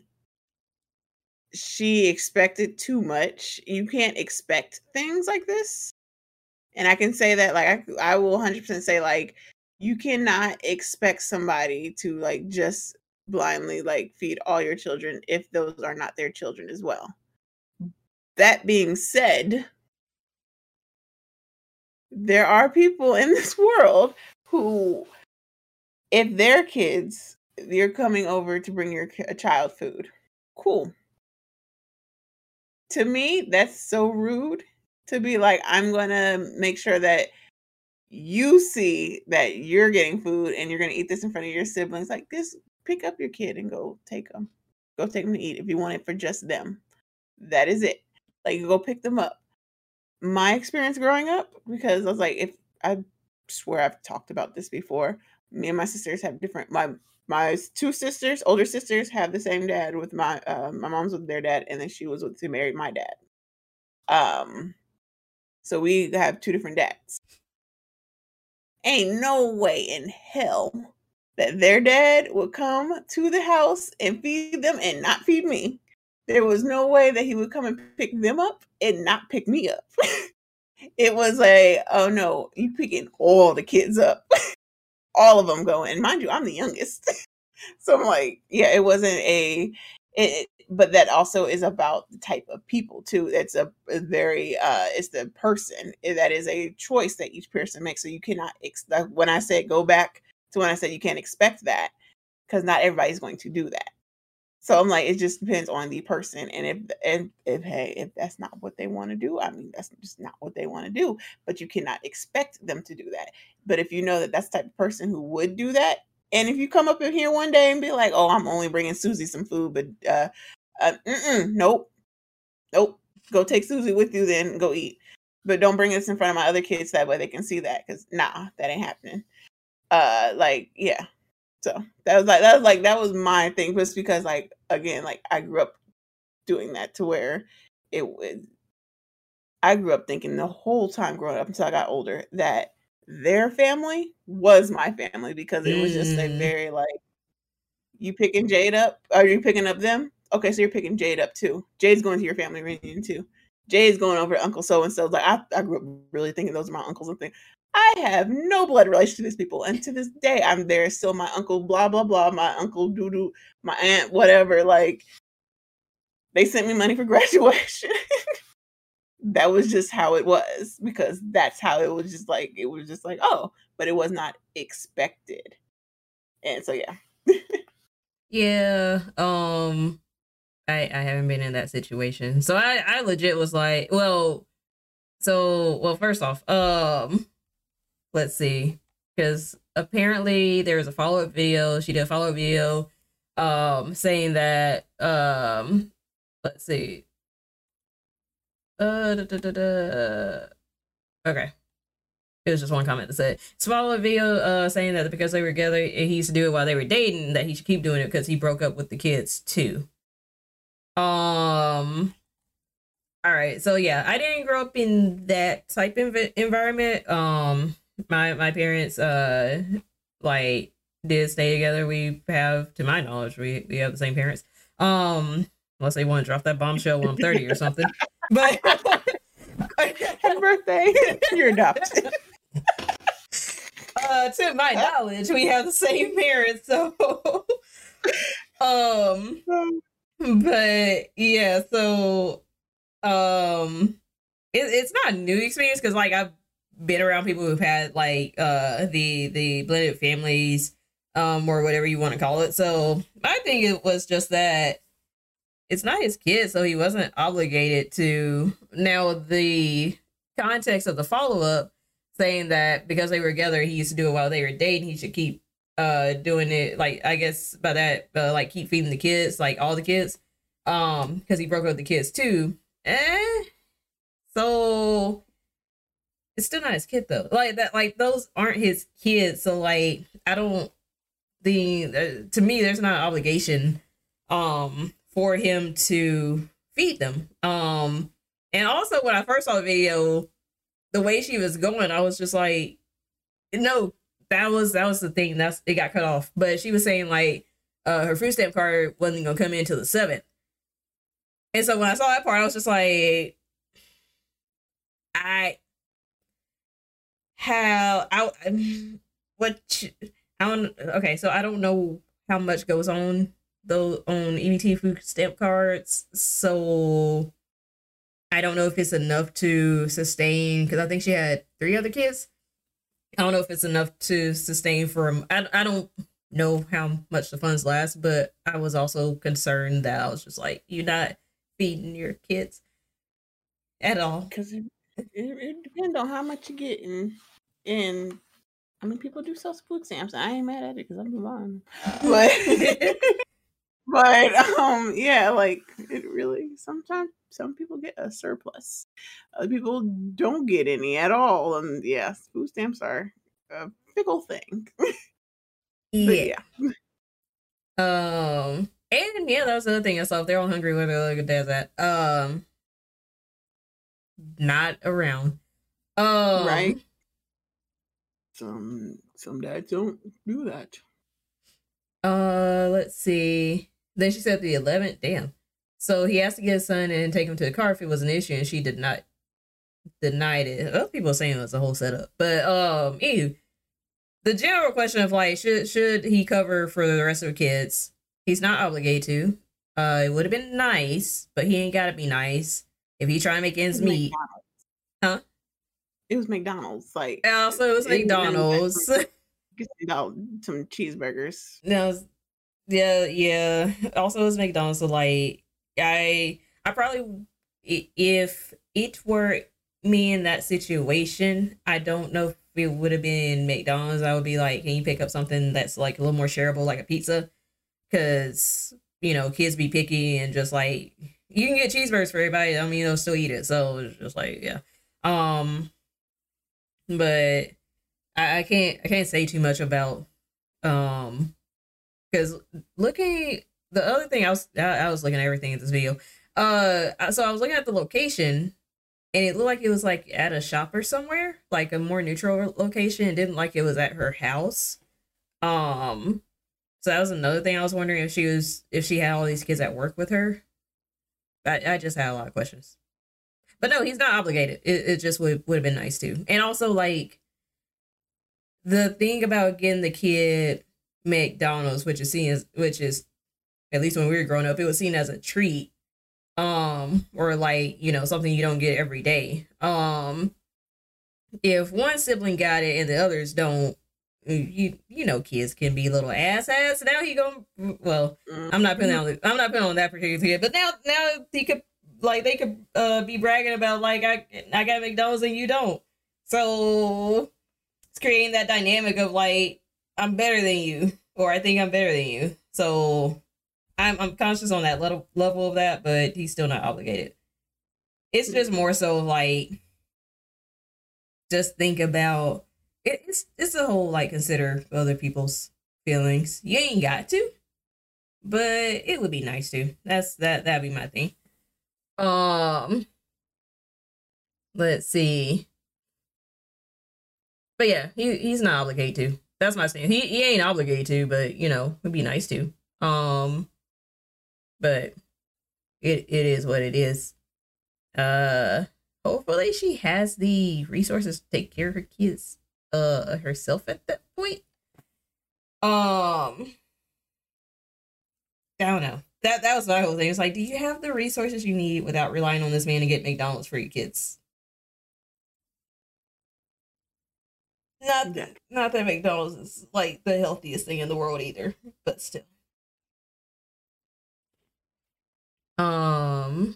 [SPEAKER 2] she expected too much. You can't expect things like this. And I can say that, like, I, I will 100% say, like, you cannot expect somebody to, like, just blindly, like, feed all your children if those are not their children as well that being said, there are people in this world who, if their kids, you're coming over to bring your child food, cool. To me, that's so rude to be like, I'm gonna make sure that you see that you're getting food and you're gonna eat this in front of your siblings. Like this, pick up your kid and go take them. Go take them to eat if you want it for just them. That is it. Like go pick them up. My experience growing up, because I was like, if I swear I've talked about this before, me and my sisters have different. My my two sisters, older sisters, have the same dad with my uh, my mom's with their dad, and then she was with who married my dad. Um, so we have two different dads. Ain't no way in hell that their dad would come to the house and feed them and not feed me. There was no way that he would come and pick them up and not pick me up. it was a, oh no, you picking all the kids up. all of them going. Mind you, I'm the youngest. so I'm like, yeah, it wasn't a, it, but that also is about the type of people too. It's a, a very, uh, it's the person eh, that is a choice that each person makes. So you cannot, ex- when I said go back to when I said you can't expect that, because not everybody's going to do that. So I'm like, it just depends on the person, and if and if hey, if that's not what they want to do, I mean, that's just not what they want to do. But you cannot expect them to do that. But if you know that that's the type of person who would do that, and if you come up in here one day and be like, oh, I'm only bringing Susie some food, but uh, uh nope, nope, go take Susie with you, then go eat. But don't bring this in front of my other kids that way they can see that, because nah, that ain't happening. Uh, like yeah, so that was like that was like that was my thing, just because like again, like I grew up doing that to where it was. I grew up thinking the whole time growing up until I got older that their family was my family because it was just a
[SPEAKER 1] Mm.
[SPEAKER 2] very like you picking Jade up, are you picking up them? okay, so you're picking Jade up too. Jade's going to your family reunion too. Jade's going over to Uncle So and so. Like I, I grew up really thinking those are my uncles and things. I have no blood relation to these people, and to this day, I'm there still my uncle. Blah blah blah. My uncle doo doo. My aunt. Whatever. Like they sent me money for graduation. that was just how it was because that's how it was. Just like it was just like oh, but it was not expected. And so yeah.
[SPEAKER 1] yeah. Um. I I haven't been in that situation, so I I legit was like, well, so well first off, um, let's see, because apparently there was a follow up video. She did a follow up video, um, saying that um, let's see, uh, da, da, da, okay. It was just one comment that said, follow a video uh, saying that because they were together, he used to do it while they were dating, that he should keep doing it because he broke up with the kids too. Um. All right. So yeah, I didn't grow up in that type of environment. Um, my my parents uh like did stay together. We have, to my knowledge, we we have the same parents. Um, unless they want to drop that bombshell when I'm 30 or something. But
[SPEAKER 2] happy birthday, you're adopted.
[SPEAKER 1] uh, to my knowledge, we have the same parents. So, um. um but yeah, so um it, it's not a new experience because like I've been around people who've had like uh the the blended families um or whatever you want to call it. So I think it was just that it's not his kid, so he wasn't obligated to now the context of the follow up saying that because they were together he used to do it while they were dating, he should keep uh doing it like I guess by that uh, like keep feeding the kids like all the kids um because he broke up the kids too eh so it's still not his kid though like that like those aren't his kids so like I don't the uh, to me there's not an obligation um for him to feed them um and also when I first saw the video the way she was going I was just like no that was that was the thing. That's it got cut off. But she was saying like uh her food stamp card wasn't gonna come in until the seventh. And so when I saw that part, I was just like, I how I what I don't okay, so I don't know how much goes on though on EBT food stamp cards. So I don't know if it's enough to sustain because I think she had three other kids. I don't know if it's enough to sustain for I, I don't know how much the funds last, but I was also concerned that I was just like, you're not feeding your kids at all.
[SPEAKER 2] Because it, it, it, depends on how much you're getting. And I mean, people do sell food stamps. I ain't mad at it because I'm buying But, but um, yeah, like it really sometimes some people get a surplus. Other people don't get any at all. And yes, food stamps are a fickle thing.
[SPEAKER 1] yeah. yeah. Um and yeah, that was the other thing I saw. If they're all hungry, where the other dad's at. Um not around. Um
[SPEAKER 2] Right. Some some dads don't do that.
[SPEAKER 1] Uh let's see. Then she said the eleventh. Damn. So he has to get his son and take him to the car if it was an issue, and she did not denied it. Other people are saying it was a whole setup, but um, ew. The general question of like, should should he cover for the rest of the kids? He's not obligated to. Uh, it would have been nice, but he ain't got to be nice if he try to make ends meet. Huh?
[SPEAKER 2] It was McDonald's, like.
[SPEAKER 1] Also, it was McDonald's.
[SPEAKER 2] Get some cheeseburgers.
[SPEAKER 1] No, yeah, yeah. Also, it was McDonald's. So like, I I probably if it were me in that situation, I don't know if it would have been McDonald's. I would be like, can you pick up something that's like a little more shareable, like a pizza? Because you know, kids be picky and just like you can get cheeseburgers for everybody. I mean, they'll still eat it. So it's just like, yeah. Um, but I, I can't I can't say too much about um because looking the other thing I was I, I was looking at everything in this video. Uh, so I was looking at the location, and it looked like it was like at a shop or somewhere, like a more neutral location. It didn't like it was at her house. Um, So that was another thing I was wondering if she was if she had all these kids at work with her. I, I just had a lot of questions. But no, he's not obligated. It, it just would would have been nice too. And also like the thing about getting the kid McDonald's, which is seen as which is at least when we were growing up, it was seen as a treat. Um, or like, you know, something you don't get every day. Um if one sibling got it and the others don't, you you know kids can be little asshats. Now he going well, I'm not putting on I'm not putting on that particular kid, but now now he could like they could uh be bragging about like I I got McDonald's and you don't. So it's creating that dynamic of like I'm better than you or I think I'm better than you. So I'm I'm conscious on that level level of that, but he's still not obligated. It's just more so like just think about it, it's it's a whole like consider other people's feelings. You ain't got to, but it would be nice to. That's that that'd be my thing. Um, let's see. But yeah, he he's not obligated to. That's my thing. He he ain't obligated to, but you know, it'd be nice to. Um, but it it is what it is. Uh, hopefully she has the resources to take care of her kids uh herself at that point. Um I don't know. That that was my whole thing. It's like, do you have the resources you need without relying on this man to get McDonald's for your kids? Not that, not that McDonald's is like the healthiest thing in the world either, but still. Um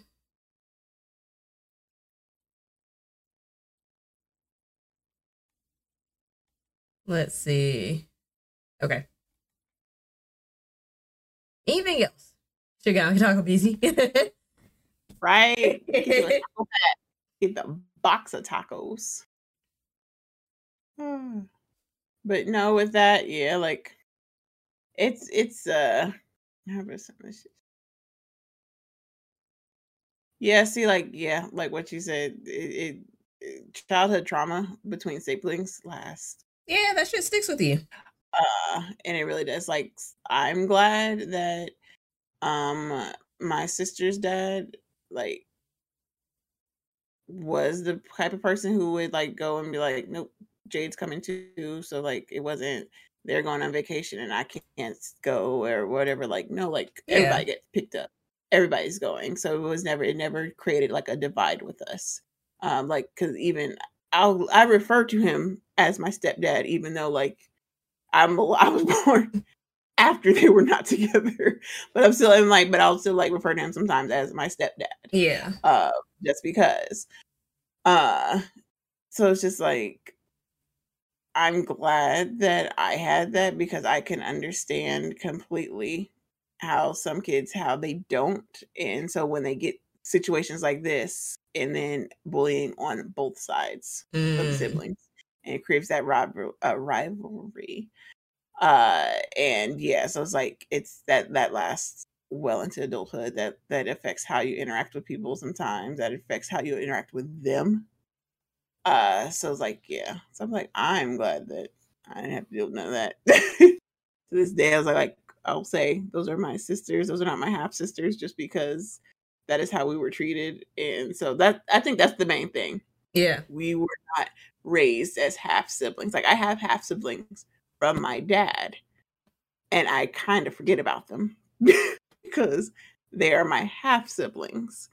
[SPEAKER 1] Let's see. Okay. Anything else? Sugar Taco busy.
[SPEAKER 2] right. Get the box of tacos. Hmm. But no, with that, yeah, like it's it's uh yeah, see, like yeah, like what you said, it, it, it childhood trauma between siblings lasts
[SPEAKER 1] yeah, that shit sticks with you.
[SPEAKER 2] Uh, and it really does. Like, I'm glad that um my sister's dad like was the type of person who would like go and be like, nope, Jade's coming too. So like, it wasn't they're going on vacation and I can't go or whatever. Like, no, like yeah. everybody gets picked up. Everybody's going. So it was never, it never created like a divide with us. Um, like, cause even I'll I refer to him as my stepdad, even though like I'm I was born after they were not together. But I'm still in like, but I'll still like refer to him sometimes as my stepdad.
[SPEAKER 1] Yeah.
[SPEAKER 2] Uh, just because. Uh, so it's just like I'm glad that I had that because I can understand completely how some kids how they don't, and so when they get situations like this, and then bullying on both sides mm. of siblings and it creates that rival, uh, rivalry uh and yeah so it's like it's that that lasts well into adulthood that that affects how you interact with people sometimes that affects how you interact with them. Uh so it's like yeah so i'm like i'm glad that i didn't have to deal with none of that. To this day i was like, like i'll say those are my sisters those are not my half sisters just because that is how we were treated and so that i think that's the main thing.
[SPEAKER 1] Yeah.
[SPEAKER 2] We were not raised as half siblings like i have half siblings from my dad and i kind of forget about them because they are my half siblings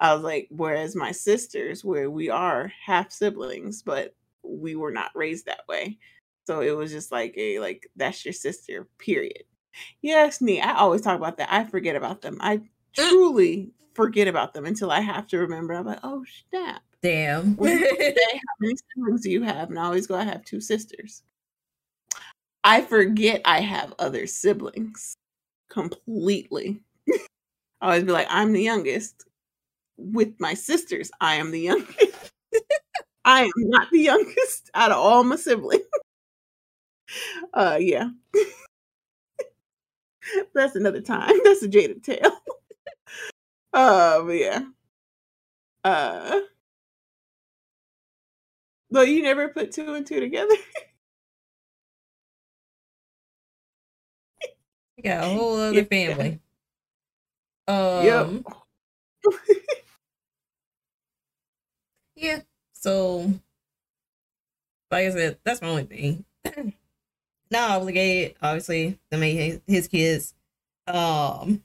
[SPEAKER 2] i was like whereas my sisters where we are half siblings but we were not raised that way so it was just like a like that's your sister period yes me i always talk about that i forget about them i mm. truly forget about them until I have to remember. I'm like, oh snap.
[SPEAKER 1] Damn.
[SPEAKER 2] how many siblings do you have? And I always go, I have two sisters. I forget I have other siblings completely. I always be like, I'm the youngest. With my sisters, I am the youngest. I am not the youngest out of all my siblings. Uh yeah. That's another time. That's a jaded tale. Um, yeah. Uh, though you never put two and two together.
[SPEAKER 1] Got a whole other family. Um,
[SPEAKER 2] Yep.
[SPEAKER 1] Yeah. So, like I said, that's my only thing. Not obligated, obviously, to make his, his kids. Um,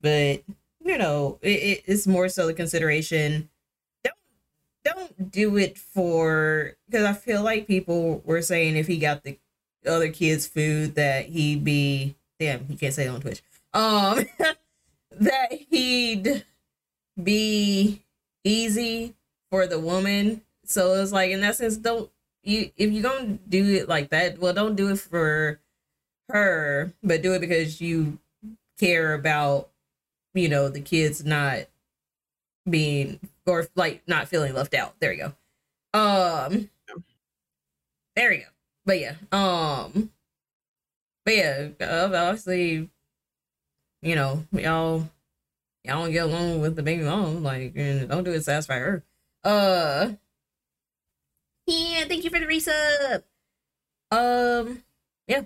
[SPEAKER 1] but you know, it, it, it's more so the consideration. Don't don't do it for because I feel like people were saying if he got the other kids food that he'd be damn he can't say it on Twitch. Um, that he'd be easy for the woman. So it's like in that sense, don't you if you're gonna do it like that, well don't do it for her, but do it because you care about, you know, the kids not being or like not feeling left out. There you go. Um there you go. But yeah, um but yeah, obviously, you know, y'all y'all don't get along with the baby mom, like, and don't do it to satisfy her. Uh, yeah, thank you for the resub. Um, yeah,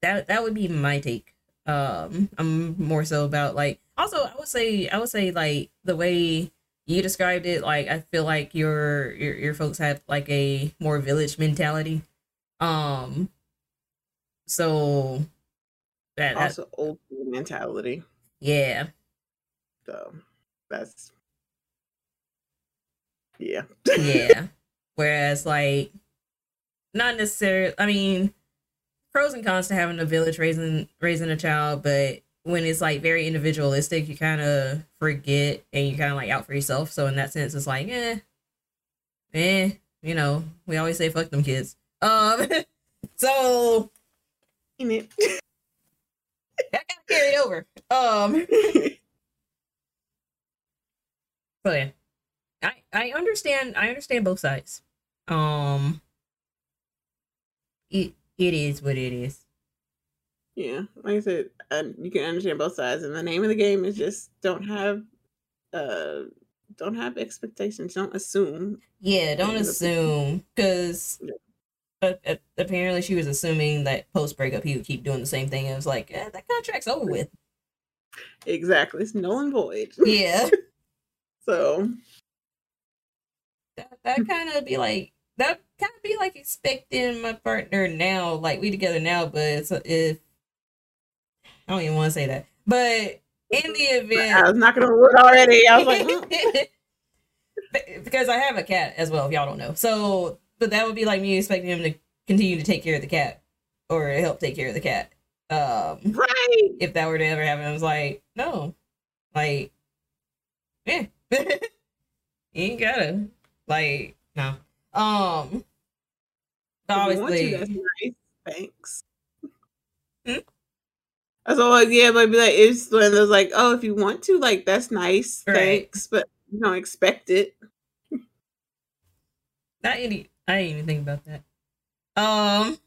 [SPEAKER 1] that that would be my take. Um, I'm more so about like. Also, I would say I would say like the way you described it. Like, I feel like your your your folks have like a more village mentality. Um, so that, that
[SPEAKER 2] Also, old school mentality.
[SPEAKER 1] yeah.
[SPEAKER 2] So that's yeah.
[SPEAKER 1] yeah. Whereas like not necessarily I mean pros and cons to having a village raising raising a child, but when it's like very individualistic, you kind of forget and you kind of like out for yourself. So in that sense, it's like, eh, eh, you know, we always say fuck them kids. Um, so
[SPEAKER 2] Ain't it?
[SPEAKER 1] that got carried over. Um, so yeah, I I understand. I understand both sides. Um, it it is what it is.
[SPEAKER 2] yeah, like I said, you can understand both sides. And the name of the game is just don't have, uh, don't have expectations. Don't assume.
[SPEAKER 1] Yeah, don't assume because
[SPEAKER 2] Yeah.
[SPEAKER 1] Apparently she was assuming that post breakup he would keep doing the same thing. It was like eh, that contract's over with.
[SPEAKER 2] Exactly, it's null and void.
[SPEAKER 1] Yeah,
[SPEAKER 2] So
[SPEAKER 1] that, that kind of be like that kind of be like expecting my partner now, like we together now, but it's, if I don't even want to say that, but in the event
[SPEAKER 2] I was knocking on wood already. I was like, "Mm."
[SPEAKER 1] because I have a cat as well, if y'all don't know. So, but that would be like me expecting him to continue to take care of the cat or help take care of the cat. Um,
[SPEAKER 2] right.
[SPEAKER 1] if that were to ever happen, I was like, no, like, yeah, you ain't gotta, like, no. Um,
[SPEAKER 2] If you want to,
[SPEAKER 1] obviously,
[SPEAKER 2] that's nice. Thanks.
[SPEAKER 1] Hmm?
[SPEAKER 2] I was like, yeah, but be like, it's one of those like, oh, if you want to, like, that's nice.
[SPEAKER 1] Right.
[SPEAKER 2] Thanks, but you don't expect it.
[SPEAKER 1] not any. I didn't even think about that. Um,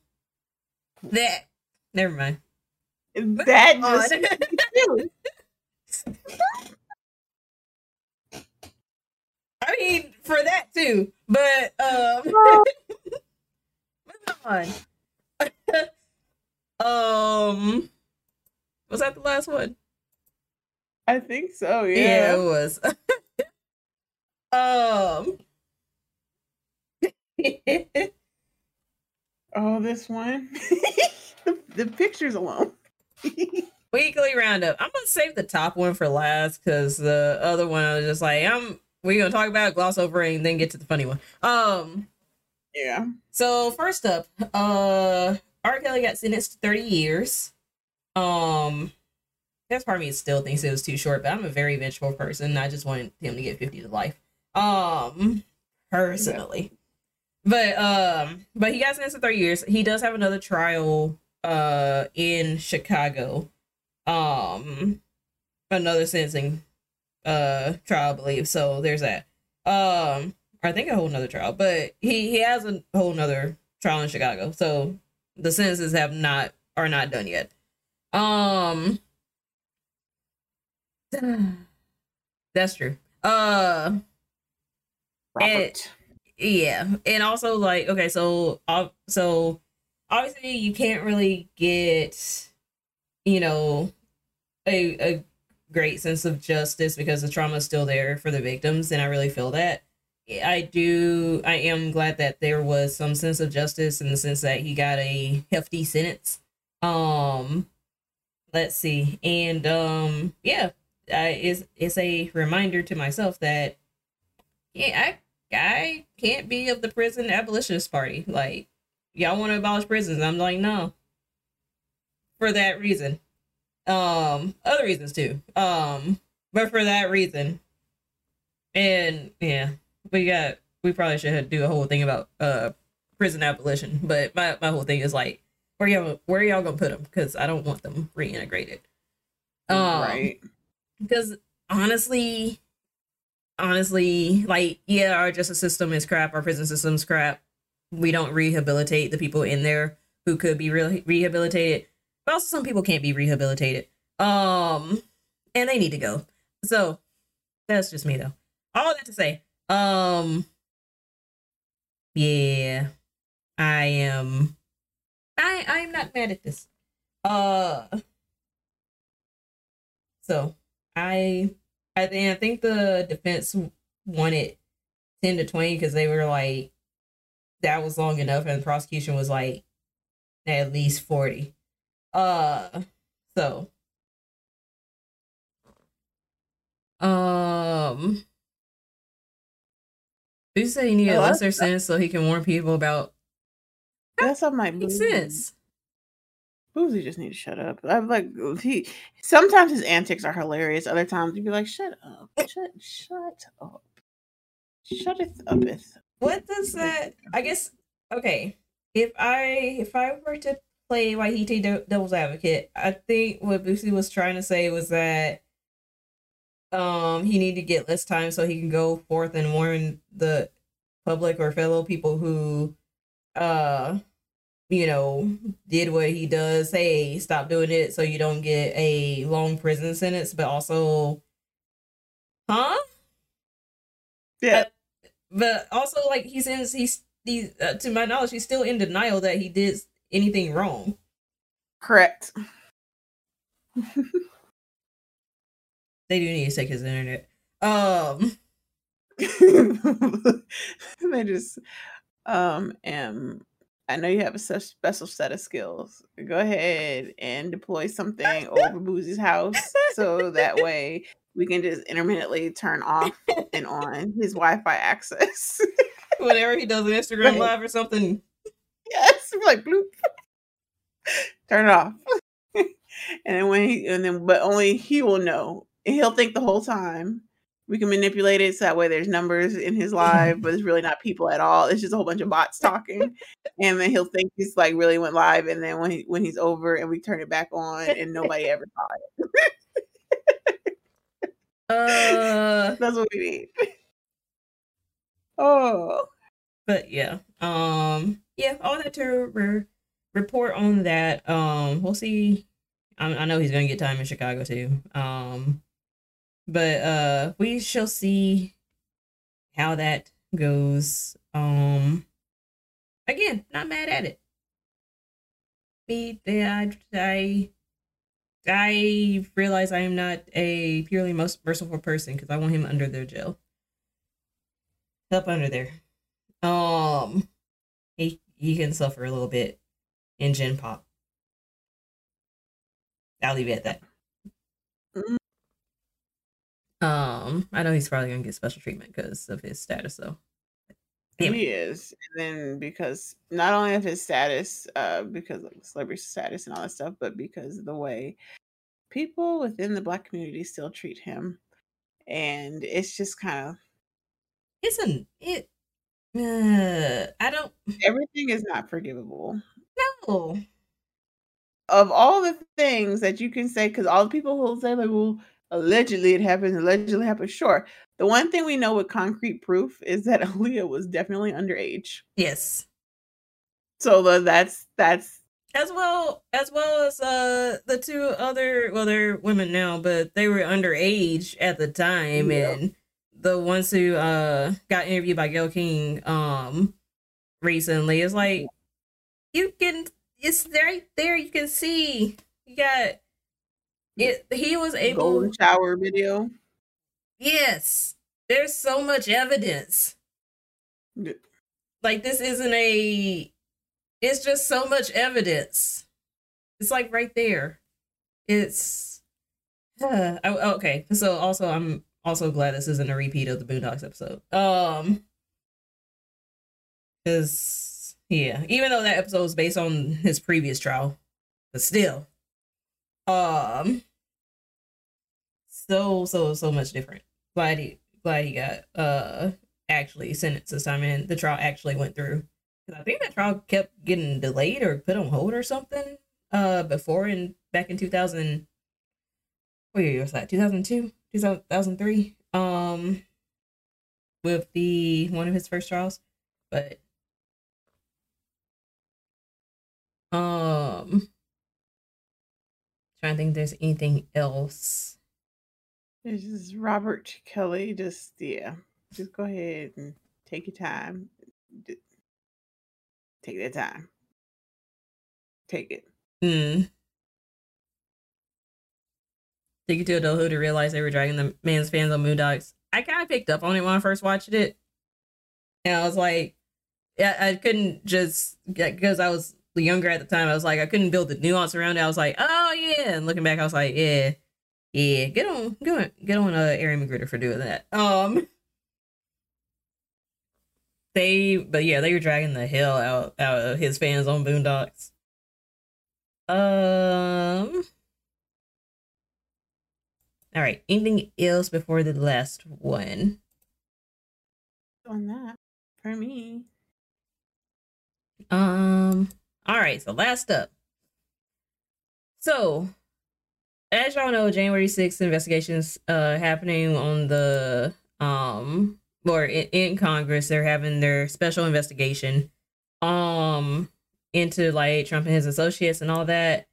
[SPEAKER 1] that. Never mind.
[SPEAKER 2] That just
[SPEAKER 1] I mean, for that too, but um, moving on. um, was that the last one?
[SPEAKER 2] I think so.
[SPEAKER 1] Yeah,
[SPEAKER 2] Yeah.
[SPEAKER 1] it was. um,
[SPEAKER 2] Oh, this one. the, the pictures alone.
[SPEAKER 1] weekly roundup. I'm gonna save the top one for last because the other one I was just like, I'm. We're gonna talk about it, gloss over it, and then get to the funny one. Um,
[SPEAKER 2] yeah.
[SPEAKER 1] So first up, uh R. Kelly got sentenced to 30 years. Um that's part of me still thinks it was too short, but I'm a very vengeful person. I just wanted him to get 50 to life. Um personally. But um but he got sentenced to 30 years. He does have another trial uh in Chicago. Um another sentencing uh trial, I believe. So there's that. Um I think a whole nother trial, but he he has a whole nother trial in Chicago. So the sentences have not are not done yet. Um, that's true. Uh,
[SPEAKER 2] Robert.
[SPEAKER 1] Yeah, and also like okay, so so obviously you can't really get you know, a a great sense of justice because the trauma is still there for the victims, and I really feel that. I do. I am glad that there was some sense of justice in the sense that he got a hefty sentence. Um, let's see, and um, yeah, I, it's it's a reminder to myself that yeah, I I can't be of the prison abolitionist party. Like, y'all want to abolish prisons? I'm like, no. For that reason, um, other reasons too. Um, but for that reason, and yeah, we got we probably should do a whole thing about uh prison abolition. But my my whole thing is like, where y'all where y'all gonna put them? Because I don't want them reintegrated. Um,
[SPEAKER 2] right.
[SPEAKER 1] Because honestly, honestly, like yeah, our justice system is crap. Our prison system's crap. We don't rehabilitate the people in there who could be re- rehabilitated but also some people can't be rehabilitated. Um, and they need to go. So that's just me though. All that to say, um, yeah, I am. I I'm not mad at this. Uh, so I I think I think the defense wanted ten to twenty because they were like that was long enough, and the prosecution was like at least forty. Uh, so, um, you say he needed
[SPEAKER 2] Oh,
[SPEAKER 1] a lesser sense so he can warn people about
[SPEAKER 2] That's what my
[SPEAKER 1] makes sense.
[SPEAKER 2] Boosie just need to shut up. I'm like he. Sometimes his antics are hilarious. Other times you'd be like, "Shut up! Shut! Shut up! Shut it uppeth."
[SPEAKER 1] What does that? I guess okay. If I if I were to play Waihiti de- Devil's Advocate, I think what Boosie was trying to say was that um he needed to get less time so he can go forth and warn the public or fellow people who uh you know did what he does hey stop doing it so you don't get a long prison sentence but also huh
[SPEAKER 2] Yeah,
[SPEAKER 1] but also like he's in he's he's uh, to my knowledge he's still in denial that he did anything wrong
[SPEAKER 2] correct.
[SPEAKER 1] they do need to take his internet um
[SPEAKER 2] they just um am. I know you have a such special set of skills. Go ahead and deploy something over Boosie's house so that way we can just intermittently turn off and on his Wi-Fi access.
[SPEAKER 1] whenever he does an instagram
[SPEAKER 2] Right.
[SPEAKER 1] live or something
[SPEAKER 2] yes, like bloop. Turn it off. and then when he and then but only he will know. And he'll think the whole time. We can manipulate it so that way there's numbers in his live, but it's really not people at all. It's just a whole bunch of bots talking. and then he'll think he's like really went live. And then when he when he's over and we turn it back on and nobody ever saw it.
[SPEAKER 1] uh
[SPEAKER 2] That's what we need. Oh.
[SPEAKER 1] but yeah um yeah all that to re- report on that um we'll see I, I know he's gonna get time in chicago too um but uh we shall see how that goes um again not mad at it me i i i realize i am not a purely most merciful person because i want him under their jail up under there um, he he can suffer a little bit in Gen Pop. I'll leave it at that. Um, I know he's probably gonna get special treatment because of his status, though. Damn.
[SPEAKER 2] He is. And then because not only of his status, uh, because of celebrity status and all that stuff, but because of the way people within the black community still treat him. And it's just kind of
[SPEAKER 1] It's an it. Uh, I don't
[SPEAKER 2] everything is not forgivable.
[SPEAKER 1] know.
[SPEAKER 2] Of all the things that you can say, because all the people who will say like, well, allegedly it happened, allegedly happened. Sure. The one thing we know with concrete proof is that Aaliyah was definitely underage.
[SPEAKER 1] Yes,
[SPEAKER 2] So the, that's that's
[SPEAKER 1] as well as well as uh the two other well they're women now, but they were underage at the time,
[SPEAKER 2] Yeah.
[SPEAKER 1] and the ones who uh got interviewed by Gayle King um recently is like you can it's right there you can see you got it he was able
[SPEAKER 2] Golden shower video.
[SPEAKER 1] yes. There's so much evidence.
[SPEAKER 2] Yeah.
[SPEAKER 1] like this isn't a it's just so much evidence. It's like right there. It's uh, oh, okay. So also i'm also glad this isn't a repeat of the boondocks episode. Um because yeah even though that episode was based on his previous trial but still um so so so much different. Glad he glad he got uh actually sentenced this time and the trial actually went through. 'Cause i think that trial kept getting delayed or put on hold or something uh before and back in 2000 what year was that? 2002 2003 um with the one of his first trials. But um trying to think there's anything else
[SPEAKER 2] This is Robert Kelly. Just yeah, just go ahead and take your time. Take that time. Take it.
[SPEAKER 1] Hmm. Take it to adulthood to realize they were dragging the man's fans on Boondocks. I kind of picked up on it when I first watched it. And I was like, yeah, I couldn't just, get because I was younger at the time, I was like, I couldn't build the nuance around it. I was like, oh, yeah. And looking back, I was like, yeah, yeah, get on, get on, get on uh, Aaron McGruder for doing that. Um, they, but yeah, they were dragging the hell out, out of his fans on Boondocks. Um, all right. Anything else before the last one?
[SPEAKER 2] On that for me.
[SPEAKER 1] Um. All right. So last up. So, as y'all know, January 6th investigations uh happening on the um or in, in Congress. They're having their special investigation um into like Trump and his associates and all that.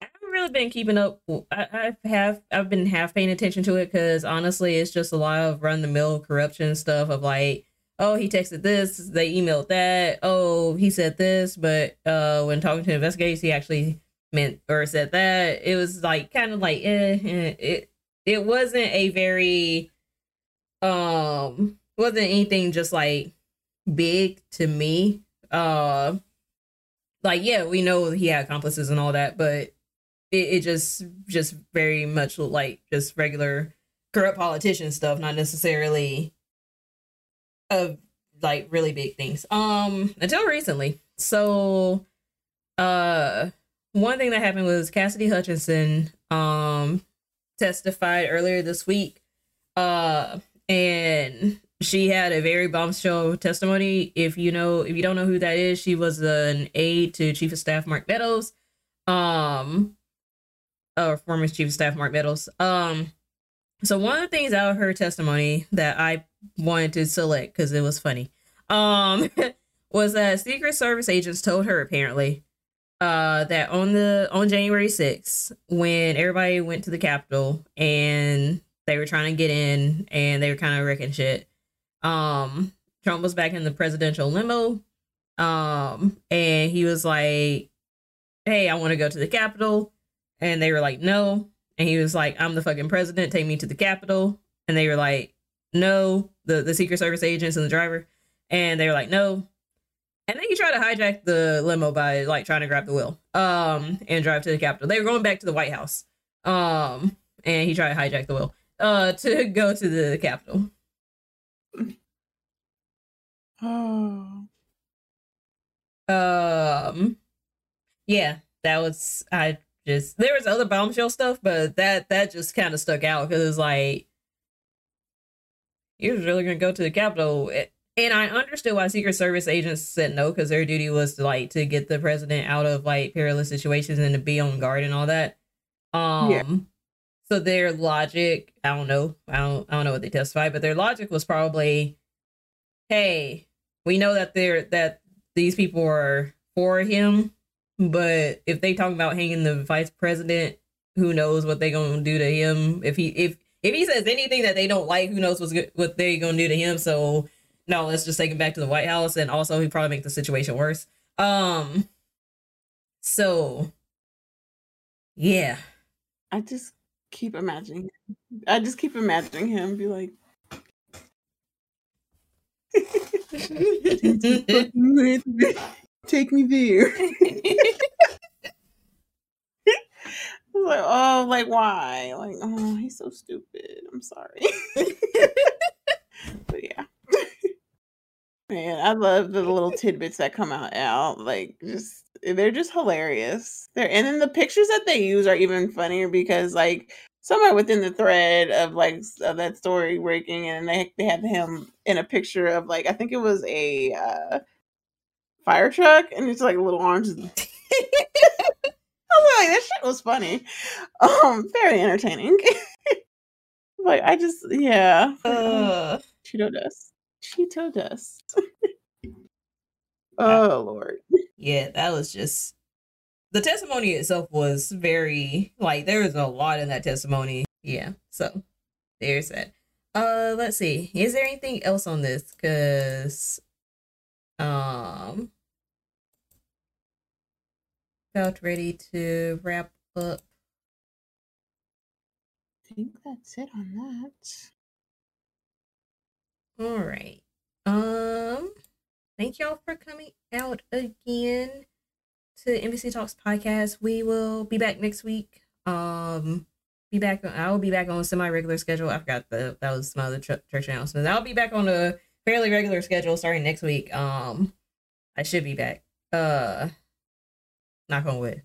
[SPEAKER 1] I haven't really been keeping up. I, I have I've been half paying attention to it because honestly, it's just a lot of run the mill corruption stuff of like oh he texted this they emailed that. Oh he said this but uh when talking to investigators he actually meant or said that. It was like kind of like eh, eh, it it wasn't a very um wasn't anything just like big to me. Uh like yeah we know he had accomplices and all that but it, it just just very much like just regular corrupt politician stuff not necessarily of like really big things. Um, until recently. So, uh, one thing that happened was Cassidy Hutchinson um testified earlier this week. Uh, and she had a very bombshell testimony. If you know, if you don't know who that is, she was an aide to Chief of Staff Mark Meadows. Um, or former Chief of Staff Mark Meadows. Um, so one of the things out of her testimony that I wanted to select because it was funny. Um was that secret service agents told her apparently uh that on the on january 6th when everybody went to the capitol and they were trying to get in and they were kind of wrecking shit um trump was back in the presidential limo um and he was like hey i want to go to the capitol. And they were like no. And he was like i'm the fucking president. Take me to the capitol. And they were like no the the secret service agents and the driver and they were like no and then he tried to hijack the limo by like trying to grab the wheel um and drive to the capitol they were going back to the white house um and he tried to hijack the wheel uh to go to the capitol
[SPEAKER 2] Oh.
[SPEAKER 1] um yeah that was i just there was other bombshell stuff but that that just kind of stuck out because it's like he was really gonna go to the capitol. And i understood why secret service agents said no because their duty was to like to get the president out of like perilous situations and to be on guard and all that. Um
[SPEAKER 2] Yeah.
[SPEAKER 1] so their logic i don't know. I don't i don't know what they testified but their logic was probably hey we know that they're that these people are for him but if they talk about hanging the vice president who knows what they're gonna do to him? If he if if he says anything that they don't like who knows what's good, what they're gonna do to him so no let's just take him back to the white house and also he probably make the situation worse um so yeah
[SPEAKER 2] I just keep imagining. I just keep imagining him be like, take me there. like, oh, like why? Like, oh, he's so stupid. I'm sorry. but yeah. Man, I love the little tidbits that come out out. Like just they're just hilarious. They're and then the pictures that they use are even funnier because like somewhere within the thread of like of that story breaking and they they have him in a picture of like I think it was a uh, fire truck and it's like little arms. Was like, that shit was funny. Um, very entertaining. like I just yeah.
[SPEAKER 1] Uh,
[SPEAKER 2] Cheeto dust. Cheeto dust. oh Lord.
[SPEAKER 1] yeah, that was just the testimony itself was very like there was a lot in that testimony. Yeah, so there's that. Uh, let's see. Is there anything else on this? Cause um, felt ready to wrap up.
[SPEAKER 2] I think that's it on that.
[SPEAKER 1] All right. Um, thank y'all for coming out again to NBC Talks podcast. We will be back next week. Um, be back. On, I will be back on semi-regular schedule. I forgot the that was my other ch- church announcement. I'll be back on a fairly regular schedule starting next week. Um, I should be back. Uh, 哪方位